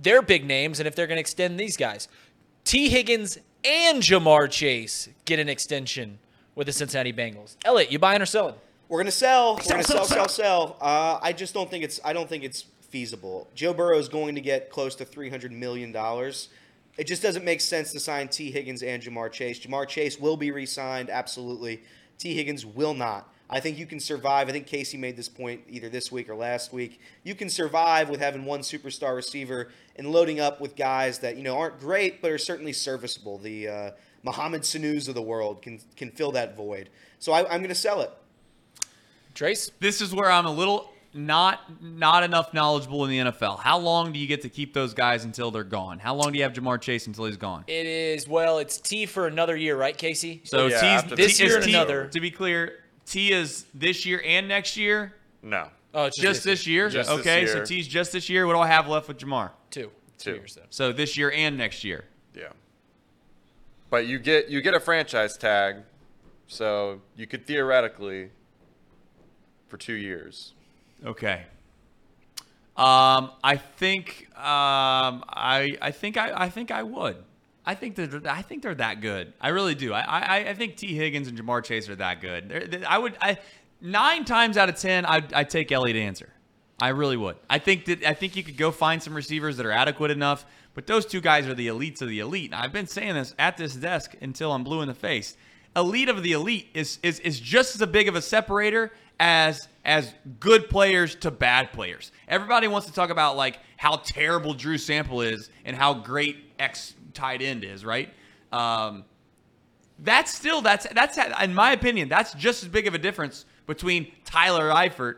their big names and if they're going to extend these guys. Tee Higgins and Ja'Marr Chase get an extension with the Cincinnati Bengals. Elliot, you buying or selling? We're gonna sell. We're gonna sell, sell, sell. Uh, I just don't think it's. I don't think it's feasible. Joe Burrow is going to get close to three hundred million dollars. It just doesn't make sense to sign Tee Higgins and Ja'Marr Chase. Ja'Marr Chase will be re-signed, absolutely. Tee Higgins will not. I think you can survive. I think Casey made this point either this week or last week. You can survive with having one superstar receiver and loading up with guys that you know aren't great, but are certainly serviceable. The uh, Mohamed Sanu's of the world can can fill that void. So I, I'm going to sell it. Trace? This is where I'm a little not not enough knowledgeable in the NFL. How long do you get to keep those guys until they're gone? How long do you have Ja'Marr Chase until he's gone? It is well, it's T for another year, right, Casey? So Yeah, T's this T- year is and T- another. To be clear, T is this year and next year. No. Oh, it's Just this year. Just this okay, so year. T's just this year. What do I have left with Ja'Marr? Two. Two. years though. So this year and next year. Yeah. But you get you get a franchise tag, so you could theoretically for two years. Okay. Um, I think um, I I think I, I think I would. I think that I think they're that good. I really do. I I, I think Tee Higgins and Ja'Marr Chase are that good. They're, they- I would I nine times out of ten I'd, I'd take Elliott Answer. I really would. I think that I think you could go find some receivers that are adequate enough, but those two guys are the elites of the elite. I've been saying this at this desk until I'm blue in the face. Elite of the elite is is is just as big of a separator as as good players to bad players. Everybody wants to talk about like how terrible Drew Sample is and how great X tight end is, right? Um, that's still that's that's in my opinion that's just as big of a difference between Tyler Eifert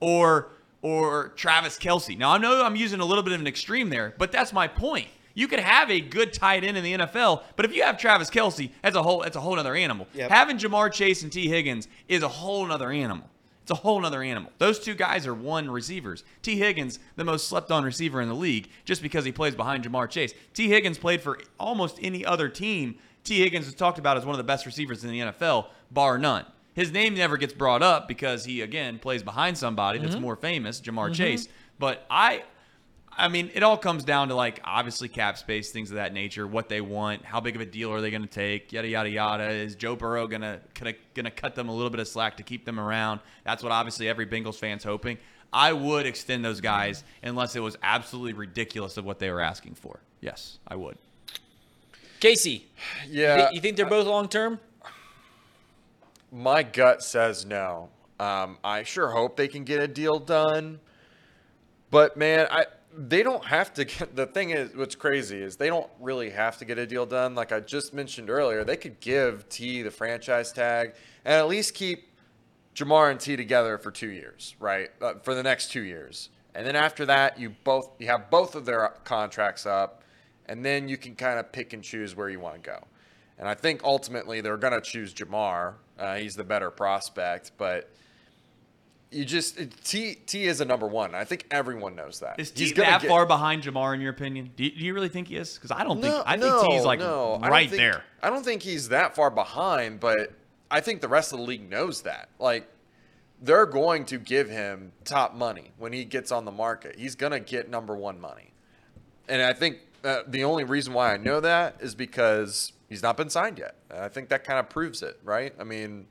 or or Travis Kelce. Now I know I'm using a little bit of an extreme there, but that's my point. You could have a good tight end in the NFL, but if you have Travis Kelce, that's a whole that's a whole other animal. Yep. Having Ja'Marr Chase and Tee Higgins is a whole other animal. It's a whole other animal. Those two guys are one receivers. Tee Higgins, the most slept on receiver in the league, just because he plays behind Ja'Marr Chase. Tee Higgins played for almost any other team. Tee Higgins is talked about as one of the best receivers in the NFL, bar none. His name never gets brought up because he again plays behind somebody that's mm-hmm. more famous, Ja'Marr mm-hmm. Chase. But I I mean, it all comes down to like obviously cap space, things of that nature, what they want, how big of a deal are they going to take, yada yada yada. Is Joe Burrow gonna gonna gonna cut them a little bit of slack to keep them around? That's what obviously every Bengals fan's hoping. I would extend those guys unless it was absolutely ridiculous of what they were asking for. Yes, I would. Casey, Yeah. you think they're both long term? My gut says no. Um, I sure hope they can get a deal done, but man, I they don't have to. Get, the thing is, what's crazy is they don't really have to get a deal done. Like I just mentioned earlier, they could give T the franchise tag and at least keep Ja'Marr and T together for two years, right? Uh, for the next two years, and then after that, you both you have both of their contracts up, and then you can kind of pick and choose where you want to go. And I think ultimately they're going to choose Ja'Marr. Uh, he's the better prospect, but you just T T is a number one. I think everyone knows that. Is He's T gonna that get- far behind Ja'Marr in your opinion? Do you, do you really think he is? Because I don't think I think no, T's like no, I right think- there. I don't think he's that far behind, but I think the rest of the league knows that. Like they're going to give him top money when he gets on the market. He's going to get number 1 money. And I think uh, the only reason why I know that is because he's not been signed yet. And I think that kind of proves it, right? I mean,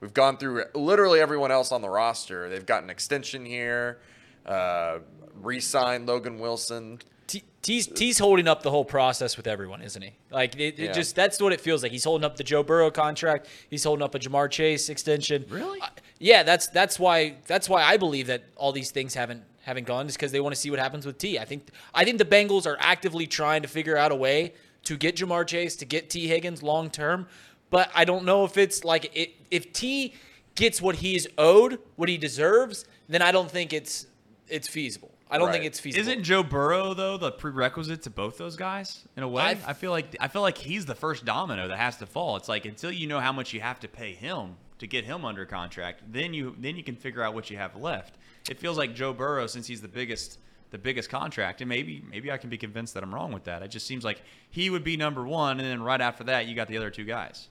we've gone through literally everyone else on the roster. They've got an extension here, uh, re-signed Logan Wilson. T- T's T's holding up the whole process with everyone, isn't he? Like it, it Yeah. just that's what it feels like. He's holding up the Joe Burrow contract. He's holding up a Ja'Marr Chase extension. Really? Uh, yeah, that's that's why that's why I believe that all these things haven't haven't gone is because they want to see what happens with T. I think I think the Bengals are actively trying to figure out a way to get Ja'Marr Chase to get Tee Higgins long term, but I don't know if it's like it, if T gets what he's owed, what he deserves, then I don't think it's it's feasible. I don't think it's feasible. Isn't Joe Burrow though the prerequisite to both those guys in a way? I've- I feel like I feel like he's the first domino that has to fall. It's like until you know how much you have to pay him to get him under contract, then you then you can figure out what you have left. It feels like Joe Burrow since he's the biggest the biggest contract, and maybe maybe I can be convinced that I'm wrong with that. It just seems like he would be number one, and then right after that you got the other two guys.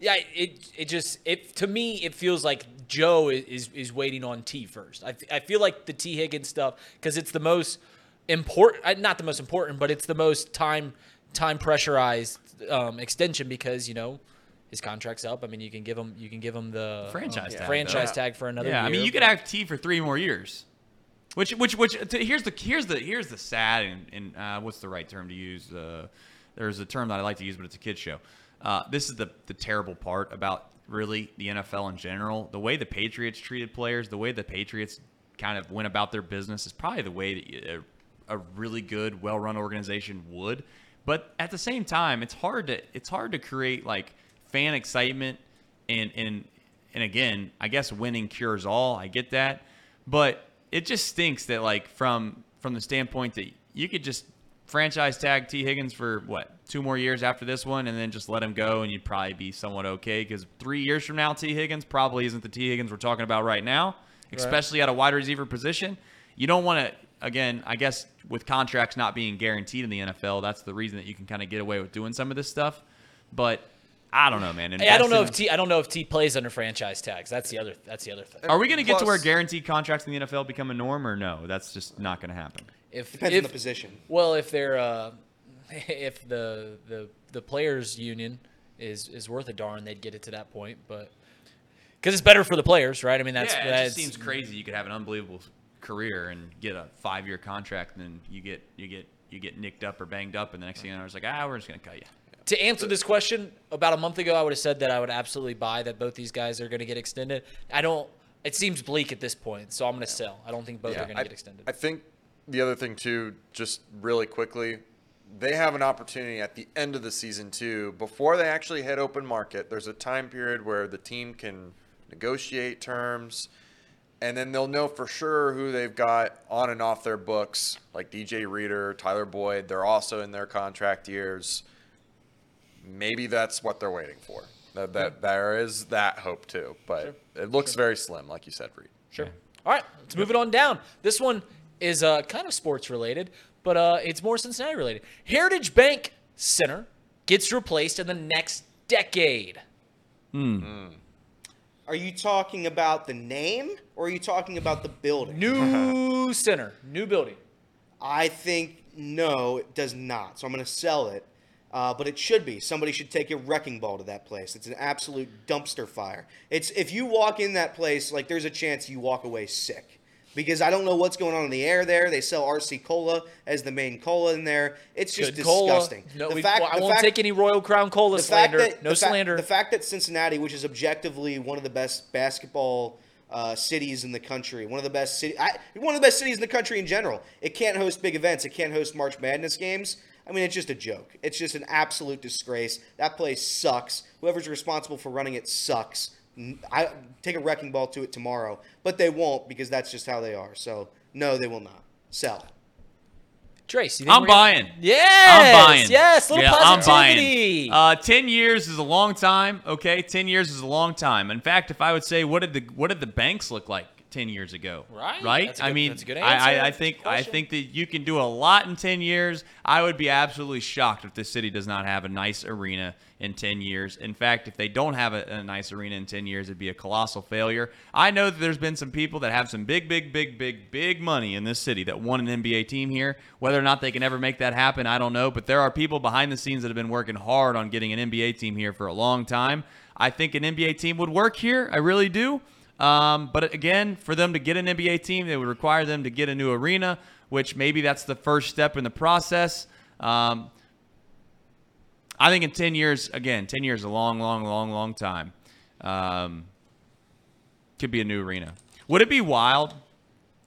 Yeah, it it just it to me it feels like Joe is is, is waiting on T first. I, I feel like the Tee Higgins stuff because it's the most important, uh, not the most important, but it's the most time time pressurized um, extension because you know his contract's up. I mean, you can give him you can give him the Franchise um, tag, franchise though. tag for another. yeah, I mean year, you could have T for three more years. Which, which, which? Here's the here's the here's the sad and, and uh, what's the right term to use? Uh, there's a term that I like to use, but it's a kid show. Uh, this is the the terrible part about really the NFL in general. The way the Patriots treated players, the way the Patriots kind of went about their business is probably the way that a, a really good, well-run organization would. But at the same time, it's hard to it's hard to create like fan excitement and and and again, I guess winning cures all. I get that, but it just stinks that like from from the standpoint that you could just franchise tag Tee Higgins for what two more years after this one, and then just let him go, and you'd probably be somewhat okay. Because three years from now, Tee Higgins probably isn't the Tee Higgins we're talking about right now, especially at a wide receiver position. You don't want to. Again, I guess with contracts not being guaranteed in the NFL, that's the reason that you can kind of get away with doing some of this stuff. But I don't know, man. Hey, I don't know if T. I don't know if T plays under franchise tags. That's the other. That's the other thing. Are we going to get to where guaranteed contracts in the NFL become a norm, or no? That's just not going to happen. If Depends if, on the position. Well, if they're uh, (laughs) if the the the players union is is worth a darn, they'd get it to that point, but because it's better for the players, right? I mean, that's yeah, it that's just seems crazy. You could have an unbelievable career and get a five-year contract, and then you get you get you get nicked up or banged up, and the next thing you know, it's like, ah, we're just going to cut you. to answer this question about a month ago, I would have said that I would absolutely buy that both these guys are going to get extended. I don't. It seems bleak at this point, so I'm going to sell. I don't think both are going to I, get extended. I think the other thing too, just really quickly, they have an opportunity at the end of the season too, before they actually hit open market. There's a time period where the team can negotiate terms, and then they'll know for sure who they've got on and off their books, like DJ Reader, Tyler Boyd. They're also in their contract years. Maybe that's what they're waiting for. That, that there is that hope too, but it looks very slim, like you said, Reed. Sure. All right, let's move it on down. This one is uh, kind of sports related, but uh, it's more Cincinnati related. Heritage Bank Center gets replaced in the next decade. Are you talking about the name or are you talking about the building? New (laughs) center, new building. I think no, it does not. So I'm going to sell it. Uh, but it should be. Somebody should take a wrecking ball to that place. It's an absolute dumpster fire. It's if you walk in that place, like there's a chance you walk away sick. Because I don't know what's going on in the air there. They sell RC cola as the main cola in there. It's just Good disgusting. No, The we, fact- well, I won't fact- take any Royal Crown Cola fact slander. that no the slander. the fact that Cincinnati, which is objectively one of the best basketball uh, cities in the country, one of the best city, I, one of the best cities in the country in general, it can't host big events. It can't host March Madness games. I mean, it's just a joke. It's just an absolute disgrace. That place sucks. Whoever's responsible for running it sucks. N- I take a wrecking ball to it tomorrow, but they won't because that's just how they are. So no, they will not sell. Trace, you think I'm we're gonna- buying. Yes, I'm buying. Yes, little yeah, positivity. I'm buying. Uh, ten years is a long time. Okay, ten years is a long time. In fact, if I would say, what did the what did the banks look like ten years ago? Right. Right. A I good- mean, that's a good I, I. I think I think that you can do a lot in ten years. I would be absolutely shocked if this city does not have a nice arena in ten years. In fact, if they don't have a, a nice arena in ten years, it'd be a colossal failure. I know that there's been some people that have some big, big, big, big, big money in this city that want an NBA team here. Whether or not they can ever make that happen, I don't know. But there are people behind the scenes that have been working hard on getting an NBA team here for a long time. I think an NBA team would work here. I really do. Um, but again, for them to get an NBA team, they would require them to get a new arena, which maybe that's the first step in the process. Um, I think in 10 years, again, 10 years is a long, long, long, long time. Um, could be a new arena. Would it be wild?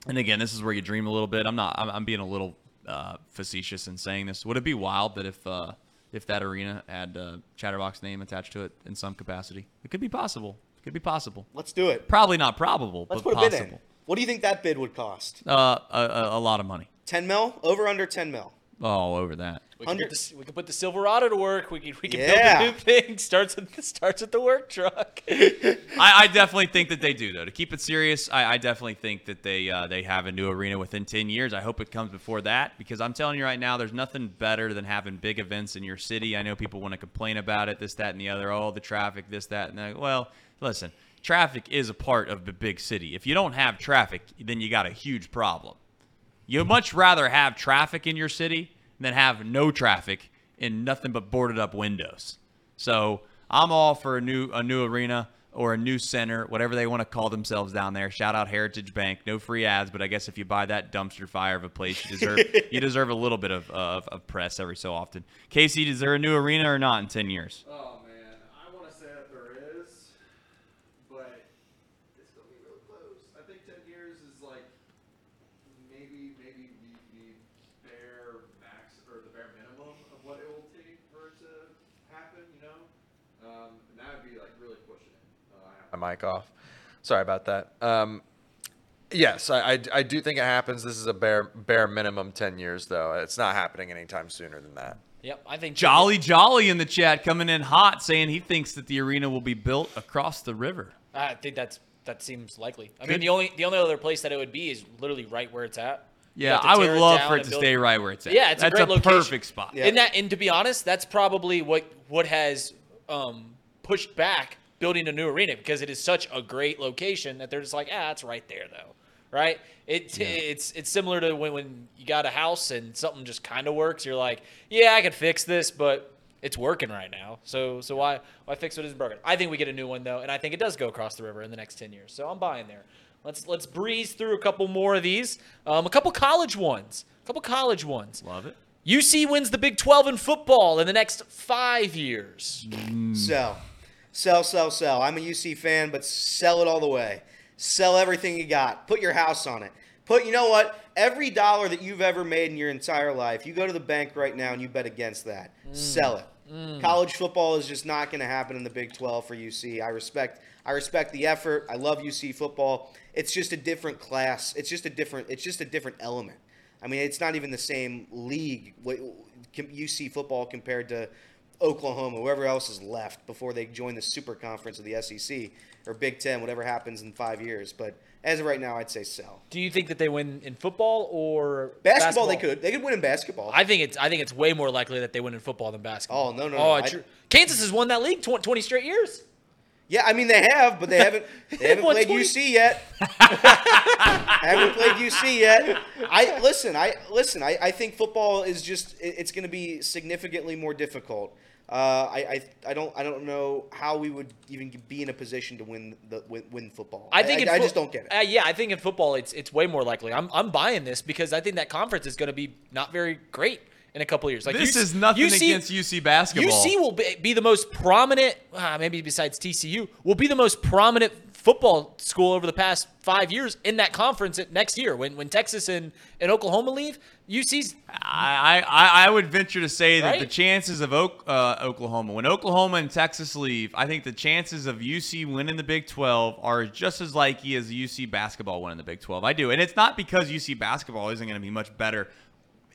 And again, this is where you dream a little bit. I'm not. I'm, I'm being a little uh, facetious in saying this. Would it be wild that if uh, if that arena had uh, Chatterbox name attached to it in some capacity? It could be possible. It could be possible. Let's do it. Probably not probable, Let's but put a bid possible. in. What do you think that bid would cost? Uh, a, a, a lot of money. 10 mil? Over under 10 mil. All over that. we, can put 100 the, we can put the Silverado to work. We can we can Yeah. build a new thing. (laughs) Starts with starts with the work truck. I, I definitely think that they do, though. To keep it serious, I, I definitely think that they uh, they have a new arena within ten years. I hope it comes before that because I'm telling you right now, there's nothing better than having big events in your city. I know people want to complain about it, this, that, and the other. Oh, the traffic, this, that, and that. Well, listen, traffic is a part of the big city. If you don't have traffic, then you got a huge problem. You'd much rather have traffic in your city than have no traffic and nothing but boarded up windows. So I'm all for a new a new arena or a new center, whatever they want to call themselves down there. Shout out Heritage Bank. No free ads, but I guess if you buy that dumpster fire of a place, you deserve you deserve a little bit of, of, of press every so often. Casey, is there a new arena or not in ten years? Oh man, I want to say that there is, but it's gonna be real close. I think ten years is like maybe maybe the, the bare max or the bare minimum of what it will take for it to happen. You know, um, and that would be like really pushing it. Uh, I have my mic off. Sorry about that. Um, Yes, I, I, I do think it happens. This is a bare bare minimum ten years though. It's not happening anytime sooner than that. Yep, I think Jolly Jolly in the chat coming in hot, saying he thinks that the arena will be built across the river. I think that's that seems likely. I Good. mean, the only the only other place that it would be is literally right where it's at. Yeah, I would love for it to build- stay right where it's at. Yeah, it's a That's great location. perfect spot. Yeah. And that, and to be honest, that's probably what what has um, pushed back building a new arena because it is such a great location that they're just like, ah, it's right there though, right? It it's it's similar to when when you got a house and something just kind of works. You're like, yeah, I could fix this, but it's working right now. So so why why fix what isn't broken? I think we get a new one though, and I think it does go across the river in the next ten years. So I'm buying there. Let's let's breeze through a couple more of these. Um, a couple college ones. A couple college ones. Love it. UC wins the Big 12 in football in the next five years. Sell. Sell, sell, sell. I'm a UC fan, but sell it all the way. Sell everything you got. Put your house on it. Put, you know what? Every dollar that you've ever made in your entire life, you go to the bank right now and you bet against that. Mm. Sell it. Mm. College football is just not going to happen in the Big 12 for UC. I respect I respect the effort. I love UC football. It's just a different class. It's just a different it's just a different element. I mean, it's not even the same league. what- UC football compared to Oklahoma, whoever else is left before they join the super conference of the SEC or Big Ten, whatever happens in five years. But as of right now, I'd say sell. Do you think that they win in football or Basketball, they could. They could win in basketball. I think it's I think it's way more likely that they win in football than basketball. Oh, no, no, Oh, no. I Kansas has won that league tw- 20 straight years. yeah, I mean they have, but they (laughs) haven't. They haven't played 20 UC yet. (laughs) haven't played UC yet. I listen. I listen. I, I think football is just. it- It's going to be significantly more difficult. Uh, I, I I don't I don't know how we would even be in a position to win the win, win football. I think I, in I fo- just don't get it. Uh, yeah, I think in football it's it's way more likely. I'm I'm buying this because I think that conference is going to be not very great in a couple of years. Like This UC is nothing UC against UC basketball. UC will be, be the most prominent, uh, maybe besides TCU, will be the most prominent football school over the past five years in that conference at- next year. When when Texas and, and Oklahoma leave, UC's I, I I would venture to say that the chances of Oak, uh, Oklahoma, when Oklahoma and Texas leave, I think the chances of UC winning the Big 12 are just as likely as UC basketball winning the Big 12. I do, and it's not because UC basketball isn't going to be much better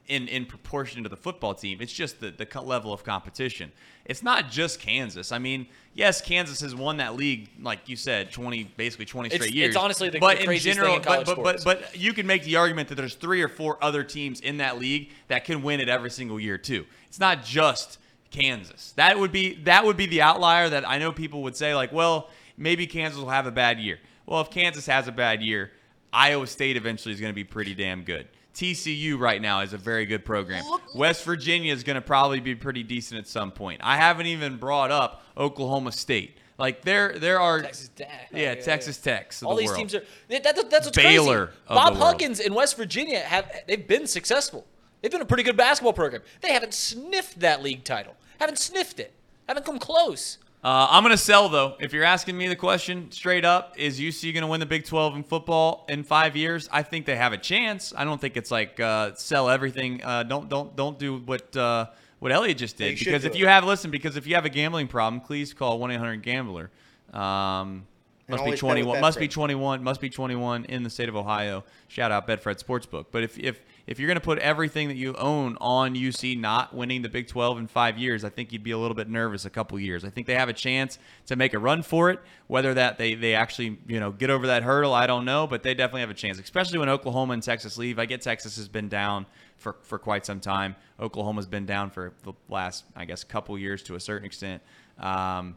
in in proportion to the football team. It's just the the level of competition. It's not just Kansas. I mean, yes, Kansas has won that league, like you said, twenty basically twenty It's- straight it's years. honestly the- but the in general, thing in college but, but, sports. but but you can make the argument that there's three or four other teams in that league that can win it every single year too. It's not just Kansas. That would be that would be the outlier that I know people would say like, well, maybe Kansas will have a bad year. Well, if Kansas has a bad year, Iowa State eventually is going to be pretty damn good. TCU right now is a very good program. West Virginia is going to probably be pretty decent at some point. I haven't even brought up Oklahoma State. Like there, there are Texas Tech. yeah, Texas Techs. of all the these world. teams are that, that- that's what's Baylor crazy. of Bob the world. Huggins in West Virginia have they've been successful. They've been a pretty good basketball program. They haven't sniffed that league title. Haven't sniffed it. Haven't come close. Uh, I'm going to sell, though. If you're asking me the question straight up, is UC going to win the Big 12 in football in five years? I think they have a chance. I don't think it's like uh, sell everything. Uh, don't don't don't do what uh, what Elliot just did. because if it. you have listen, because if you have a gambling problem, please call 1 800 Gambler. Um, must be with 21. Must be 21. Must be 21 in the state of Ohio. Shout out Betfred Sportsbook. But if if if you're going to put everything that you own on UC not winning the Big 12 in five years, I think you'd be a little bit nervous a couple years. I think they have a chance to make a run for it. Whether that they they actually you know get over that hurdle, I don't know, but they definitely have a chance. Especially when Oklahoma and Texas leave. I get Texas has been down for for quite some time. Oklahoma's been down for the last I guess couple years to a certain extent. Um,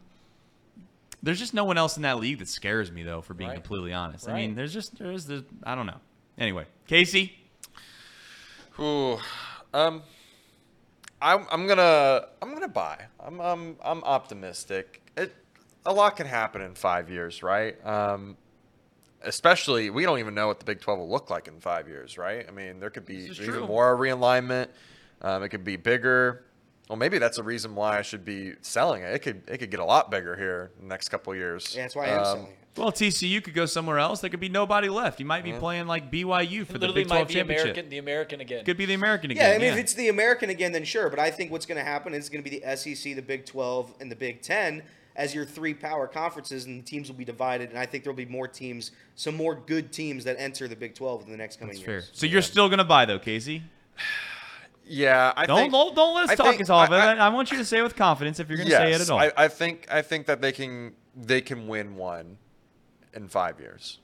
there's just no one else in that league that scares me though, for being Right. completely honest. I mean, there's just there's the I don't know. Anyway, Casey, Ooh, um, I'm I'm gonna I'm gonna buy. I'm I'm I'm optimistic. It a lot can happen in five years, right? Um, especially we don't even know what the Big Twelve will look like in five years, right? I mean, there could be even more realignment. Um, it could be bigger. Well, maybe that's a reason why I should be selling it. It could it could get a lot bigger here in the next couple of years. Yeah, that's why I am Um, selling it. well TCU could go somewhere else. There could be nobody left. You might be playing like BYU for the Literally Big might 12 be championship. American, the American again. Could be the American again. Yeah. I mean, if it's the American again, then sure. But I think what's going to happen is going to be the SEC, the Big 12, and the Big 10. as your three power conferences, and the teams will be divided. And I think there'll be more teams, some more good teams that enter the Big 12 in the next coming That's fair. years. So you're still gonna buy though, Casey? (sighs) (sighs) Yeah, I Don't think, don't, don't let us I talk think- us off. I- I, I, want you to say it with confidence if you're gonna say it at all. I, I think I think that they can they can win one in five years.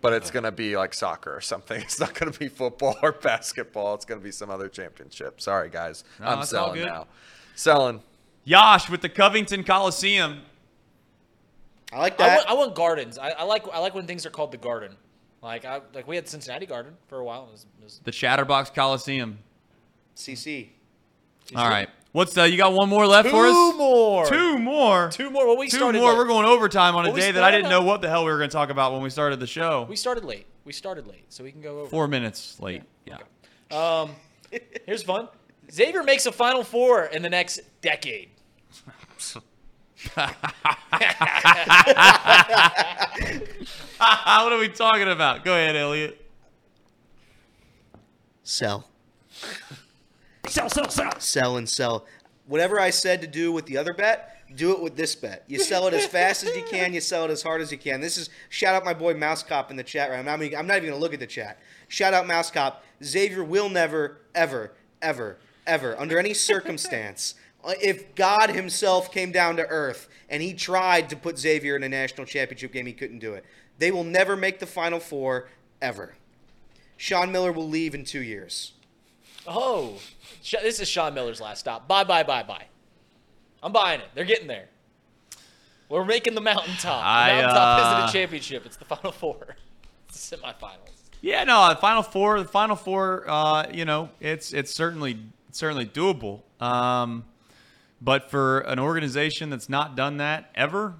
But it's gonna be like soccer or something. (laughs) It's not gonna be football or basketball. It's gonna be some other championship. Sorry guys. No, I'm selling now. Selling. Yosh with the Covington Coliseum. I like I that. want, I want gardens. I, I like I like when things are called the garden. Like I like we had Cincinnati Garden for a while. It was, it was The Chatterbox Coliseum. CC. All right. What's uh, you got one more left for us? two more. Two more. Two more. Well, we Two started more. late. We're going overtime on a Well, we day that I didn't know what the hell we were going to talk about when we started the show. We started late. We started late, so we can go over. Four minutes late. Yeah. Um, here's fun. Xavier makes a Final Four in the next decade. (laughs) what are we talking about? Go ahead, Elliot. Sell. Sell, sell, sell. Sell and sell. Whatever I said to do with the other bet, do it with this bet. You sell it as fast as you (laughs) can. You sell it as hard as you can. This is shout out my boy Mouse Cop in the chat right now. I'm not, even- even gonna look at the chat. Shout out Mouse Cop. Xavier will never, ever, ever, ever, under any circumstance, (laughs) if God Himself came down to earth and He tried to put Xavier in a national championship game, He couldn't do it. They will never make the Final Four ever. Sean Miller will leave in two years. Oh, this is Sean Miller's last stop. Bye, bye, bye, bye. I'm buying it. They're getting there. We're making the mountaintop. The I, mountaintop uh, isn't a championship. It's the Final Four. (laughs) It's the semifinals. Yeah, no, the final four. The final four. Uh, you know, it's it's certainly certainly doable. Um, but for an organization that's not done that ever,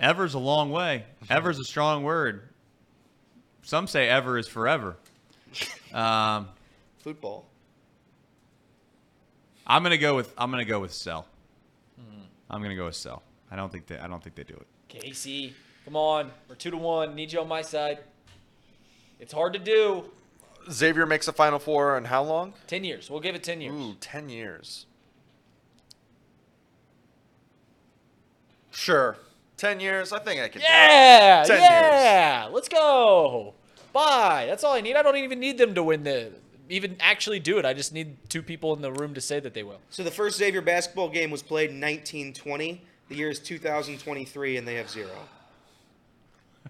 ever's a long way. (laughs) Ever's a strong word. Some say ever is forever. (laughs) Um, Football. I'm gonna go with I'm gonna go with sell. I'm gonna go with sell. I don't think they I don't think they do it. Casey, come on. We're two to one. Need you on my side. It's hard to do. Xavier makes a Final Four in how long? Ten years. We'll give it ten years. Ooh, 10 years. Sure. 10 years? I think I could do it. Yeah, 10 yeah. Let's go. Bye. That's all I need. I don't even need them to win the even actually do it. I just need two people in the room to say that they will. So the first Xavier basketball game was played in 1920. The year is 2023, and they have zero.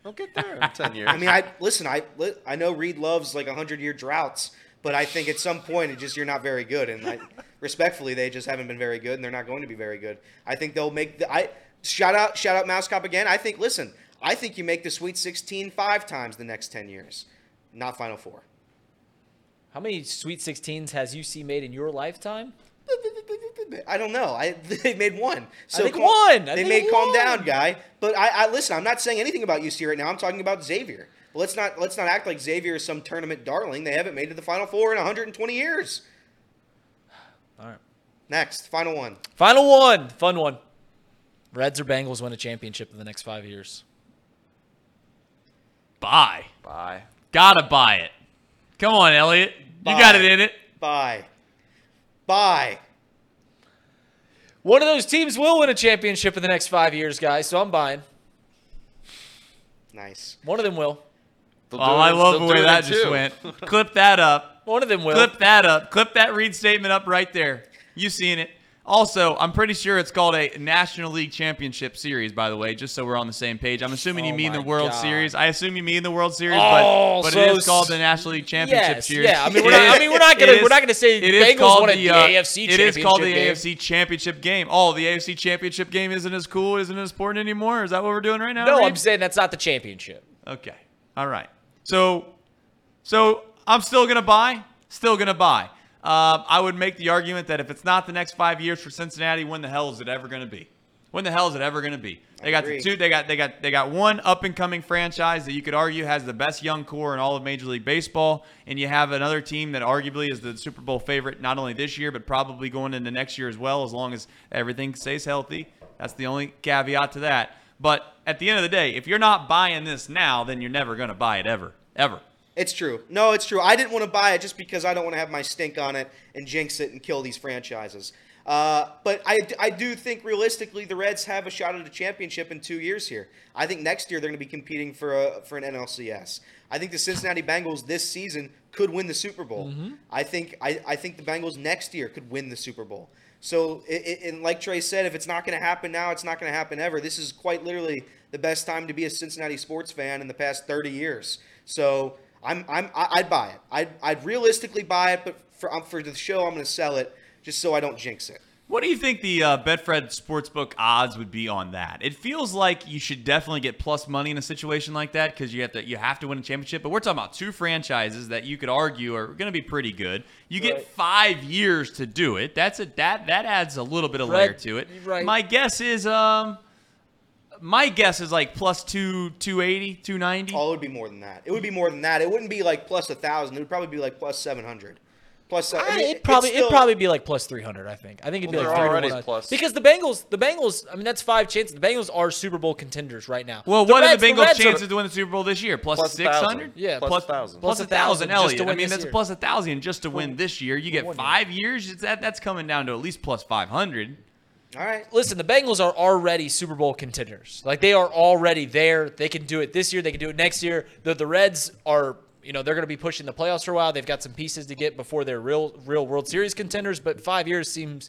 We'll get there in 10 years. I mean, I listen. I I know Reed loves like 100 year droughts, but I think at some point it just you're not very good, and I, respectfully, they just haven't been very good, and they're not going to be very good. I think they'll make the. I shout out shout out Mouse Cop again. I think listen. I think you make the Sweet 16 five times the next 10 years, not Final Four. How many Sweet 16s has UC made in your lifetime? I don't know. I (laughs) they made one. So think cal- one. I they think made calm one. down, guy. But I, I listen. I'm not saying anything about UC right now. I'm talking about Xavier. Let's not let's not act like Xavier is some tournament darling. They haven't made it to the Final Four in 120 years. All right. Next, final one. Final one. Fun one. Reds or Bengals win a championship in the next five years. Buy. Bye. Gotta buy it. Come on, Elliot. You got it in it. Bye. Bye. One of those teams will win a championship in the next five years, guys. So I'm buying. Nice. One of them will. They'll Oh, I love the way that in just went. Clip that up. One of them will. Clip that up. Clip that Reed statement up right there. You seen it. Also, I'm pretty sure it's called a National League Championship Series, by the way, just so we're on the same page. I'm assuming you Oh mean the World God. Series. I assume you mean the World Series, Oh, but, but so it is called the National League Championship Yes, Series. yeah. I mean, we're not- I mean, we're not gonna- is- we're not gonna say it is Bengals called the, uh, AFC It is called the championship AFC Championship game. Oh, the AFC Championship game isn't as cool, isn't as important anymore. Is that what we're doing right now? no, Reed? I'm saying that's not the championship. Okay. All right. So, so I'm still gonna buy. Still gonna buy. Um, I would make the argument that if it's not the next five years for Cincinnati, when the hell is it ever gonna be? When the hell is it ever gonna be? They got the two. They got they got they got one up and coming franchise that you could argue has the best young core in all of Major League Baseball, and you have another team that arguably is the Super Bowl favorite not only this year but probably going into next year as well, as long as everything stays healthy. That's the only caveat to that. But at the end of the day, if you're not buying this now, then you're never gonna buy it ever, ever. It's true. No, it's true. I didn't want to buy it just because I don't want to have my stink on it and jinx it and kill these franchises. Uh, but I, I do think realistically the Reds have a shot at a championship in two years here. I think next year they're going to be competing for a, for an NLCS. I think the Cincinnati Bengals this season could win the Super Bowl. Mm-hmm. I think I, I think the Bengals next year could win the Super Bowl. So, it, it, and like Trace said, if it's not going to happen now, it's not going to happen ever. This is quite literally the best time to be a Cincinnati sports fan in the past 30 years. So, I'm, I'm, I- I'd buy it. I'd, I'd realistically buy it, but for, um, for the show, I'm going to sell it just so I don't jinx it. What do you think the uh, Betfred Sportsbook odds would be on that? It feels like you should definitely get plus money in a situation like that because you have to you have to win a championship. But we're talking about two franchises that you could argue are going to be pretty good. You get five years to do it. That's a that that adds a little bit of Right. layer to it. Right. My guess is um, my guess is like plus two 280, 290. Oh, it would be more than that. It would be more than that. It wouldn't be like plus a thousand. It would probably be like plus seven hundred. Plus, uh, I I- mean, it'd probably still- it'd probably be like plus three hundred. I think. I think it'd Well, be like three already plus- because the Bengals, the Bengals. I mean, that's five chances. The Bengals are Super Bowl contenders right now. Well, The what Reds- are the Bengals' Reds are- chances to win the Super Bowl this year? Plus Plus a six thousand. hundred? Yeah, plus plus thousand. Plus Plus a a thousand thousand, just Elliot. I mean, that's year. plus a thousand just to win this year. You get five years. That that's coming down to at least plus five hundred. All right. Listen, the Bengals are already Super Bowl contenders. Like they are already there. They can do it this year. They can do it next year. The the Reds are, you know, they're going to be pushing the playoffs for a while. They've got some pieces to get before they're real real World Series contenders. But five years seems,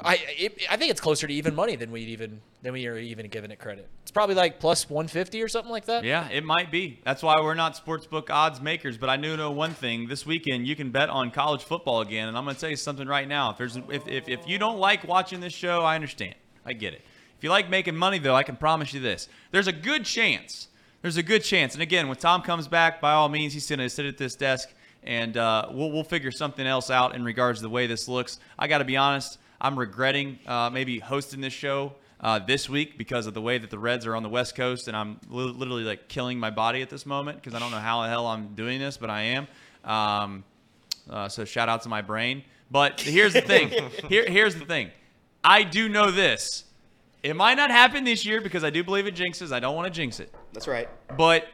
I it, I think it's closer to even money than we even than we are even giving it credit. It's probably like plus one fifty or something like that. Yeah, it might be. That's why we're not sportsbook odds makers. But I do know one thing: this weekend you can bet on college football again. And I'm going to tell you something right now. If there's if, if if you don't like watching this show, I understand. I get it. If you like making money, though, I can promise you this: there's a good chance. There's a good chance. And again, when Thom comes back, by all means, he's going to sit at this desk, and uh, we'll we'll figure something else out in regards to the way this looks. I got to be honest. I'm regretting uh, maybe hosting this show uh, this week because of the way that the Reds are on the West Coast, and I'm li- literally like killing my body at this moment because I don't know how the hell I'm doing this, but I am. Um, uh, so shout out to my brain. But here's the thing. (laughs) Here, here's the thing. I do know this. It might not happen this year because I do believe it jinxes. I don't want to jinx it. That's right. But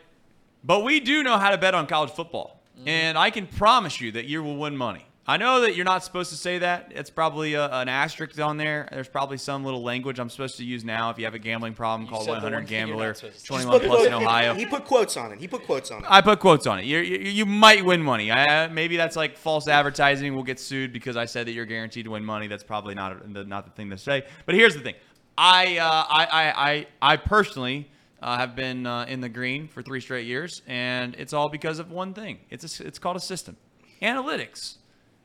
but we do know how to bet on college football. And I can promise you that you will win money. I know that you're not supposed to say that. It's probably a, an asterisk on there. There's probably some little language I'm supposed to use now if you have a gambling problem. Call said 100 one thing you're Gambler, not supposed to. 21 plus in Ohio. He put quotes on it. He put quotes on it. I put quotes on it. You you, you might win money. I, maybe that's like false advertising. We'll get sued because I said that you're guaranteed to win money. That's probably not the, not the thing to say. But here's the thing. I uh, I, I I I personally uh, have been uh, in the green for three straight years, and it's all because of one thing. It's a, it's called a system, analytics,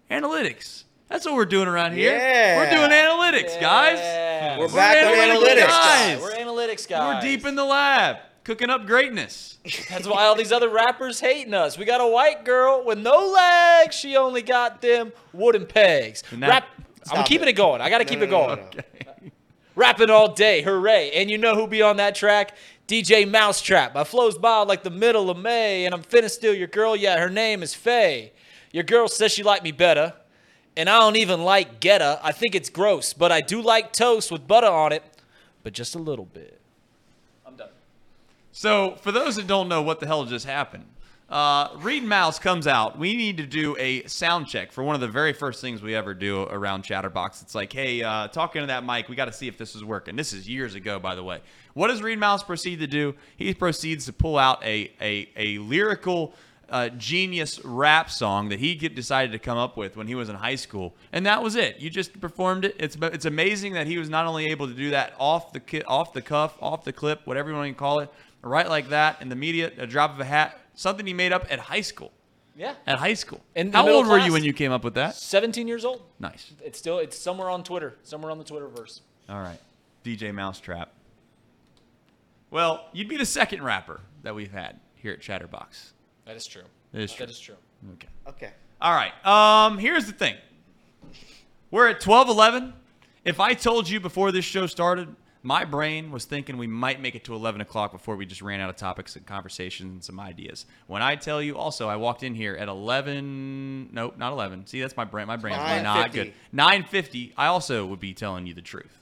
analytics. That's what we're doing around here. Yeah. We're doing analytics, guys. Yeah. We're back on analytical analytics. guys. We're analytics guys. We're deep in the lab, cooking up greatness. That's why all these other rappers hating us. We got a white girl with no legs. She only got them wooden pegs. And that- Rap, I'm keeping it. it going. I got to No, keep no, it no, going. no, no. Rapping all day, hooray! And you know who be on that track? DJ Mousetrap. My flow's by like the middle of May, and I'm finna steal your girl. Yeah, her name is Faye. Your girl says she like me better, and I don't even like Getta. I think it's gross, but I do like toast with butter on it, but just a little bit. I'm done. So, for those that don't know what the hell just happened, uh, Reed Mouse comes out. We need to do a sound check for one of the very first things we ever do around Chatterbox. It's like, hey, uh, talking to that mic, we got to see if this is working. This is years ago, by the way. What does Reed Mouse proceed to do? He proceeds to pull out a a, a lyrical. Uh, genius rap song that he get, decided to come up with when he was in high school, and that was it. You just performed it. It's it's amazing that he was not only able to do that off the ki- off the cuff, off the clip, whatever you want to call it, right like that in the media, a drop of a hat, something he made up at high school. Yeah. At high school. The How old were you when you came up with that? 17 years old. Nice. It's still it's somewhere on Twitter, somewhere on the Twitterverse. All right. DJ Mousetrap. Well, you'd be the second rapper that we've had here at Chatterbox. That is true. That is true. That is true. Okay. Okay. All right. Um, here's the thing. We're at 12:11. If I told you before this show started, my brain was thinking we might make it to 11 o'clock before we just ran out of topics and conversations and some ideas. When I tell you, also, I walked in here at 11. Nope, not 11. See, that's my brain. My brain's really not 9:50. good. 9:50. I also would be telling you the truth.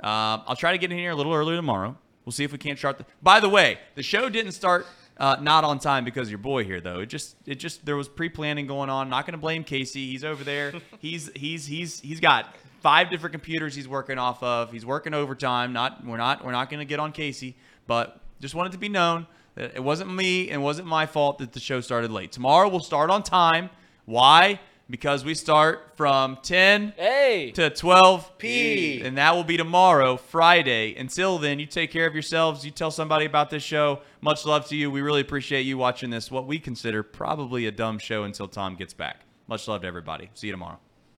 Um, I'll try to get in here a little earlier tomorrow. We'll see if we can't start. The, by the way, the show didn't start uh, not on time because of your boy here, though. It just, it just, there was pre-planning going on. Not going to blame Casey. He's over there. (laughs) he's, he's, he's, he's got five different computers he's working off of. He's working overtime. Not we're not we're not going to get on Casey, but just wanted to be known that it wasn't me and it wasn't my fault that the show started late. Tomorrow we'll start on time. Why? Because we start from 10 Hey. to 12 P. and that will be tomorrow, Friday. Until then, you take care of yourselves. You tell somebody about this show. Much love to you. We really appreciate you watching this, what we consider probably a dumb show until Thom gets back. Much love to everybody. See you tomorrow.